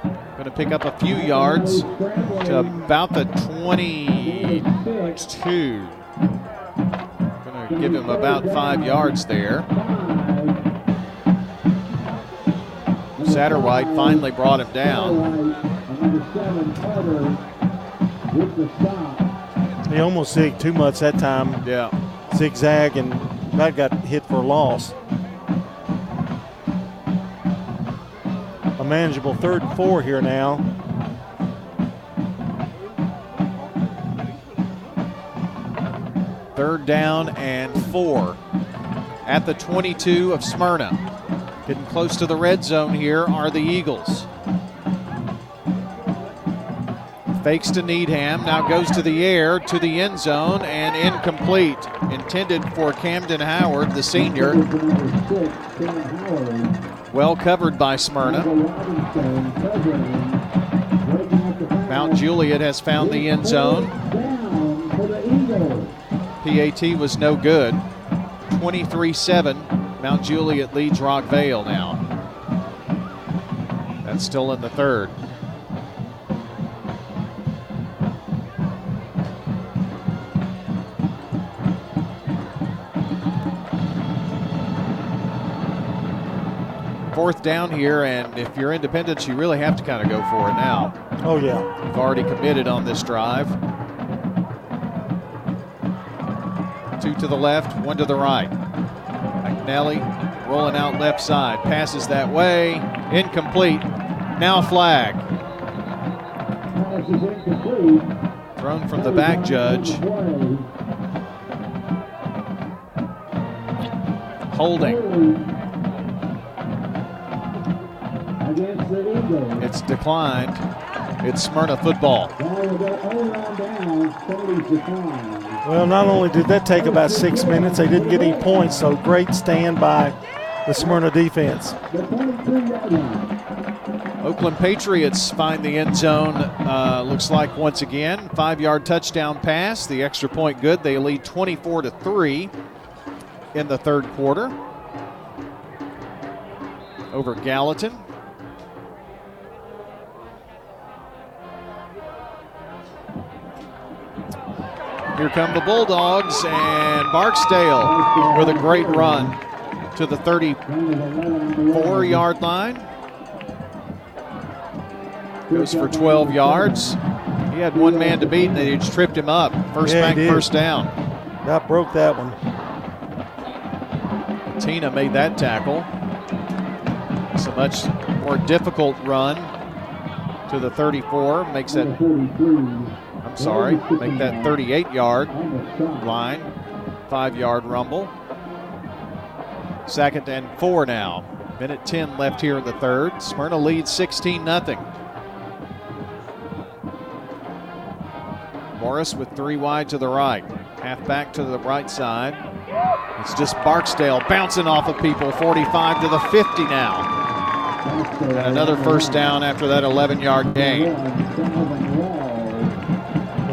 Going to pick up a few yards to about the 22. Going to give him about five yards there. Satterwhite finally brought him down. He almost zigged too much that time. Yeah. Zigzag and that got hit for a loss. A manageable third and four here now. Third down and four at the 22 of Smyrna. Getting close to the red zone here are the Eagles. Fakes to Needham, now goes to the air, to the end zone, and incomplete. Intended for Camden Howard, the senior. Well covered by Smyrna. Mount Juliet has found the end zone. PAT was no good. 23 7. Mount Juliet leads Rockvale now. That's still in the third. Fourth down here, and if you're Independence, you really have to kind of go for it now. Oh, yeah. You've already committed on this drive. Two to the left, one to the right. McNeely rolling out left side, passes that way, incomplete. Now flag. Thrown from the back judge. Holding. It's declined. It's Smyrna football. Well, not only did that take about six minutes, they didn't get any points, so great stand by the Smyrna defense. Oakland Patriots find the end zone, uh, looks like once again. Five yard touchdown pass, the extra point good. They lead 24 to 3 in the third quarter over Gallatin. Here come the Bulldogs and Barksdale with a great run to the 34 yard line. Goes for 12 yards. He had one man to beat and they just tripped him up. First Yeah, bank, first down. That broke that one. Tina made that tackle. It's a much more difficult run to the 34. Makes that, I'm sorry, make that 38 yard line. Five yard rumble. Second and four now. Minute 10 left here in the third. Smyrna leads 16 0. Morris with three wide to the right. Half back to the right side. It's just Barksdale bouncing off of people. 45 to the 50 now. And another first down after that 11 yard gain.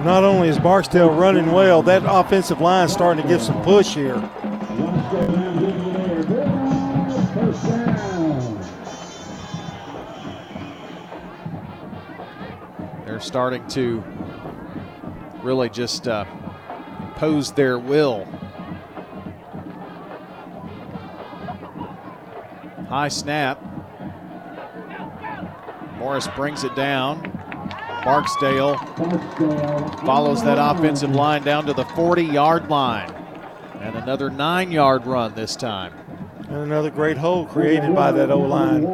Not only is Barksdale running well, that offensive line is starting to give some push here. They're starting to really just uh, impose their will. High snap. Morris brings it down. Barksdale follows that offensive line down to the 40 yard line. And another nine yard run this time. And another great hole created by that O line.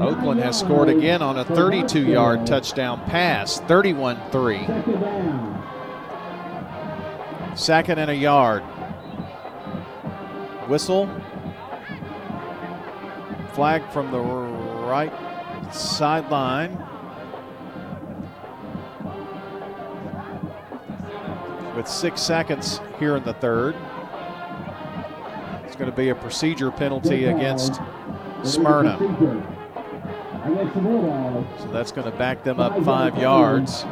Oakland has scored again on a 32 yard touchdown pass, 31 3. Second and a yard. Whistle. Flag from the right sideline. With six seconds here in the third. It's going to be a procedure penalty against Smyrna. So that's going to back them up five yards.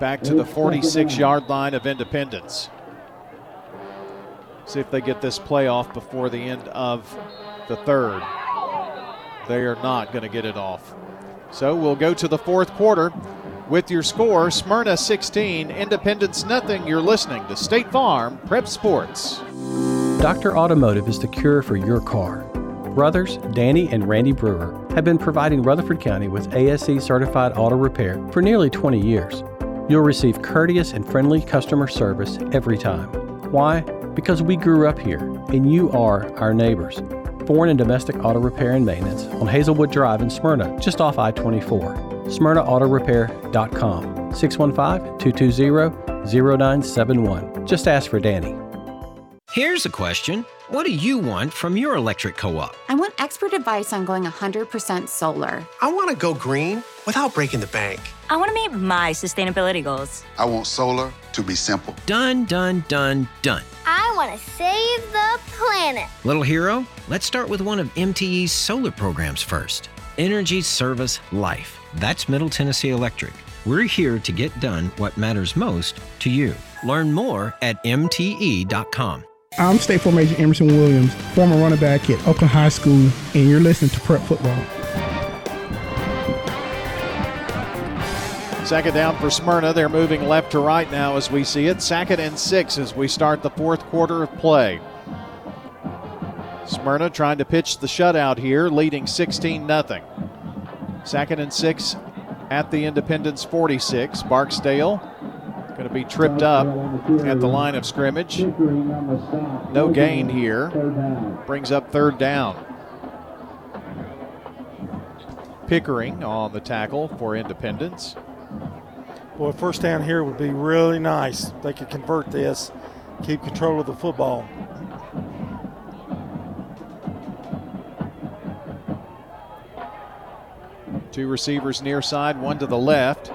Back to the 46 yard line of Independence. See if they get this play off before the end of the third. They are not going to get it off. So we'll go to the fourth quarter with your score Smyrna 16, Independence nothing. You're listening to State Farm Prep Sports. Dr. Automotive is the cure for your car. Brothers Danny and Randy Brewer have been providing Rutherford County with ASE certified auto repair for nearly 20 years. You'll receive courteous and friendly customer service every time. Why? Because we grew up here and you are our neighbors. Foreign and domestic auto repair and maintenance on Hazelwood Drive in Smyrna, just off I 24. SmyrnaAutorepair.com 615 220 0971. Just ask for Danny. Here's a question What do you want from your electric co op? I want expert advice on going 100% solar. I want to go green without breaking the bank. I want to meet my sustainability goals. I want solar to be simple. Done, done, done, done. I want to save the planet. Little hero, let's start with one of MTE's solar programs first Energy Service Life. That's Middle Tennessee Electric. We're here to get done what matters most to you. Learn more at MTE.com. I'm State Farm Agent Emerson Williams, former running back at Oakland High School, and you're listening to Prep Football. Second down for Smyrna. They're moving left to right now as we see it. Second and six as we start the fourth quarter of play. Smyrna trying to pitch the shutout here, leading 16 0. Second and six at the Independence 46. Barksdale going to be tripped up at the line of scrimmage. No gain here. Brings up third down. Pickering on the tackle for Independence. Boy, first down here would be really nice. They could convert this, keep control of the football. Two receivers near side, one to the left.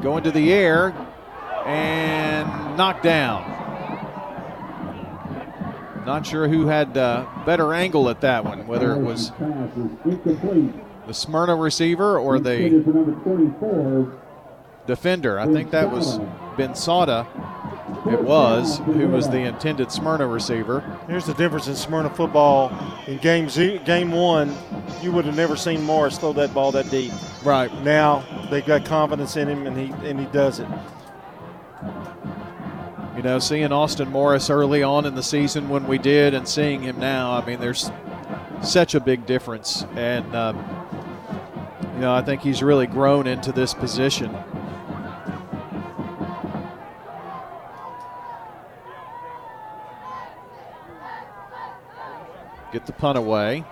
Going to the air and knocked down. Not sure who had uh, better angle at that one, whether it was the Smyrna receiver or the defender. I think that was Bensada. It was who was the intended Smyrna receiver. Here's the difference in Smyrna football. In game z- game one, you would have never seen Morris throw that ball that deep. Right now, they've got confidence in him, and he and he does it. You know, seeing Austin Morris early on in the season when we did, and seeing him now, I mean, there's such a big difference, and um, you know, I think he's really grown into this position. Get the punt away.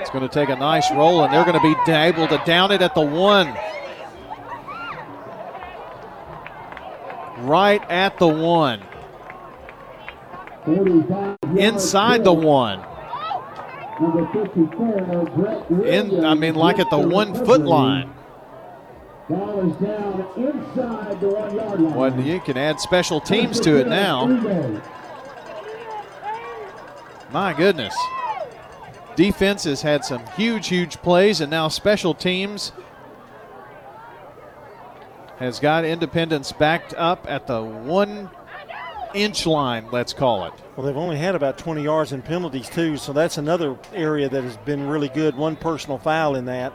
It's going to take a nice roll, and they're going to be able to down it at the one. Right at the one. Inside the one. In, I mean, like at the one foot line. Well, you can add special teams to it now. My goodness. Defense has had some huge, huge plays, and now special teams has got Independence backed up at the one inch line, let's call it. Well, they've only had about 20 yards in penalties, too, so that's another area that has been really good. One personal foul in that.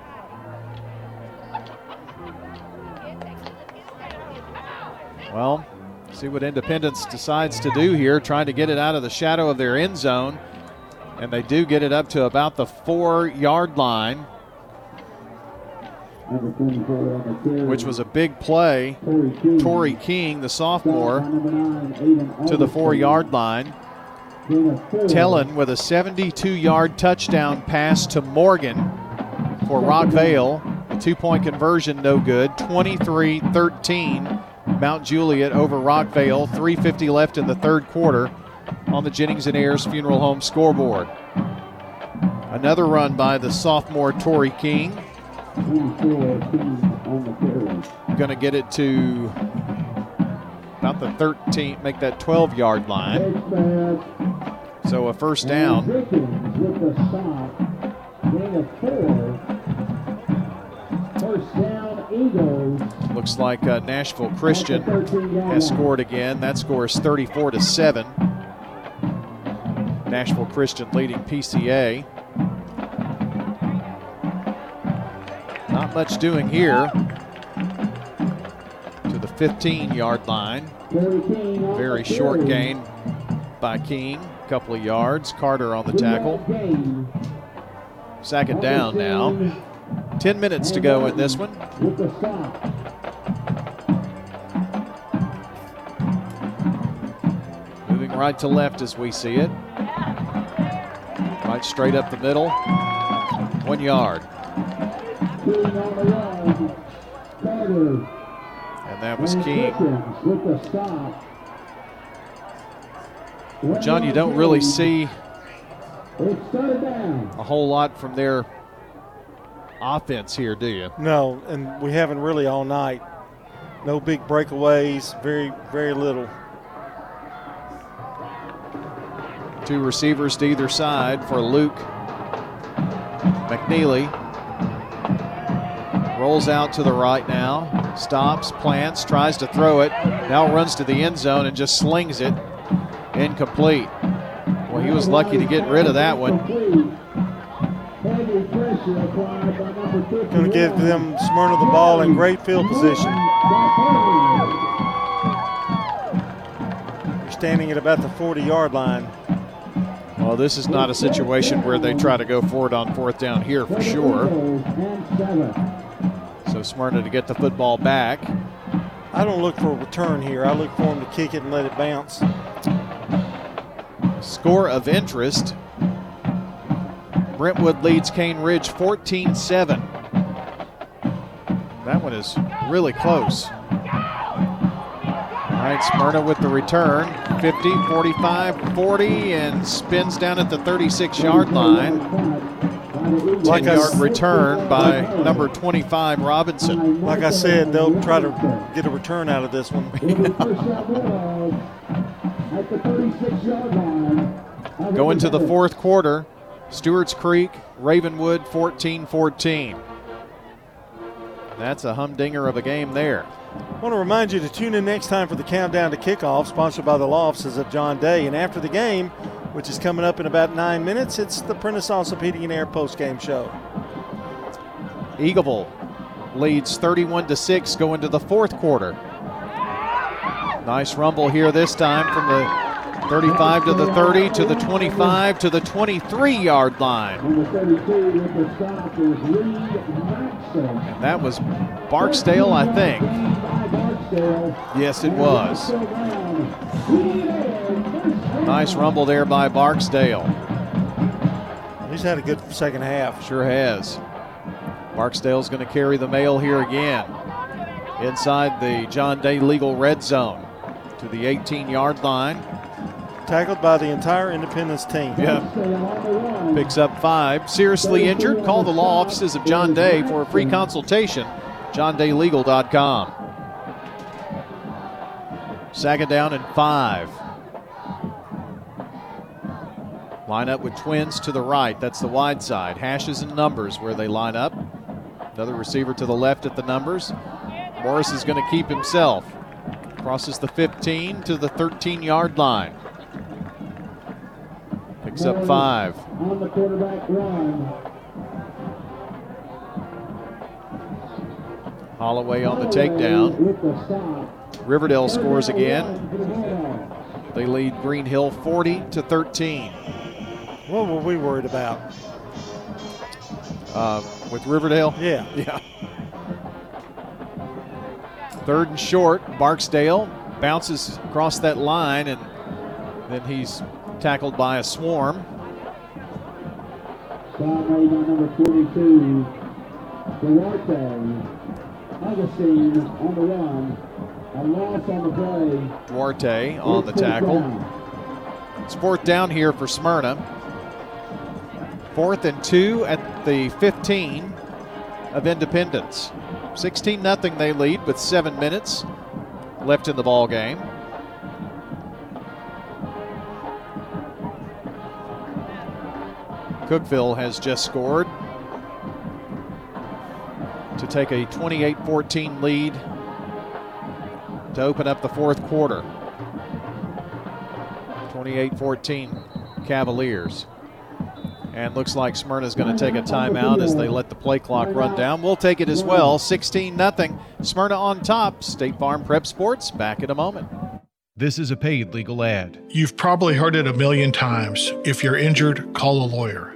Well, see what Independence decides to do here, trying to get it out of the shadow of their end zone. And they do get it up to about the four yard line, which was a big play. Torrey King, the sophomore, to the four yard line. Tellen with a 72 yard touchdown pass to Morgan for Rockvale. A two point conversion, no good. 23 13. Mount Juliet over Rockvale. 3.50 left in the third quarter on the Jennings and Ayers Funeral Home scoreboard. Another run by the sophomore Torrey King. Going to get it to about the 13th, make that 12 yard line. So a first down. Looks like uh, Nashville Christian has scored again. That score is 34 to 7. Nashville Christian leading PCA. Not much doing here to the 15 yard line. Very short gain by King. a couple of yards. Carter on the tackle. Second down now. 10 minutes to go in this one. Moving right to left as we see it. Straight up the middle. One yard. And that was King. John, you don't really see a whole lot from their offense here, do you? No, and we haven't really all night. No big breakaways, very, very little. Two receivers to either side for Luke McNeely. Rolls out to the right now. Stops, plants, tries to throw it. Now runs to the end zone and just slings it. Incomplete. Well, he was lucky to get rid of that one. Going to give them Smyrna the ball in great field position. You're standing at about the 40 yard line. Well, this is not a situation where they try to go forward on fourth down here for sure. So Smyrna to get the football back. I don't look for a return here. I look for them to kick it and let it bounce. Score of interest. Brentwood leads Cane Ridge 14 7. That one is really close. All right, Smyrna with the return 50, 45, 40, and spins down at the 36 yard line. 10 like yard s- return by number 25, Robinson. Like I said, they'll try to get a return out of this one. Going to the fourth quarter. Stewart's Creek, Ravenwood 14 14. That's a humdinger of a game there. I want to remind you to tune in next time for the countdown to kickoff, sponsored by the law offices of John Day. And after the game, which is coming up in about nine minutes, it's the Prentice and Air post-game show. Eagleville leads 31 to 6 going into the fourth quarter. Nice rumble here this time from the 35 to the 30 to the 25 to the 23 yard line. And that was Barksdale, I think. Yes, it was. Nice rumble there by Barksdale. He's had a good second half. Sure has. Barksdale's going to carry the mail here again. Inside the John Day legal red zone to the 18 yard line. Tackled by the entire Independence team. Yeah. Picks up five. Seriously injured? Call the law offices of John Day for a free consultation. JohnDayLegal.com. Second down and five. Line up with twins to the right. That's the wide side. Hashes and numbers where they line up. Another receiver to the left at the numbers. Morris is going to keep himself. Crosses the 15 to the 13 yard line. Picks up five. On the quarterback run. Holloway on the takedown. With the stop. Riverdale scores again. They lead Green Hill 40 to 13. What were we worried about? Uh, with Riverdale? Yeah. Yeah. Third and short. Barksdale bounces across that line, and then he's tackled by a swarm. Foul made by number 42. Duarte. Augustine on the run. A loss on the play. Duarte on the tackle. It's fourth down here for Smyrna. Fourth and two at the 15 of Independence. 16 0 they lead with seven minutes left in the ball game. Cookeville has just scored to take a 28 14 lead to open up the fourth quarter. 28 14 Cavaliers. And looks like Smyrna's going to take a timeout as they let the play clock run down. We'll take it as well. 16 0. Smyrna on top. State Farm Prep Sports back in a moment. This is a paid legal ad. You've probably heard it a million times. If you're injured, call a lawyer.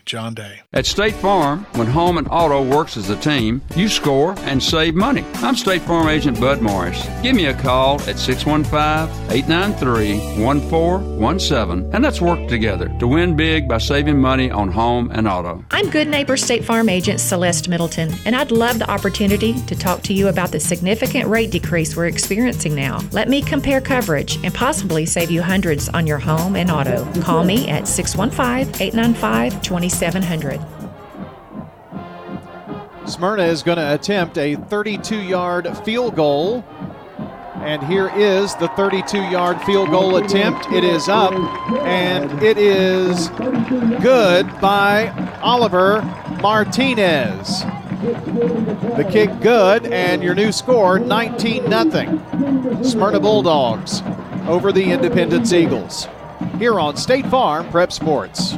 John Day. At State Farm, when home and auto works as a team, you score and save money. I'm State Farm Agent Bud Morris. Give me a call at 615 893 1417 and let's work together to win big by saving money on home and auto. I'm Good Neighbor State Farm Agent Celeste Middleton, and I'd love the opportunity to talk to you about the significant rate decrease we're experiencing now. Let me compare coverage and possibly save you hundreds on your home and auto. Call me at 615 895 2700. Smyrna is going to attempt a 32 yard field goal. And here is the 32 yard field goal attempt. It is up and it is good by Oliver Martinez. The kick good, and your new score 19 0. Smyrna Bulldogs over the Independence Eagles. Here on State Farm Prep Sports.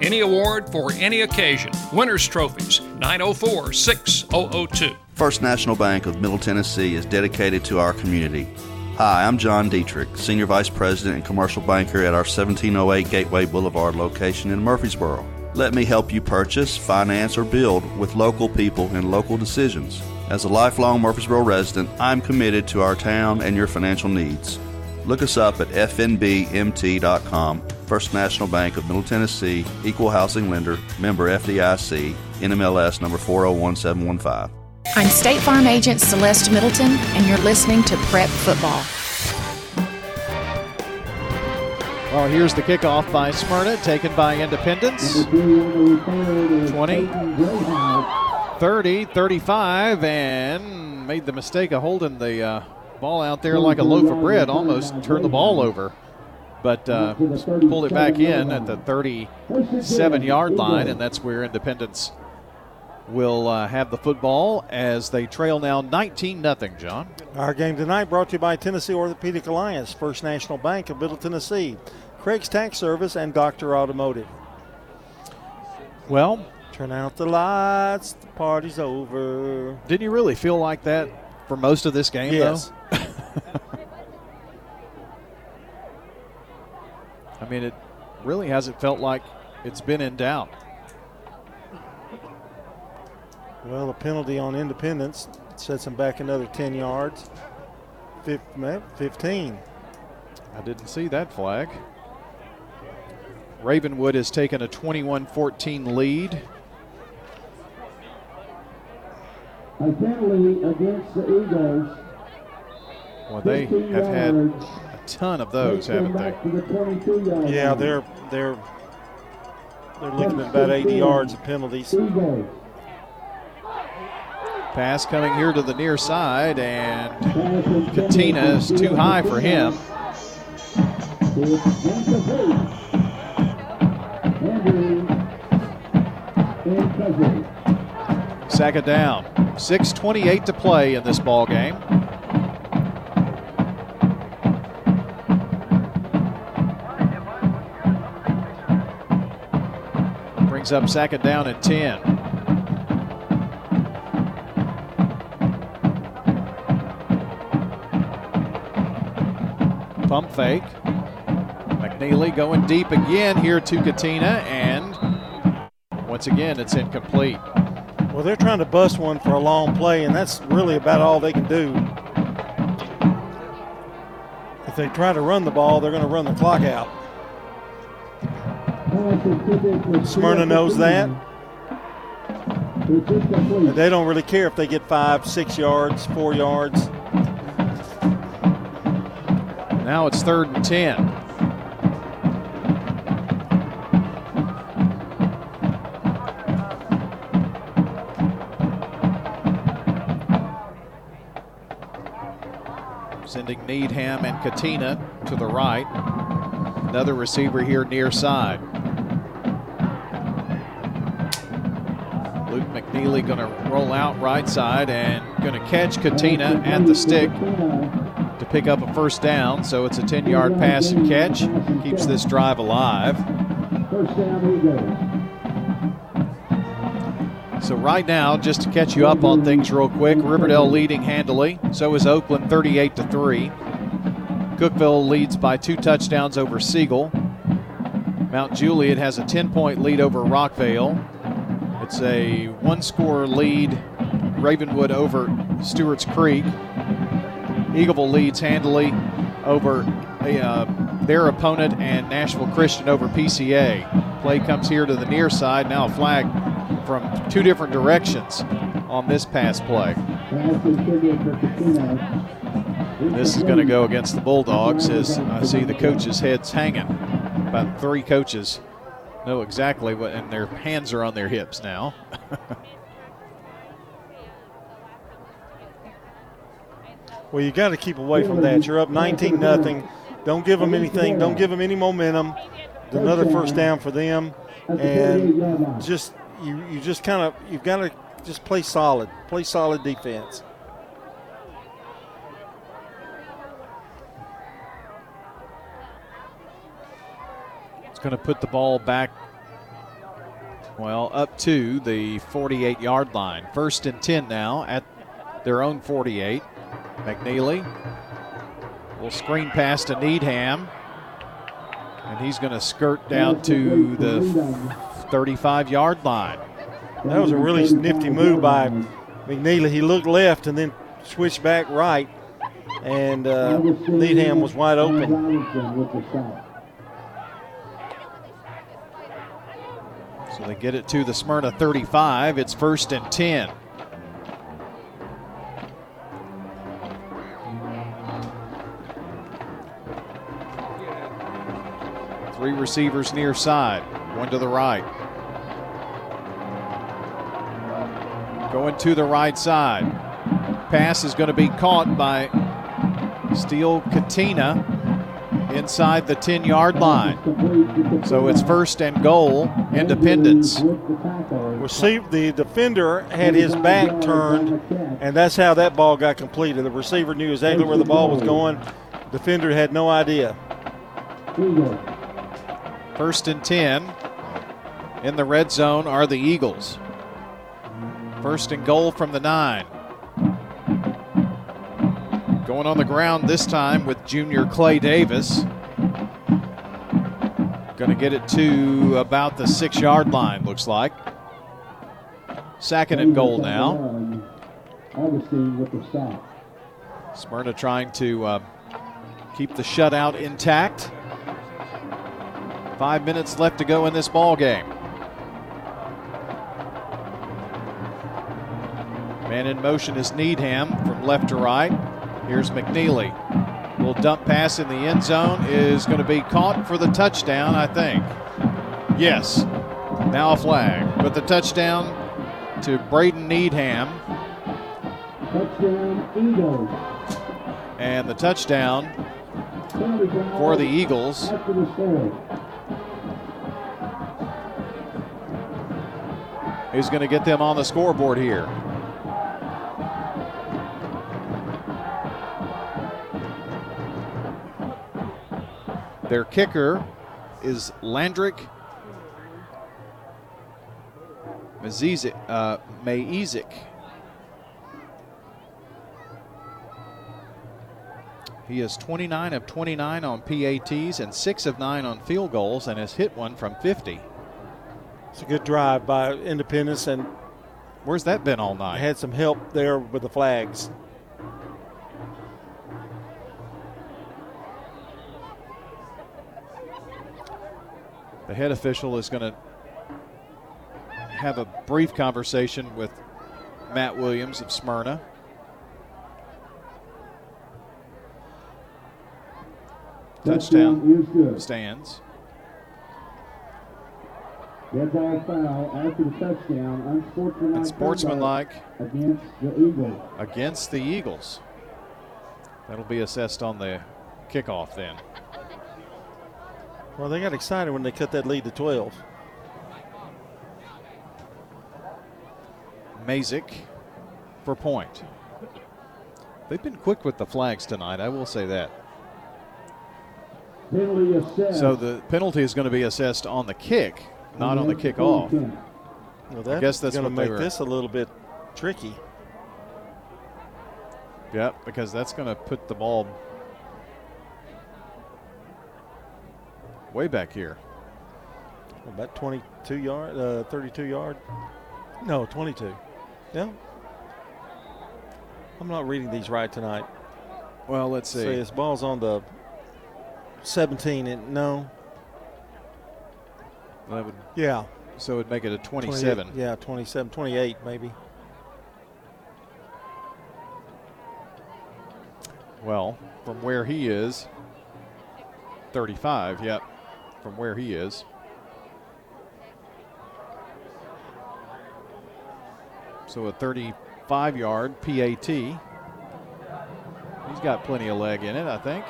Any award for any occasion. Winners Trophies, 904 6002. First National Bank of Middle Tennessee is dedicated to our community. Hi, I'm John Dietrich, Senior Vice President and Commercial Banker at our 1708 Gateway Boulevard location in Murfreesboro. Let me help you purchase, finance, or build with local people and local decisions. As a lifelong Murfreesboro resident, I'm committed to our town and your financial needs. Look us up at fnbmt.com. First National Bank of Middle Tennessee, Equal Housing Lender, member FDIC, NMLS number 401715. I'm State Farm Agent Celeste Middleton, and you're listening to Prep Football. Well, here's the kickoff by Smyrna, taken by Independence. 20, 30, 35, and made the mistake of holding the uh, ball out there like a loaf of bread, almost turned the ball over. But uh, pulled it back in at the 37 yard line, and that's where Independence will uh, have the football as they trail now 19 0. John. Our game tonight brought to you by Tennessee Orthopedic Alliance, First National Bank of Middle Tennessee, Craig's Tax Service, and Doctor Automotive. Well, turn out the lights. The party's over. Didn't you really feel like that for most of this game, yes. though? I mean, it really hasn't felt like it's been in doubt. Well, a penalty on Independence sets them back another 10 yards. 15. I didn't see that flag. Ravenwood has taken a 21 14 lead. A penalty against the Eagles. Well, they have had a ton of those, haven't they? Yeah, they're they're they're looking at about 80 yards of penalties. Pass coming here to the near side, and Katina is too high for him. Second down. 6.28 to play in this ball game. Brings up second down and 10. Pump fake. McNeely going deep again here to Katina, and once again it's incomplete. Well, they're trying to bust one for a long play, and that's really about all they can do. If they try to run the ball, they're going to run the clock out. Smyrna knows that. And they don't really care if they get five, six yards, four yards. Now it's third and 10. Sending Needham and Katina to the right. Another receiver here near side. Luke McNeely going to roll out right side and going to catch Katina at the stick to pick up a first down. So it's a 10 yard pass and catch. Keeps this drive alive. So right now, just to catch you up on things real quick, Riverdale leading handily. So is Oakland 38 to 3. Cookeville leads by two touchdowns over Siegel. Mount Juliet has a 10 point lead over Rockvale. It's a one score lead, Ravenwood over Stewart's Creek. Eagleville leads handily over a, uh, their opponent and Nashville Christian over PCA. Play comes here to the near side. Now a flag from two different directions on this pass play. This is going to go against the Bulldogs as I see the coaches' heads hanging. About three coaches know exactly what, and their hands are on their hips now. Well, you got to keep away from that. You're up 19 nothing. Don't give them anything. Don't give them any momentum. Another first down for them, and just you you just kind of you've got to just play solid. Play solid defense. Going to put the ball back, well, up to the 48 yard line. First and 10 now at their own 48. McNeely will screen pass to Needham. And he's going to skirt down to the 35 yard line. That was a really nifty move by McNeely. He looked left and then switched back right, and uh, Needham was wide open. So they get it to the Smyrna 35. It's first and 10. Three receivers near side, one to the right. Going to the right side. Pass is going to be caught by Steele Katina inside the 10 yard line. So it's first and goal, Independence. Receive the defender had his back turned, and that's how that ball got completed. The receiver knew exactly where the ball was going. Defender had no idea. First and 10 in the red zone are the Eagles. First and goal from the nine. Going on the ground this time with junior Clay Davis. Going to get it to about the six yard line, looks like. Second and goal now. Smyrna trying to uh, keep the shutout intact. Five minutes left to go in this ball game. Man in motion is Needham from left to right. Here's McNeely. Little dump pass in the end zone is going to be caught for the touchdown, I think. Yes. Now a flag. But the touchdown to Braden Needham. Touchdown, Eagles. And the touchdown for the Eagles is going to get them on the scoreboard here. Their kicker is Landrick Mazizik, uh, Mayizik. He is 29 of 29 on PATs and 6 of 9 on field goals and has hit one from 50. It's a good drive by Independence, and Where's that been all night? I had some help there with the flags. The head official is going to have a brief conversation with Matt Williams of Smyrna. Touchdown stands. Red ball foul after the touchdown. Unsportsmanlike. Unsportsmanlike against the Eagles. Against the Eagles. That'll be assessed on the kickoff then. Well, they got excited when they cut that lead to 12. Mazik for point. They've been quick with the flags tonight, I will say that. Penalty assessed. So the penalty is going to be assessed on the kick, not on the kickoff. Well, I guess that's going to make this a little bit tricky. Yep, because that's going to put the ball way back here. About 22 yard, uh, 32 yard. No, 22. Yeah. I'm not reading these right tonight. Well, let's see. See, this ball's on the 17. And no. That would, Yeah. so it would make it a 28 27. yeah, 27, 28 maybe. Well, from where he is, 35, yep, from where he is. So a 35 yard PAT. He's got plenty of leg in it, I think.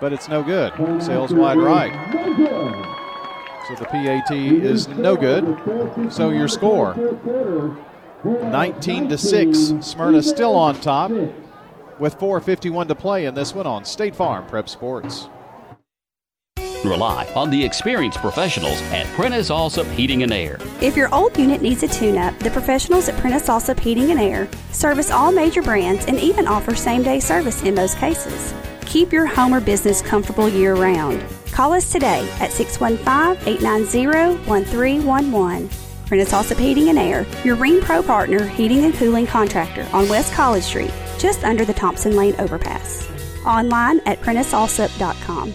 But it's no good. Sails wide right. So the PAT is no good. So your score 19 to 6. Smyrna still on top with 4.51 to play in this one on State Farm Prep Sports. Rely on the experienced professionals at Prentice Allsup Heating and Air. If your old unit needs a tune up, the professionals at Prentice Allsup Heating and Air service all major brands and even offer same day service in most cases. Keep your home or business comfortable year round. Call us today at 615 890 1311. Prentice Allsup Heating and Air, your Rheem Pro partner heating and cooling contractor on West College Street, just under the Thompson Lane overpass. Online at PrenticeAllsup.com.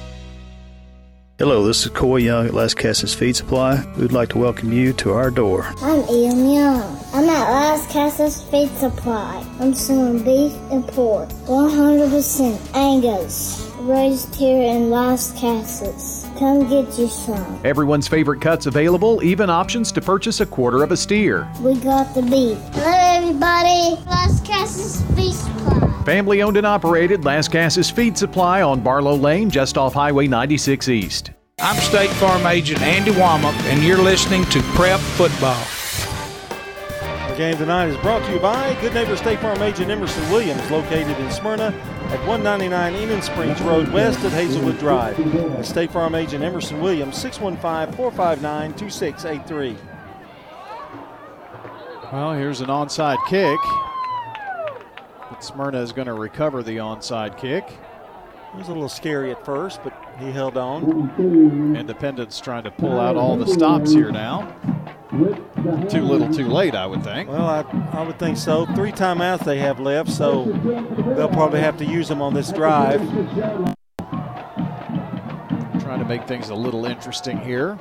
Hello, this is Coy Young at Lascassas Feed Supply. We'd like to welcome you to our door. I'm Ian Young. I'm at Lascassas Feed Supply. I'm selling beef and pork, 100% Angus, raised here in Lascassas. Come get you some. Everyone's favorite cuts available, even options to purchase a quarter of a steer. We got the beef. Hello, everybody. Lascassas Feed Supply. Family owned and operated Lascassas Feed Supply on Barlow Lane, just off Highway 96 East. I'm State Farm Agent Andy Womack, and you're listening to Prep Football. The game tonight is brought to you by Good Neighbor State Farm agent Emerson Williams, located in Smyrna at 199 Enon Springs Road West at Hazelwood Drive. And State Farm agent Emerson Williams, 615 459 2683. Well, here's an onside kick. But Smyrna is going to recover the onside kick. It was a little scary at first, but he held on. Independence trying to pull out all the stops here now. Too little, too late, I would think. Well, I, I would think so. Three timeouts they have left, so they'll probably have to use them on this drive. Trying to make things a little interesting here.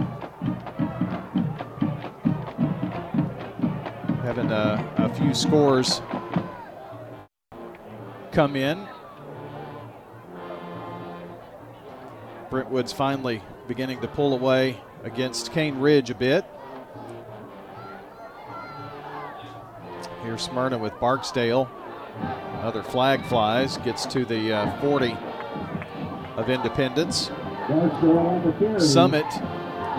Having a, a few scores come in. Brentwood's finally beginning to pull away against Cane Ridge a bit. Here's Smyrna with Barksdale. Another flag flies, gets to the uh, 40 of Independence. Summit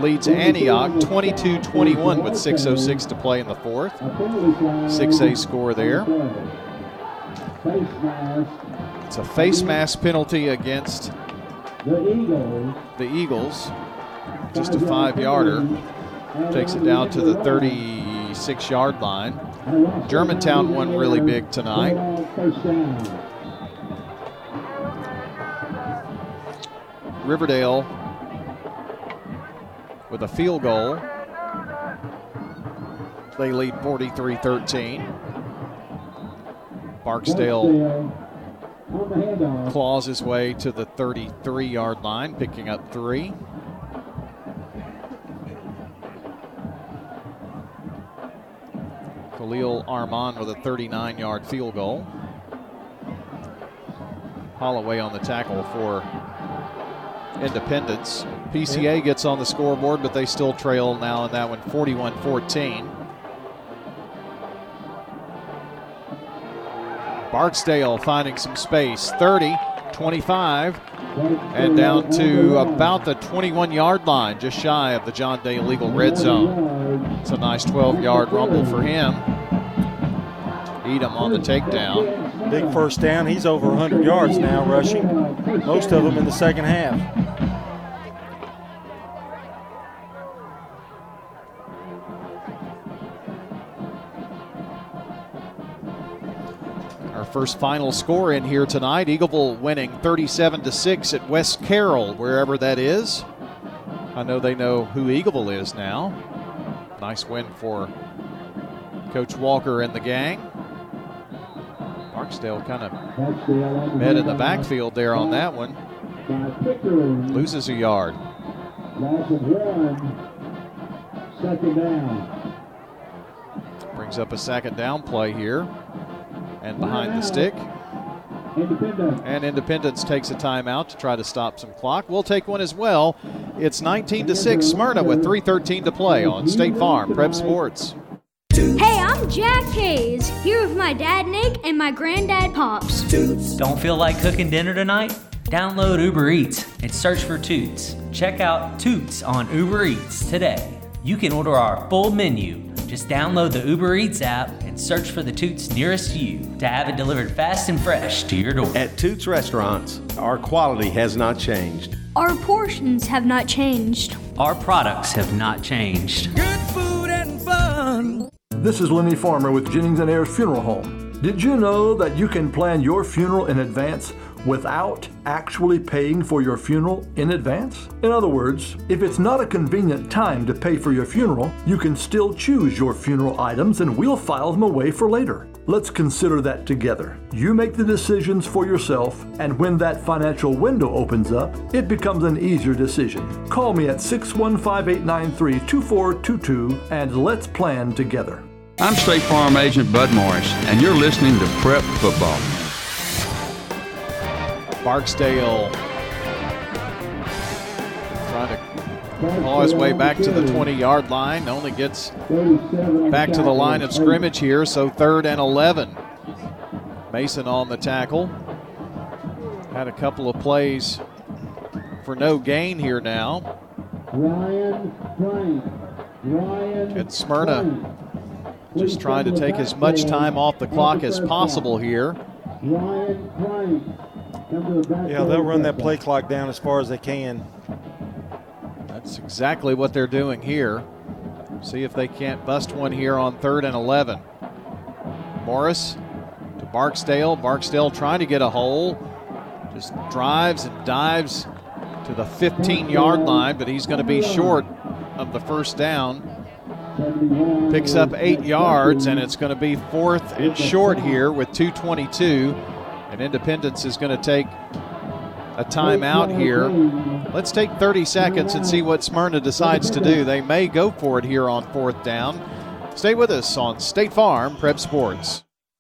leads Antioch 22 21 with 6.06 to play in the fourth. 6A score there. It's a face mask penalty against The Eagles. the Eagles. Just a five yarder. Takes it down to the 36 yard line. Germantown won really big tonight. Riverdale with a field goal. They lead 43 13. Barksdale On the handoff. claws his way to the 33 yard line, picking up three. Khalil Armand with a 39 yard field goal. Holloway on the tackle for Independence. PCA gets on the scoreboard, but they still trail now in that one 41 14. Barksdale finding some space 30, 25, and down to about the 21 yard line, just shy of the John Day legal red zone. It's a nice 12 yard rumble for him. Edom on the takedown. Big first down. He's over 100 yards now rushing, most of them in the second half. First final score in here tonight Eagleville winning 37 to 6 at West Carroll, wherever that is. I know they know who Eagleville is now. Nice win for Coach Walker and the gang. Barksdale kind of met in the backfield there on that one. Loses a yard. Second down. Brings up a second down play here. And behind the stick. Independence. And Independence takes a timeout to try to stop some clock. We'll take one as well. It's 19 to 6 Smyrna with 3:13 to play on State Farm Prep Sports. Hey, I'm Jack Hayes, here with my dad Nick and my granddad Pops. Don't feel like cooking dinner tonight? Download Uber Eats and search for Toots. Check out Toots on Uber Eats today. You can order our full menu. Just download the Uber Eats app and search for the Toots nearest you to have it delivered fast and fresh to your door. At Toots Restaurants, our quality has not changed. Our portions have not changed. Our products have not changed. Good food and fun. This is Lenny Farmer with Jennings and Ayers Funeral Home. Did you know that you can plan your funeral in advance without actually paying for your funeral in advance? In other words, if it's not a convenient time to pay for your funeral, you can still choose your funeral items and we'll file them away for later. Let's consider that together. You make the decisions for yourself, and when that financial window opens up, it becomes an easier decision. Call me at 615 893 2422 and let's plan together. I'm State Farm Agent Bud Morris, and you're listening to Prep Football. Barksdale trying to claw his way back to the 20 yard line. Only gets back to the line of scrimmage here, so third and 11. Mason on the tackle. Had a couple of plays for no gain here now. Ryan And Smyrna just trying to take as much time off the clock as possible here. Ryan Yeah, they'll run that play clock down as far as they can. That's exactly what they're doing here. See if they can't bust one here on third and 11. Morris to Barksdale. Barksdale trying to get a hole. Just drives and dives to the 15 yard line, but he's going to be short of the first down. Picks up eight yards, and it's going to be fourth and short here with 222. And Independence is going to take a timeout here. Let's take 30 seconds and see what Smyrna decides to do. They may go for it here on fourth down. Stay with us on State Farm Prep Sports.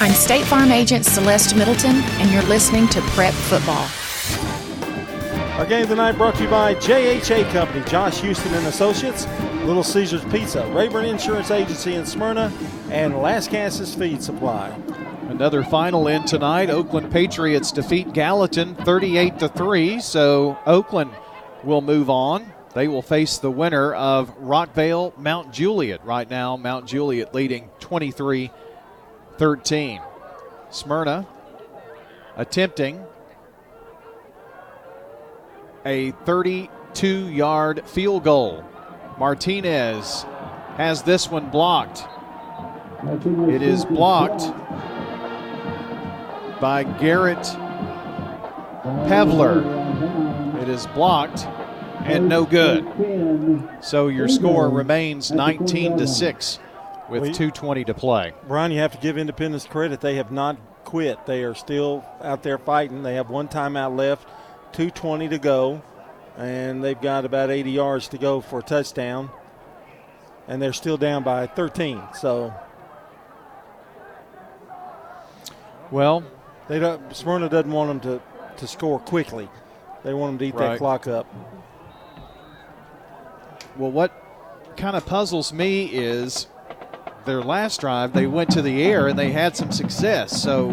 I'm State Farm Agent Celeste Middleton, and you're listening to Prep Football. Our game tonight brought to you by JHA Company, Josh Houston and Associates, Little Caesars Pizza, Rayburn Insurance Agency in Smyrna, and Lascassas Feed Supply. Another final in tonight. Oakland Patriots defeat Gallatin 38 to 3. So Oakland will move on. They will face the winner of Rockvale Mount Juliet. Right now, Mount Juliet leading 23 13. Smyrna attempting a 32 yard field goal. Martinez has this one blocked. It is blocked by Garrett Pevler. It is blocked and no good. So your score remains 19 to 6 with 220 to play. Brian, you have to give Independence credit. They have not quit. They are still out there fighting. They have one timeout left, 220 to go, and they've got about 80 yards to go for a touchdown. And they're still down by 13. So Well, they don't Smyrna doesn't want them to, to score quickly. They want them to eat Right. that clock up. Well, what kind of puzzles me is their last drive, they went to the air and they had some success. So,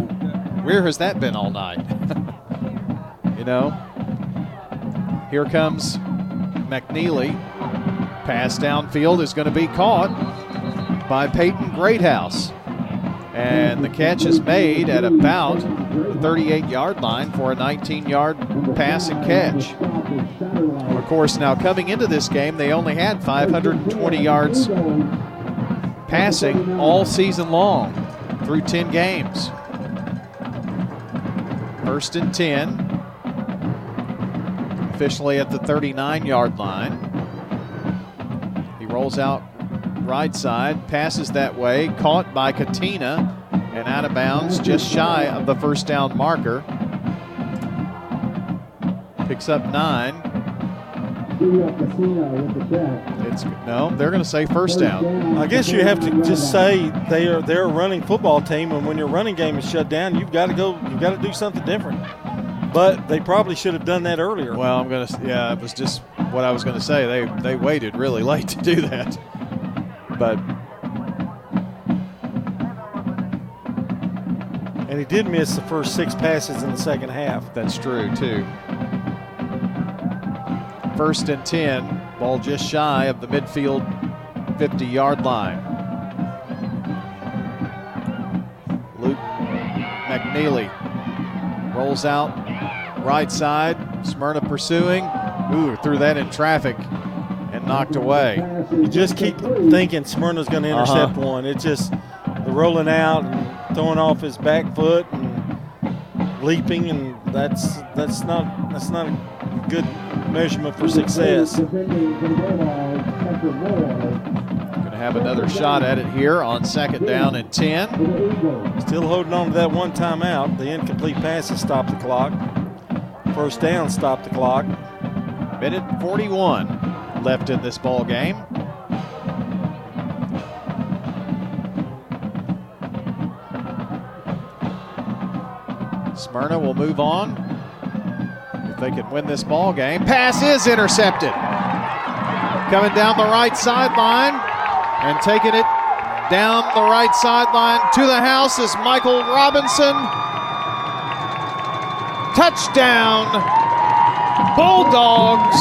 where has that been all night? you know? Here comes McNeely. Pass downfield is going to be caught by Peyton Greathouse. And the catch is made at about the 38 yard line for a 19 yard pass and catch. Of course, now coming into this game, they only had 520 yards passing all season long through 10 games. First and 10. Officially at the 39 yard line. He rolls out right side, passes that way, caught by Katina, and out of bounds just shy of the first down marker. Picks up nine. It's no, they're going to say first down. I guess you have to just say they are they're a running football team, and when your running game is shut down, you've got to go. You've got to do something different. But they probably should have done that earlier. Well, I'm gonna. Yeah, it was just what I was gonna say. They they waited really late to do that, but And he did miss the first six passes in the second half. That's true too. First and ten, ball just shy of the midfield 50-yard line. Luke McNeely rolls out right side. Smyrna pursuing. Ooh, threw that in traffic and knocked away. You just keep thinking Smyrna's going to intercept Uh-huh. one. It's just the rolling out and throwing off his back foot and leaping, and that's that's not that's not a good measurement for success. Going to have another shot at it here on second down and 10. Still holding on to that one timeout. The incomplete passes stop the clock. First down stop the clock. Minute 41 left in this ball game. Smyrna will move on. They can win this ball game. Pass is intercepted. Coming down the right sideline and taking it down the right sideline to the house is Michael Robinson. Touchdown, Bulldogs.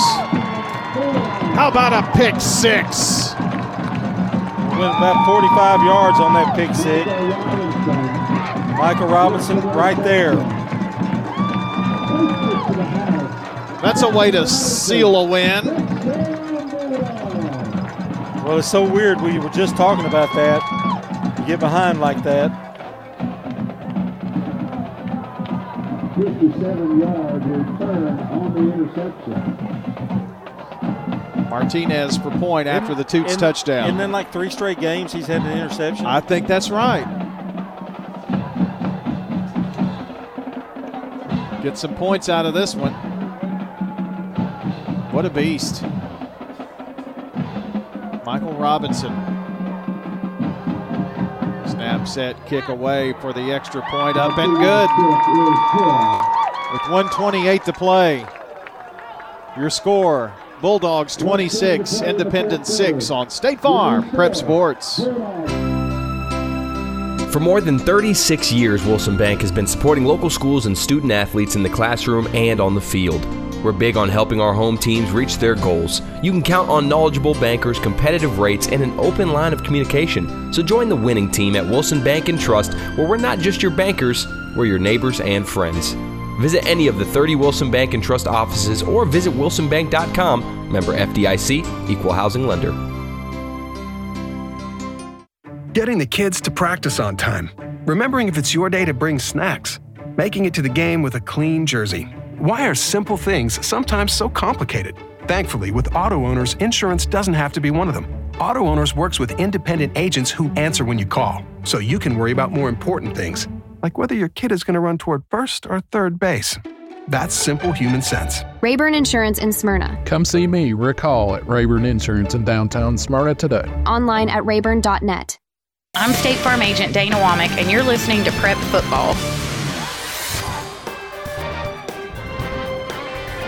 How about a pick six? Went about 45 yards on that pick six. Michael Robinson right there. That's a way to seal a win. Well, it's so weird. We were just talking about that. You get behind like that. 57 yard return on the interception. Martinez for point after the Toots And- touchdown. And then like three straight games, he's had an interception. I think that's right. Get some points out of this one. What a beast. Michael Robinson. Snap, set, kick away for the extra point. Up and good. With 128 to play. Your score Bulldogs 26, Independence 6 on State Farm Prep Sports. For more than 36 years, Wilson Bank has been supporting local schools and student athletes in the classroom and on the field. We're big on helping our home teams reach their goals. You can count on knowledgeable bankers, competitive rates, and an open line of communication. So join the winning team at Wilson Bank and Trust, where we're not just your bankers, we're your neighbors and friends. Visit any of the 30 Wilson Bank and Trust offices or visit wilsonbank.com. Member FDIC, equal housing lender. getting the kids to practice on time, remembering if it's your day to bring snacks, making it to the game with a clean jersey. Why are simple things sometimes so complicated? Thankfully, with auto owners, insurance doesn't have to be one of them. Auto Owners works with independent agents who answer when you call, so you can worry about more important things, like whether your kid is going to run toward first or third base. That's simple human sense. Rayburn Insurance in Smyrna. Come see me, Rick Hall, at Rayburn Insurance in downtown Smyrna today. Online at rayburn.net. I'm State Farm Agent Dana Womack, and you're listening to Prep Football.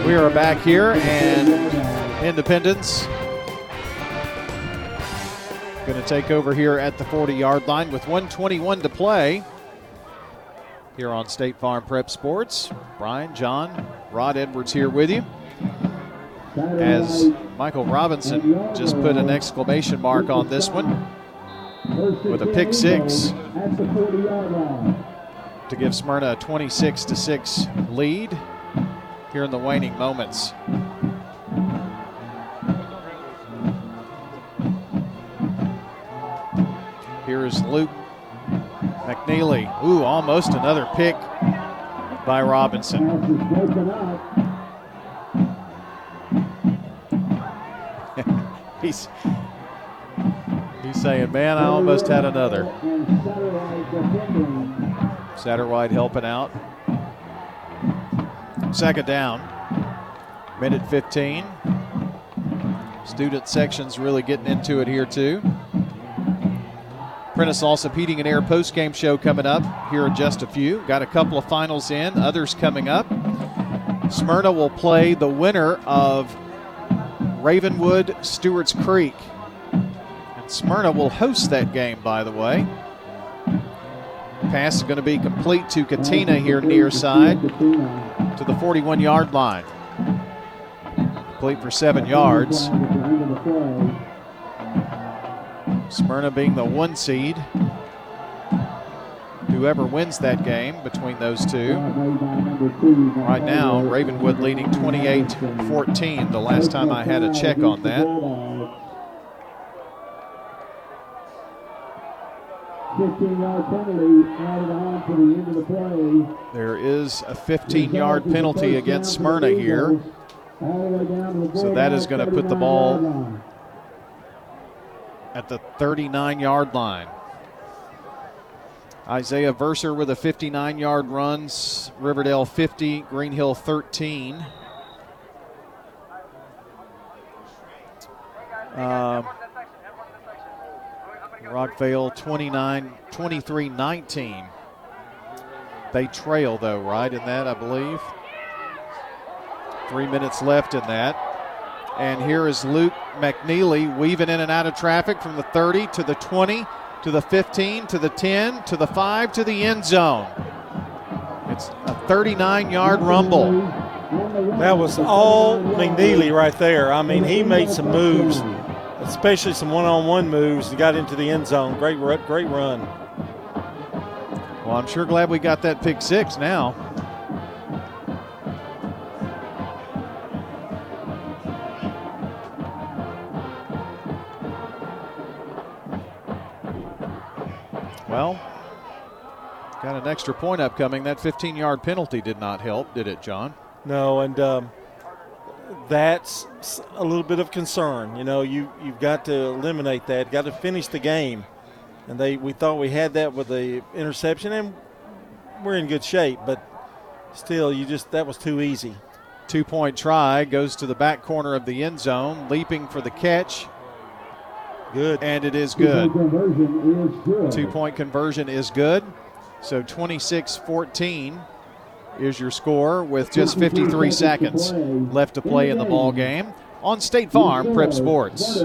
We are back here, and Independence going to take over here at the 40 yard line with 121 to play here on State Farm Prep Sports. Brian, John, Rod Edwards here with you. As Michael Robinson just put an exclamation mark on this one with a pick six to give Smyrna a 26 to 6 lead here in the waning moments. Here's Luke McNeely. Ooh, almost another pick by Robinson. he's he's saying, man, I almost had another. Satterwhite helping out. Second down. Minute 15. Student section's really getting into it here too. Prentice Allsup Heating and Air post game show coming up here in just a few. Got a couple of finals in, others coming up. Smyrna will play the winner of Ravenwood Stewart's Creek. And Smyrna will host that game, by the way. Pass is going to be complete to Katina here near side to the 41 yard line. Complete for seven yards. Smyrna being the one seed. Whoever wins that game between those two. Right now, Ravenwood leading 28 14, the last time I had a check on that. There is a 15 yard penalty against Smyrna here. So that is going to put the ball at the 39 yard line. Isaiah Verser with a 59 yard run, Riverdale 50, Green Hill 13. Uh, Rockvale 29, 23 19. They trail, though, right, in that, I believe. Three minutes left in that. And here is Luke McNeely weaving in and out of traffic from the 30 to the 20 to the 15 to the 10 to the 5 to the end zone. It's a 39 yard rumble. That was all McNeely right there. I mean, he made some moves, especially some one on one moves, and got into the end zone. Great, great run. Well, I'm sure glad we got that pick six now. Well, got an extra point upcoming. That 15 yard penalty did not help, did it, John? No, and um, that's a little bit of concern. You know, you, you've got to eliminate that, got to finish the game. And they we thought we had that with the interception, and we're in good shape, but still, you just that was too easy. Two point try goes to the back corner of the end zone, leaping for the catch. Good. And it is good. Two point conversion is good. So 26 14 is your score with just 53 seconds left to play in the ball game on State Farm Prep Sports.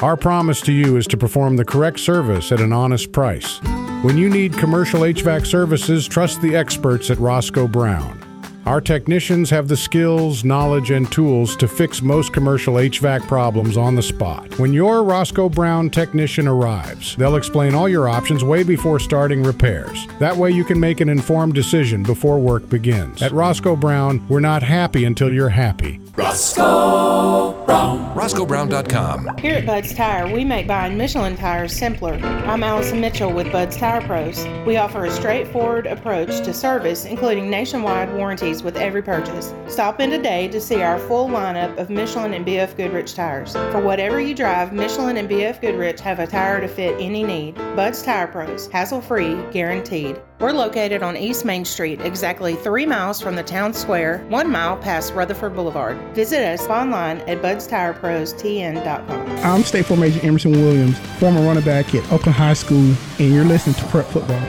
Our promise to you is to perform the correct service at an honest price. When you need commercial HVAC services, trust the experts at Roscoe Brown. Our technicians have the skills, knowledge, and tools to fix most commercial HVAC problems on the spot. When your Roscoe Brown technician arrives, they'll explain all your options way before starting repairs. That way you can make an informed decision before work begins. At Roscoe Brown, we're not happy until you're happy. Roscoe Brown. RoscoeBrown.com. Here at Bud's Tire, we make buying Michelin tires simpler. I'm Allison Mitchell with Bud's Tire Pros. We offer a straightforward approach to service, including nationwide warranties with every purchase. Stop in today to see our full lineup of Michelin and BF Goodrich tires. For whatever you drive, Michelin and BF Goodrich have a tire to fit any need. Bud's Tire Pros, hassle free, guaranteed. We're located on East Main Street, exactly three miles from the town square, one mile past Rutherford Boulevard. Visit us online at budstirepros.tn.com. I'm State Farm Agent Emerson Williams, former running back at Oakland High School, and you're listening to Prep Football.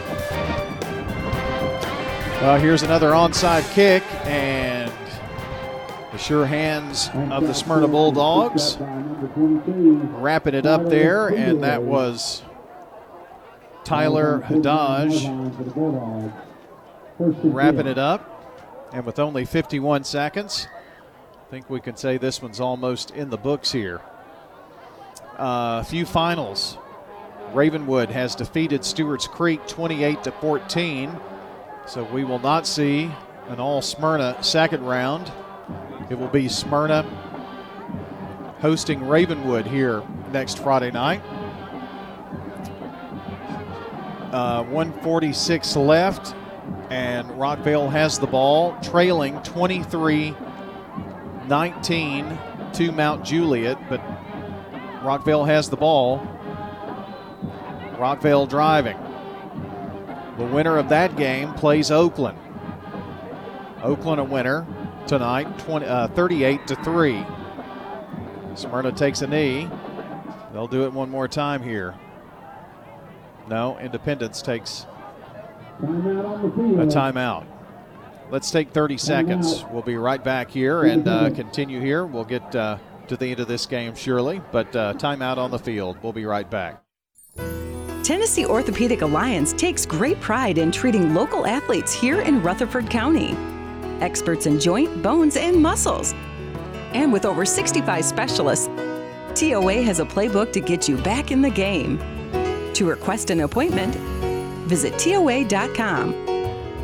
Well, here's another onside kick, and the sure hands of the Smyrna Bulldogs wrapping it up there, and that was Tyler Haddad wrapping it up. And with only 51 seconds, I think we can say this one's almost in the books here. Uh, a few finals. Ravenwood has defeated Stewart's Creek 28 to 14. So we will not see an all Smyrna second round. It will be Smyrna hosting Ravenwood here next Friday night. Uh, 146 left, and Rockvale has the ball, trailing 23 19 to Mount Juliet, but Rockvale has the ball. Rockvale driving. The winner of that game plays Oakland. Oakland a winner tonight, 20, uh, 38 to 3. Smyrna takes a knee. They'll do it one more time here. No, Independence takes a timeout. Let's take 30 seconds. We'll be right back here and uh, continue here. We'll get uh, to the end of this game, surely, but uh, timeout on the field. We'll be right back. Tennessee Orthopedic Alliance takes great pride in treating local athletes here in Rutherford County. Experts in joint, bones, and muscles. And with over 65 specialists, TOA has a playbook to get you back in the game. To request an appointment, visit TOA.com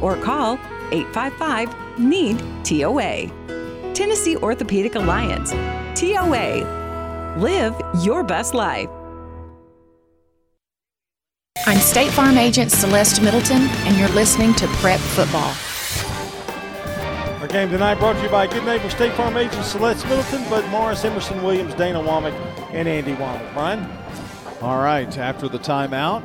or call 855 NEED TOA. Tennessee Orthopedic Alliance. TOA. Live your best life. I'm State Farm Agent Celeste Middleton, and you're listening to Prep Football. Our game tonight brought to you by Good Neighbor State Farm Agent Celeste Middleton, Bud Morris, Emerson Williams, Dana Womack, and Andy Womack. Brian? All right, after the timeout,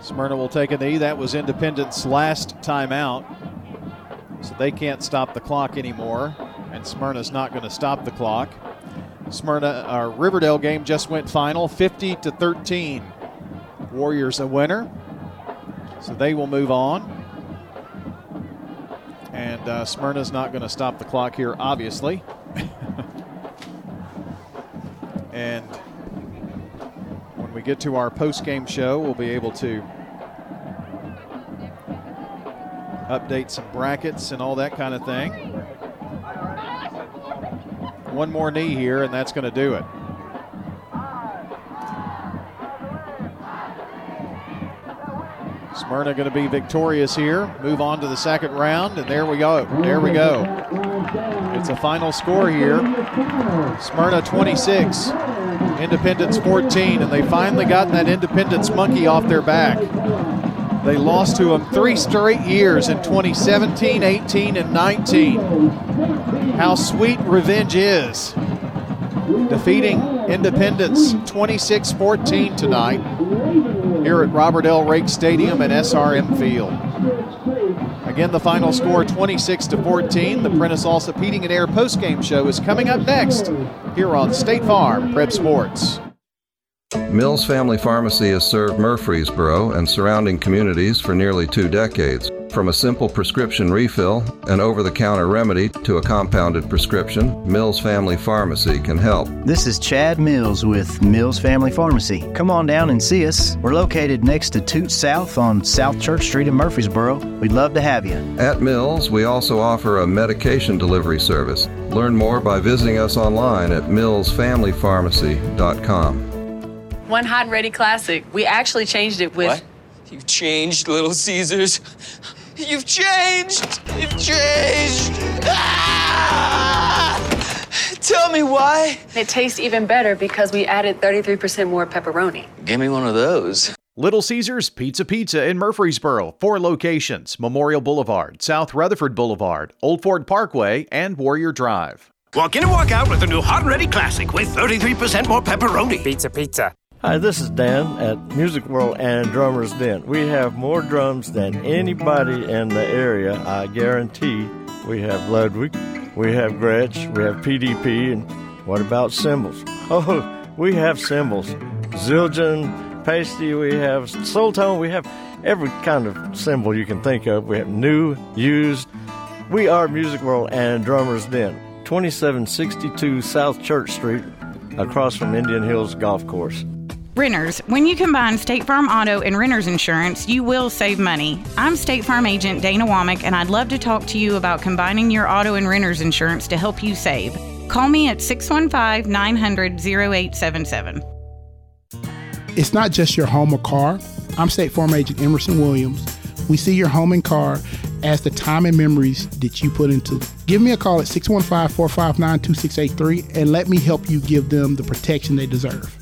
Smyrna will take a knee. That was Independence' last timeout. So they can't stop the clock anymore, and Smyrna's not going to stop the clock. Smyrna, our Riverdale game just went final, 50 to 13. Warriors a winner, so they will move on. And uh, Smyrna's not going to stop the clock here, obviously. and when we get to our post-game show, we'll be able to update some brackets and all that kind of thing. One more knee here, and that's going to do it. Smyrna going to be victorious here. Move on to the second round, and there we go. There we go. It's a final score here. Smyrna 26, Independence 14, and they finally got that Independence monkey off their back. They lost to them three straight years in 2017, 18, and 19. How sweet revenge is. Defeating Independence 26 14 tonight here at Robert L. Rake Stadium and SRM Field. Again, the final score 26 to 14. The Prentice Allsup Heating and Air postgame show is coming up next here on State Farm Prep Sports. Mills Family Pharmacy has served Murfreesboro and surrounding communities for nearly two decades. From a simple prescription refill, an over the counter remedy, to a compounded prescription, Mills Family Pharmacy can help. This is Chad Mills with Mills Family Pharmacy. Come on down and see us. We're located next to Toot South on South Church Street in Murfreesboro. We'd love to have you. At Mills, we also offer a medication delivery service. Learn more by visiting us online at millsfamilypharmacy.com. One hot and ready classic. We actually changed it with. What? You changed Little Caesars? You've changed! You've changed! Ah! Tell me why. It tastes even better because we added 33% more pepperoni. Give me one of those. Little Caesars Pizza Pizza in Murfreesboro. Four locations Memorial Boulevard, South Rutherford Boulevard, Old Ford Parkway, and Warrior Drive. Walk in and walk out with the new Hot and Ready Classic with 33% more pepperoni. Pizza, pizza. Hi, this is Dan at Music World and Drummers Den. We have more drums than anybody in the area, I guarantee. We have Ludwig, we have Gretsch, we have PDP, and what about cymbals? Oh, we have cymbals. Zildjian, Paiste, we have Soultone, we have every kind of cymbal you can think of. We have new, used. We are Music World and Drummers Den. 2762 South Church Street, across from Indian Hills Golf Course. Renters, when you combine State Farm Auto and Renters Insurance, you will save money. I'm State Farm agent Dana Womack, and I'd love to talk to you about combining your auto and renters insurance to help you save. Call me at 615 900 0877. It's not just your home or car. I'm State Farm agent Emerson Williams. We see your home and car as the time and memories that you put into it. Give me a call at 615 459 2683 and let me help you give them the protection they deserve.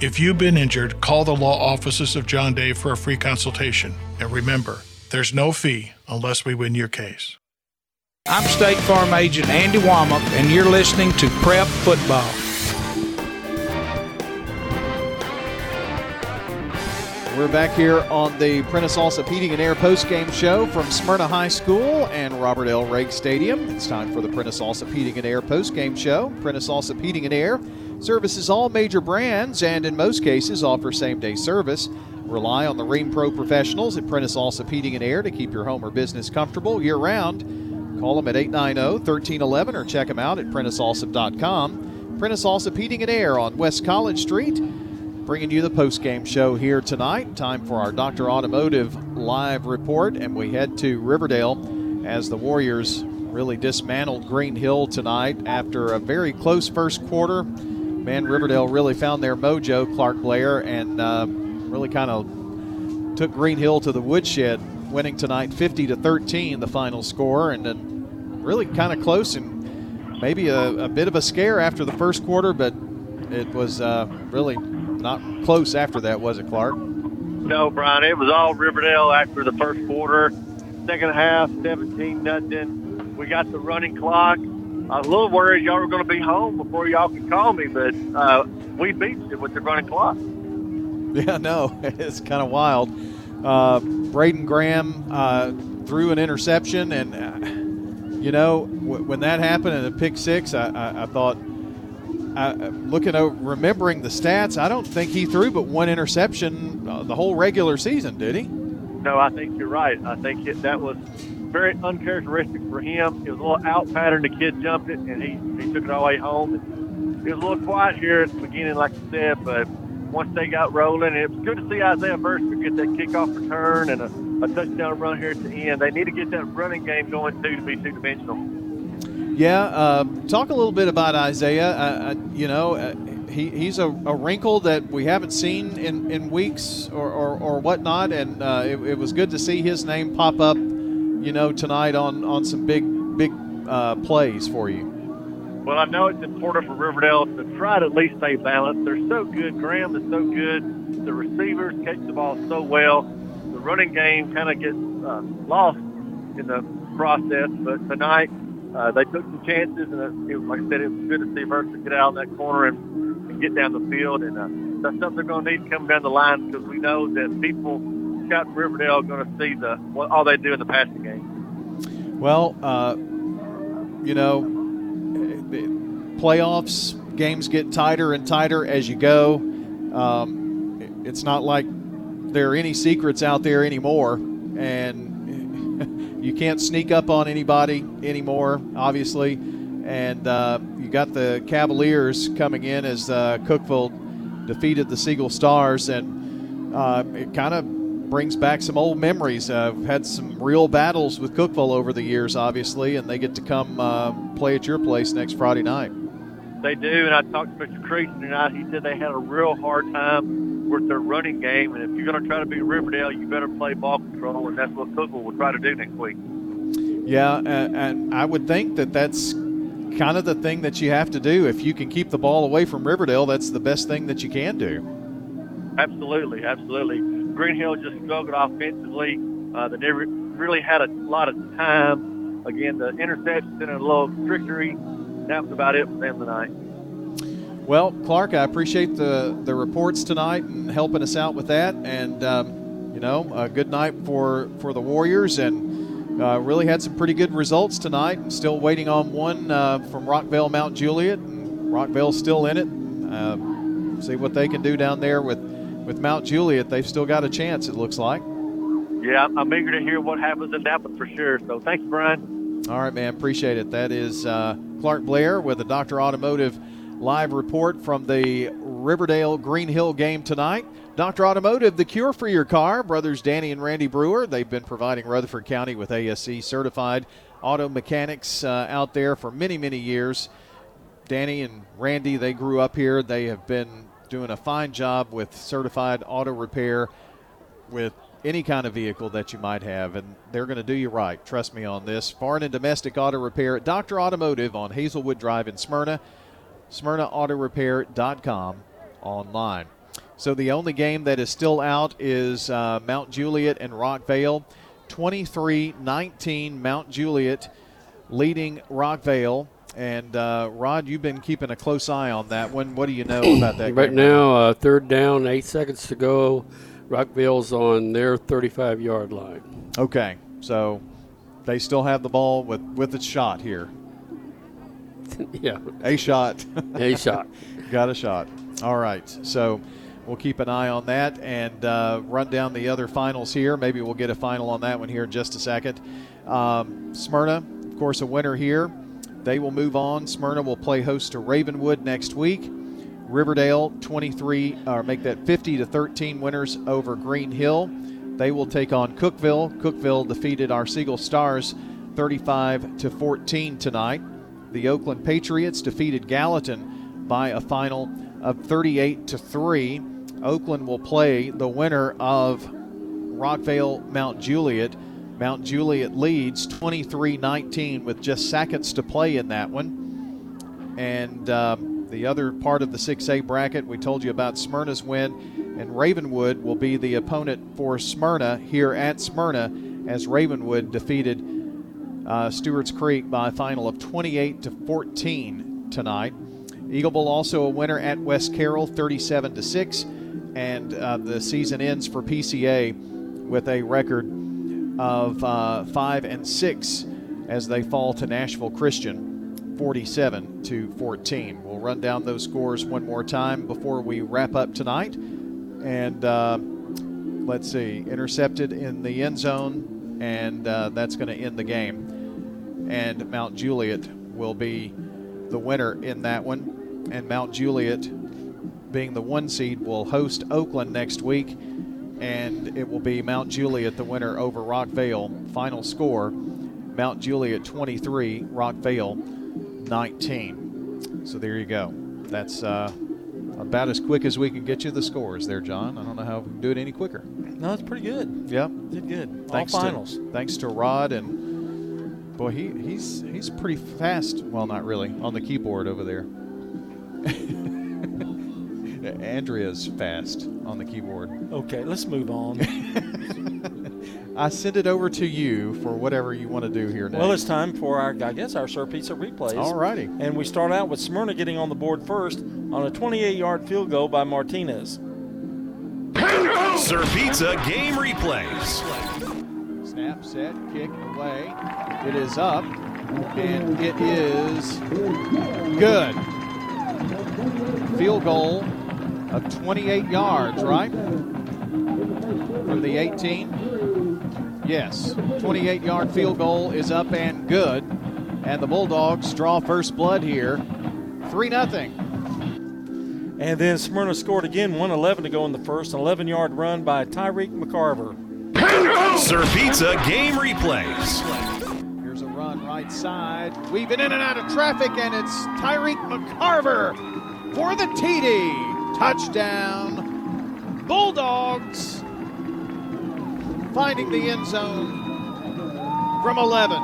If you've been injured, call the law offices of John Day for a free consultation. And remember, there's no fee unless we win your case. I'm State Farm Agent Andy Womack, and you're listening to Prep Football. We're back here on the Prentice Allsup Heating and Air post-game show from Smyrna High School and Robert L. Rake Stadium. It's time for the Prentice Allsup Heating and Air post-game show. Prentice Allsup Heating and Air services all major brands and in most cases offer same-day service. Rely on the Rheem Pro professionals at Prentice Allsup Heating and Air to keep your home or business comfortable year-round. Call them at 890-1311 or check them out at PrenticeAllsup.com. Prentice Allsup Heating and Air on West College Street bringing you the post-game show here tonight. Time for our Dr. Automotive live report, and we head to Riverdale as the Warriors really dismantled Green Hill tonight after a very close first quarter. Man, Riverdale really found their mojo, Clark Blair, and uh, really kind of took Green Hill to the woodshed, winning tonight 50 to 13, the final score, and then really kind of close and maybe a, a, bit of a scare after the first quarter, but it was uh, really not close after that, was it, Clark? No, Brian. It was all Riverdale after the first quarter. Second half, 17 nothing. We got the running clock. I was a little worried y'all were going to be home before y'all could call me, but uh, we beat it with the running clock. Yeah, no, it's kind of wild. Uh, Braden Graham uh, threw an interception, and uh, you know w- when that happened in a pick six, I, I, I thought uh, looking over, remembering the stats, I don't think he threw but one interception uh, the whole regular season, did he? No, I think you're right. I think it, that was very uncharacteristic for him. It was a little out pattern. The kid jumped it, and he, he took it all the way home. It was a little quiet here at the beginning, like I said, but once they got rolling, it was good to see Isaiah Verster get that kickoff return and a, a touchdown run here at the end. They need to get that running game going, too, to be two-dimensional. Yeah, uh, talk a little bit about Isaiah. Uh, you know, uh, he, he's a, a, wrinkle that we haven't seen in, in weeks or, or, or whatnot, and uh, it, it, was good to see his name pop up, you know, tonight on, on some big big uh, plays for you. Well, I know it's important for Riverdale to try to at least stay balanced. They're so good. Graham is so good. The receivers catch the ball so well. The running game kind of gets uh, lost in the process. But tonight, uh, they took some chances, and it, like I said, it was good to see Versa get out in that corner and, and get down the field. And uh, that's something they're going to need coming down the line because we know that people scouting Riverdale going to see the what all they do in the passing game. Well, uh, you know, playoffs games get tighter and tighter as you go. Um, it's not like there are any secrets out there anymore, and you can't sneak up on anybody anymore, obviously. And uh, you got the Cavaliers coming in as uh, Cookeville defeated the Siegel Stars, and uh, it kind of brings back some old memories. I've had some real battles with Cookeville over the years, obviously, and they get to come uh, play at your place next Friday night. They do, and I talked to Mr. Creason tonight. He said they had a real hard time with their running game, and if you're going to try to beat Riverdale, you better play ball control, and that's what Cookeville will try to do next week. Yeah, and, and I would think that that's kind of the thing that you have to do. If you can keep the ball away from Riverdale, that's the best thing that you can do. Absolutely, absolutely. Green Hill just struggled offensively. Uh, they never really had a lot of time. Again, the interceptions and a little trickery. That was about it for them tonight. Well, Clark, I appreciate the, the reports tonight and helping us out with that. And, um, you know, a good night for, for the Warriors. And uh, really had some pretty good results tonight. I'm still waiting on one uh, from Rockvale Mount Juliet. And Rockvale's still in it. Uh, see what they can do down there with with Mount Juliet, they've still got a chance, it looks like. Yeah, I'm eager to hear what happens in that one for sure. So thanks, Brian. All right, man. Appreciate it. That is uh, Clark Blair with the Dr. Automotive live report from the Riverdale Green Hill game tonight. Dr. Automotive, the cure for your car. Brothers Danny and Randy Brewer, they've been providing Rutherford County with ASE certified auto mechanics uh, out there for many, many years. Danny and Randy, they grew up here. They have been doing a fine job with certified auto repair with any kind of vehicle that you might have, and they're going to do you right. Trust me on this. Foreign and domestic auto repair at Dr. Automotive on Hazelwood Drive in Smyrna, smyrnaautorepair.com online. So the only game that is still out is uh, Mount Juliet and Rockvale. 23 19, Mount Juliet leading Rockvale. And uh, Rod, you've been keeping a close eye on that one. What do you know about that? right now, uh, third down, eight seconds to go. Rockvale's on their 35 yard line. Okay, so they still have the ball with with its shot here. yeah, a shot. a shot. Got a shot. All right, so we'll keep an eye on that and uh, run down the other finals here. Maybe we'll get a final on that one here in just a second. Um, Smyrna, of course, a winner here. They will move on. Smyrna will play host to Ravenwood next week. Riverdale 23 or make that 50 to 13 winners over Green Hill. They will take on Cookeville. Cookeville defeated our Siegel Stars 35 to 14 tonight. The Oakland Patriots defeated Gallatin by a final of 38 to 3. Oakland will play the winner of Rockvale Mount Juliet Mount Juliet leads 23 19 with just seconds to play in that one. And um, the other part of the 6A bracket, we told you about Smyrna's win, and Ravenwood will be the opponent for Smyrna here at Smyrna as Ravenwood defeated uh, Stewart's Creek by a final of 28 to 14 tonight. Eagleville also a winner at West Carroll 37 to 6 and uh, the season ends for PCA with a record of uh, five and six as they fall to Nashville Christian, 47 to 14. We'll run down those scores one more time before we wrap up tonight. And uh, let's see, intercepted in the end zone, and uh, that's going to end the game. And Mount Juliet will be the winner in that one. And Mount Juliet, being the one seed, will host Oakland next week and it will be Mount Juliet the winner over Rockvale. Final score Mount Juliet 23, Rockvale 19. So there you go. That's uh, about as quick as we can get you the scores there, John. I don't know how we can do it any quicker. No, it's pretty good. Yep. Did good. Thanks All finals. To, thanks to Rod and boy, he he's he's pretty fast. Well, not really on the keyboard over there. Andrea's fast on the keyboard. Okay, let's move on. I send it over to you for whatever you want to do here. Next. Well, it's time for our, I guess, our Sir Pizza replays. All righty. And we start out with Smyrna getting on the board first on a 28-yard field goal by Martinez. Sir Pizza game replays. Snap, set, kick, away. It is up, and it is good. Field goal of 28 yards, right? From the 18. Yes, 28 yard field goal is up and good. And the Bulldogs draw first blood here. 3 0. And then Smyrna scored again, 111 to go in the first, an 11 yard run by Tyreek McCarver. Sir Pizza game replays. Here's a run right side, weaving in and out of traffic, and it's Tyreek McCarver for the TD. Touchdown. Bulldogs finding the end zone from 11.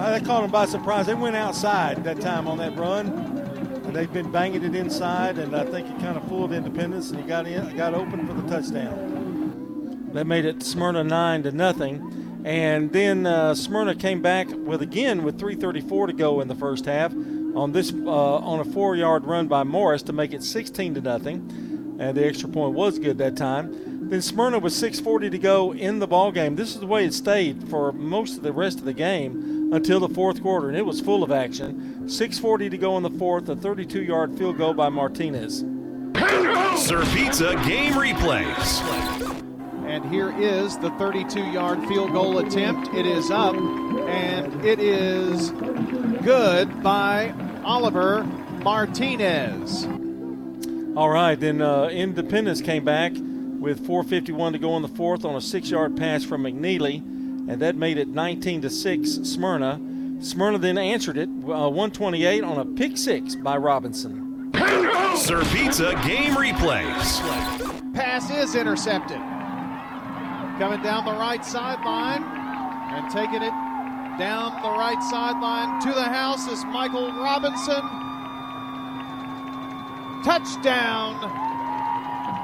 Uh, they caught them by surprise. They went outside that time on that run. And they've been banging it inside, and I think he kind of fooled Independence, and he got in, got open for the touchdown. That made it Smyrna nine to nothing, and then uh, Smyrna came back with again with 3:34 to go in the first half on this uh, on a four-yard run by Morris to make it 16 to nothing, and the extra point was good that time. Then Smyrna was 6:40 to go in the ball game. This is the way it stayed for most of the rest of the game until the fourth quarter, and it was full of action. 6:40 to go in the fourth, a 32-yard field goal by Martinez. Sir Pizza game replays. And here is the 32 yard field goal attempt. It is up, and it is good by Oliver Martinez. All right, then uh, Independence came back with 4:51 to go in the fourth on a six-yard pass from McNeely, and that made it 19 to six Smyrna. Smyrna then answered it uh, 128 on a pick six by Robinson. Sir Pizza game replays. Pass is intercepted. Coming down the right sideline and taking it down the right sideline to the house is Michael Robinson. Touchdown,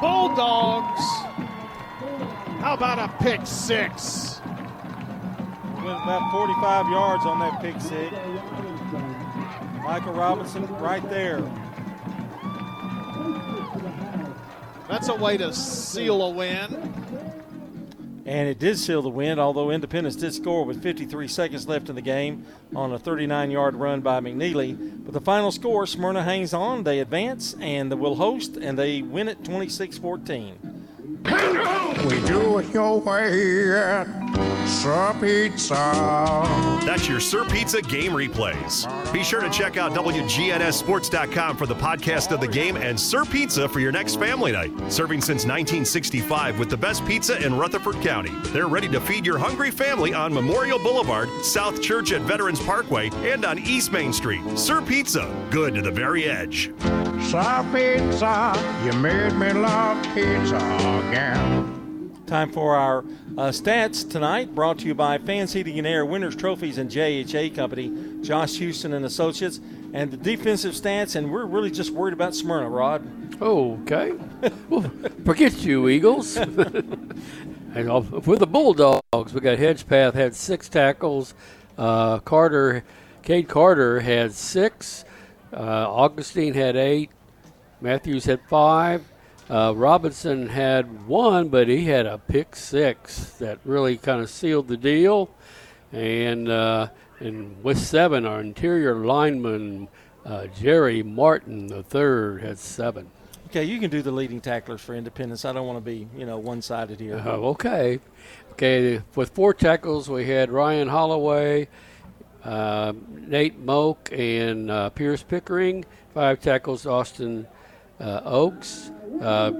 Bulldogs. How about a pick six? Went about 45 yards on that pick six. Michael Robinson right there. That's a way to seal a win. And it did seal the win, although Independence did score with 53 seconds left in the game on a 39 yard run by McNeely. But the final score Smyrna hangs on, they advance, and they will host, and they win it 26 14. We do it your way at Sir Pizza. That's your Sir Pizza game replays. Be sure to check out WGNSSports.com for the podcast of the game and Sir Pizza for your next family night. Serving since 1965 with the best pizza in Rutherford County. They're ready to feed your hungry family on Memorial Boulevard, South Church at Veterans Parkway, and on East Main Street. Sir Pizza, good to the very edge. Sir Pizza, you made me love pizza again. Time for our uh, stats tonight, brought to you by Vans Heating and Air, Winners Trophies, and JHA Company, Josh Houston and Associates, and the defensive stats. And we're really just worried about Smyrna, Rod. Okay. well, forget you, Eagles. and for the Bulldogs, we got Hedgepath had six tackles. Uh, Carter, Cade Carter had six. Uh, Augustine had eight. Matthews had five. Uh, Robinson had one, but he had a pick six that really kind of sealed the deal. And uh, and with seven, our interior lineman uh, Jerry Martin the third had seven. Okay, you can do the leading tacklers for Independence. I don't want to be, you know, one-sided here. Uh, okay, okay. With four tackles, we had Ryan Holloway, uh, Nate Moak, and uh, Pierce Pickering. Five tackles, Austin uh, Oaks. Uh,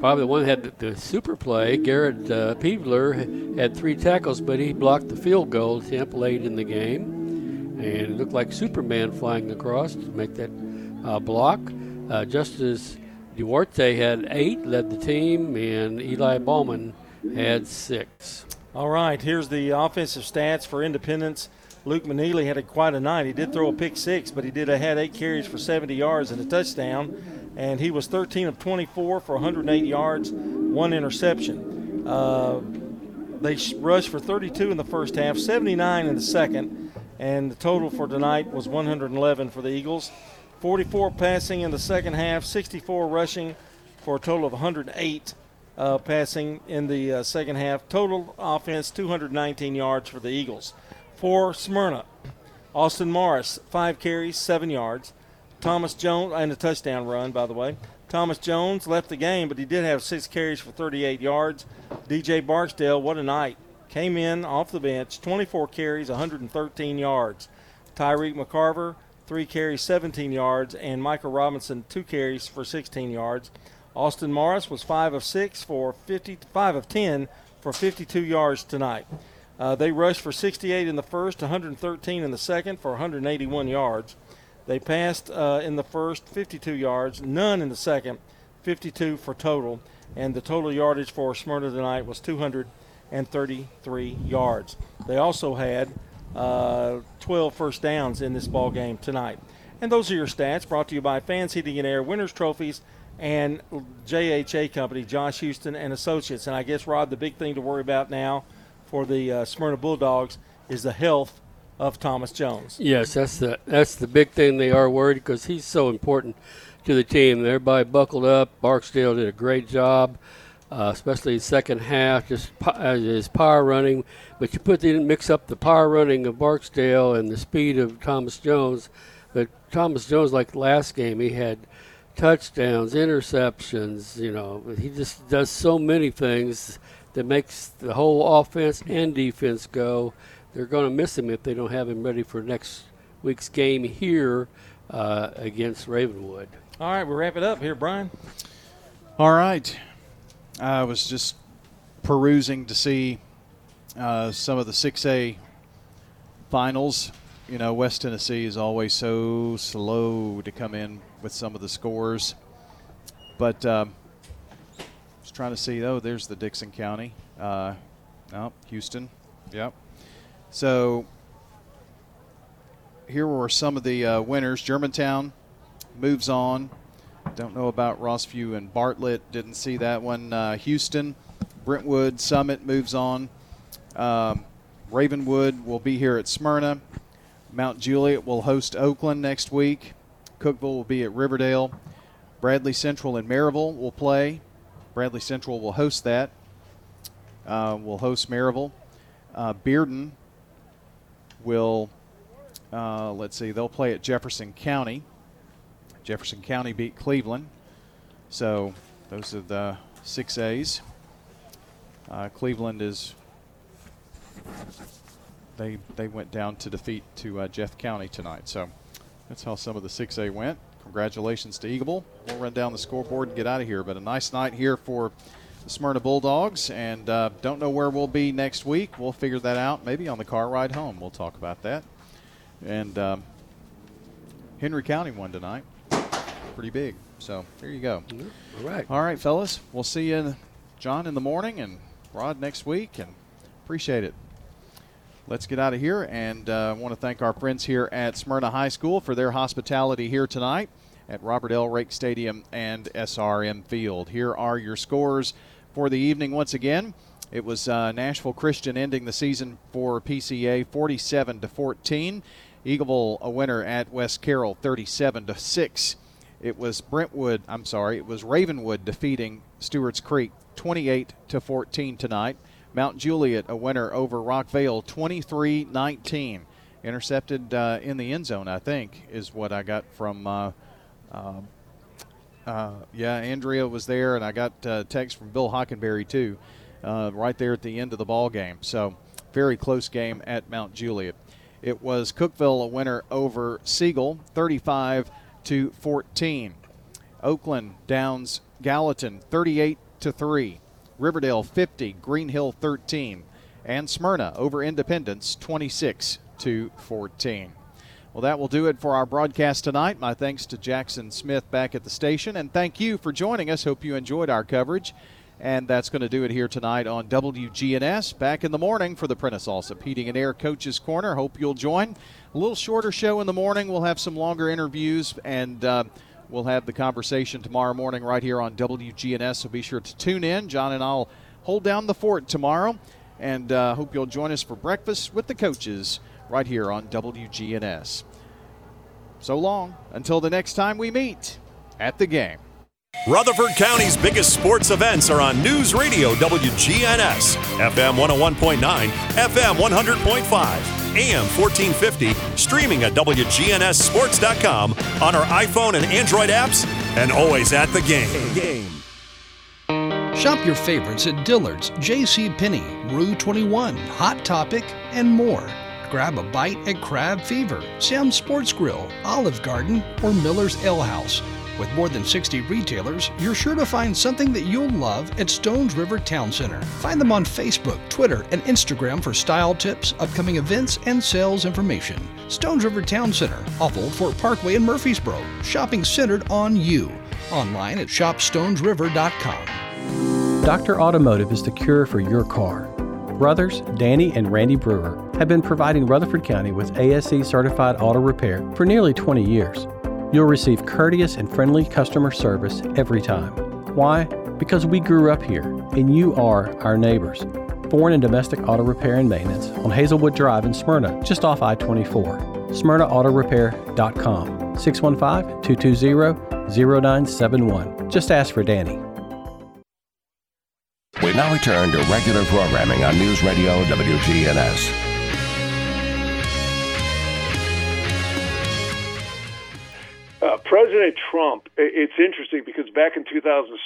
probably the one had the, the super play. Garrett uh, Peebler had three tackles, but he blocked the field goal attempt late in the game. and it looked like Superman flying across to make that uh, block. Uh, Justice Duarte had eight, led the team, and Eli Ballman had six. All right, here's the offensive stats for Independence. Luke McNeely had a, quite a night. He did throw a pick six, but he did have had eight carries for 70 yards and a touchdown. And he was 13 of 24 for 108 yards, one interception. Uh, they rushed for 32 in the first half, 79 in the second, and the total for tonight was 111 for the Eagles. 44 passing in the second half, 64 rushing for a total of 108 uh, passing in the uh, second half. Total offense 219 yards for the Eagles. For Smyrna, Austin Morris, five carries, seven yards. Thomas Jones, and a touchdown run, by the way. Thomas Jones left the game, but he did have six carries for 38 yards. DJ Barksdale, what a night. Came in off the bench, 24 carries, 113 yards. Tyreek McCarver, three carries, 17 yards. And Michael Robinson, two carries for 16 yards. Austin Morris was five of six for 55 of 10 for 52 yards tonight. Uh, they rushed for 68 in the first, 113 in the second for 181 yards. They passed uh, in the first 52 yards, none in the second, 52 for total, and the total yardage for Smyrna tonight was 233 yards. They also had uh, 12 first downs in this ball game tonight. And those are your stats brought to you by Vans Heating and Air, Winners Trophies, and JHA Company, Josh Houston and Associates. And I guess, Rod, the big thing to worry about now for the uh, Smyrna Bulldogs is the health of Thomas Jones. Yes, that's the that's the big thing. They are worried because he's so important to the team. Everybody buckled up. Barksdale did a great job, uh, especially second half, just uh, his power running. But you put the mix up the power running of Barksdale and the speed of Thomas Jones. But Thomas Jones, like last game, he had touchdowns, interceptions. You know, he just does so many things that makes the whole offense and defense go. They're going to miss him if they don't have him ready for next week's game here uh, against Ravenwood. All right, we'll wrap it up here, Brian. All right. I was just perusing to see uh, some of the 6A finals. You know, West Tennessee is always so slow to come in with some of the scores. But um, just trying to see, oh, there's the Dickson County. Uh, oh, Houston. Yep. So here were some of the uh, winners. Germantown moves on. Don't know about Rossview and Bartlett. Didn't see that one. Uh, Houston, Brentwood, Summit moves on. Um, Ravenwood will be here at Smyrna. Mount Juliet will host Oakland next week. Cookeville will be at Riverdale. Bradley Central and Maryville will play. Bradley Central will host that. Uh, will host Maryville. Uh, Bearden will, uh, let's see, they'll play at Jefferson County. Jefferson County beat Cleveland. So those are the 6As. Uh, Cleveland is, they, they went down to defeat to uh, Jeff County tonight. So that's how some of the 6A went. Congratulations to Eagleville. We'll run down the scoreboard and get out of here. But a nice night here for the Smyrna Bulldogs, and uh, don't know where we'll be next week. We'll figure that out maybe on the car ride home. We'll talk about that. And um, Henry County won tonight. Pretty big. So there you go. All right. All right, fellas. We'll see you, John, in the morning and Rod next week, and appreciate it. Let's get out of here, and uh, I want to thank our friends here at Smyrna High School for their hospitality here tonight at Robert L. Rake Stadium and SRM Field. Here are your scores for the evening once again. It was uh, Nashville Christian ending the season for PCA 47 to 14. Eagleville a winner at West Carroll 37 to 6. It was Brentwood, I'm sorry, it was Ravenwood defeating Stewart's Creek 28 to 14 tonight. Mount Juliet a winner over Rockvale 23 19. Intercepted uh, in the end zone, I think, is what I got from. Uh, uh, uh, yeah, Andrea was there, and I got uh, text from Bill Hockenberry too, uh, right there at the end of the ball game. So, very close game at Mount Juliet. It was Cookeville a winner over Siegel, 35 to 14. Oakland downs Gallatin, 38 to three. Riverdale 50, Green Hill 13, and Smyrna over Independence 26 to 14. Well, that will do it for our broadcast tonight. My thanks to Jackson Smith back at the station, and thank you for joining us. Hope you enjoyed our coverage. And that's going to do it here tonight on WGNS. Back in the morning for the Prentice Allsup Heating and Air Coaches Corner. Hope you'll join. A little shorter show in the morning. We'll have some longer interviews, and uh, we'll have the conversation tomorrow morning right here on WGNS. So be sure to tune in. John and I'll hold down the fort tomorrow, and uh, hope you'll join us for breakfast with the coaches right here on WGNS. So long until the next time we meet at the game. Rutherford County's biggest sports events are on News Radio WGNS, FM 101.9, FM 100.5, AM 1450, streaming at WGNSSports.com on our iPhone and Android apps, and always at the game. Shop your favorites at Dillard's, J.C. Penney, Rue 21, Hot Topic, and more. Grab a bite at Crab Fever, Sam's Sports Grill, Olive Garden, or Miller's Ale House. With more than 60 retailers, you're sure to find something that you'll love at Stones River Town Center. Find them on Facebook, Twitter, and Instagram for style tips, upcoming events, and sales information. Stones River Town Center, off Old Fort Parkway in Murfreesboro. Shopping centered on you. Online at shopstonesriver.com. Dr. Automotive is the cure for your car. Brothers Danny and Randy Brewer have been providing Rutherford County with ASE certified auto repair for nearly 20 years. You'll receive courteous and friendly customer service every time. Why? Because we grew up here, and you are our neighbors. Born and domestic auto repair and maintenance on Hazelwood Drive in Smyrna, just off I 24. SmyrnaAutorepair.com, 615 220 0971. Just ask for Danny. We now return to regular programming on News Radio WGNS. President Trump, it's interesting because back in 2016,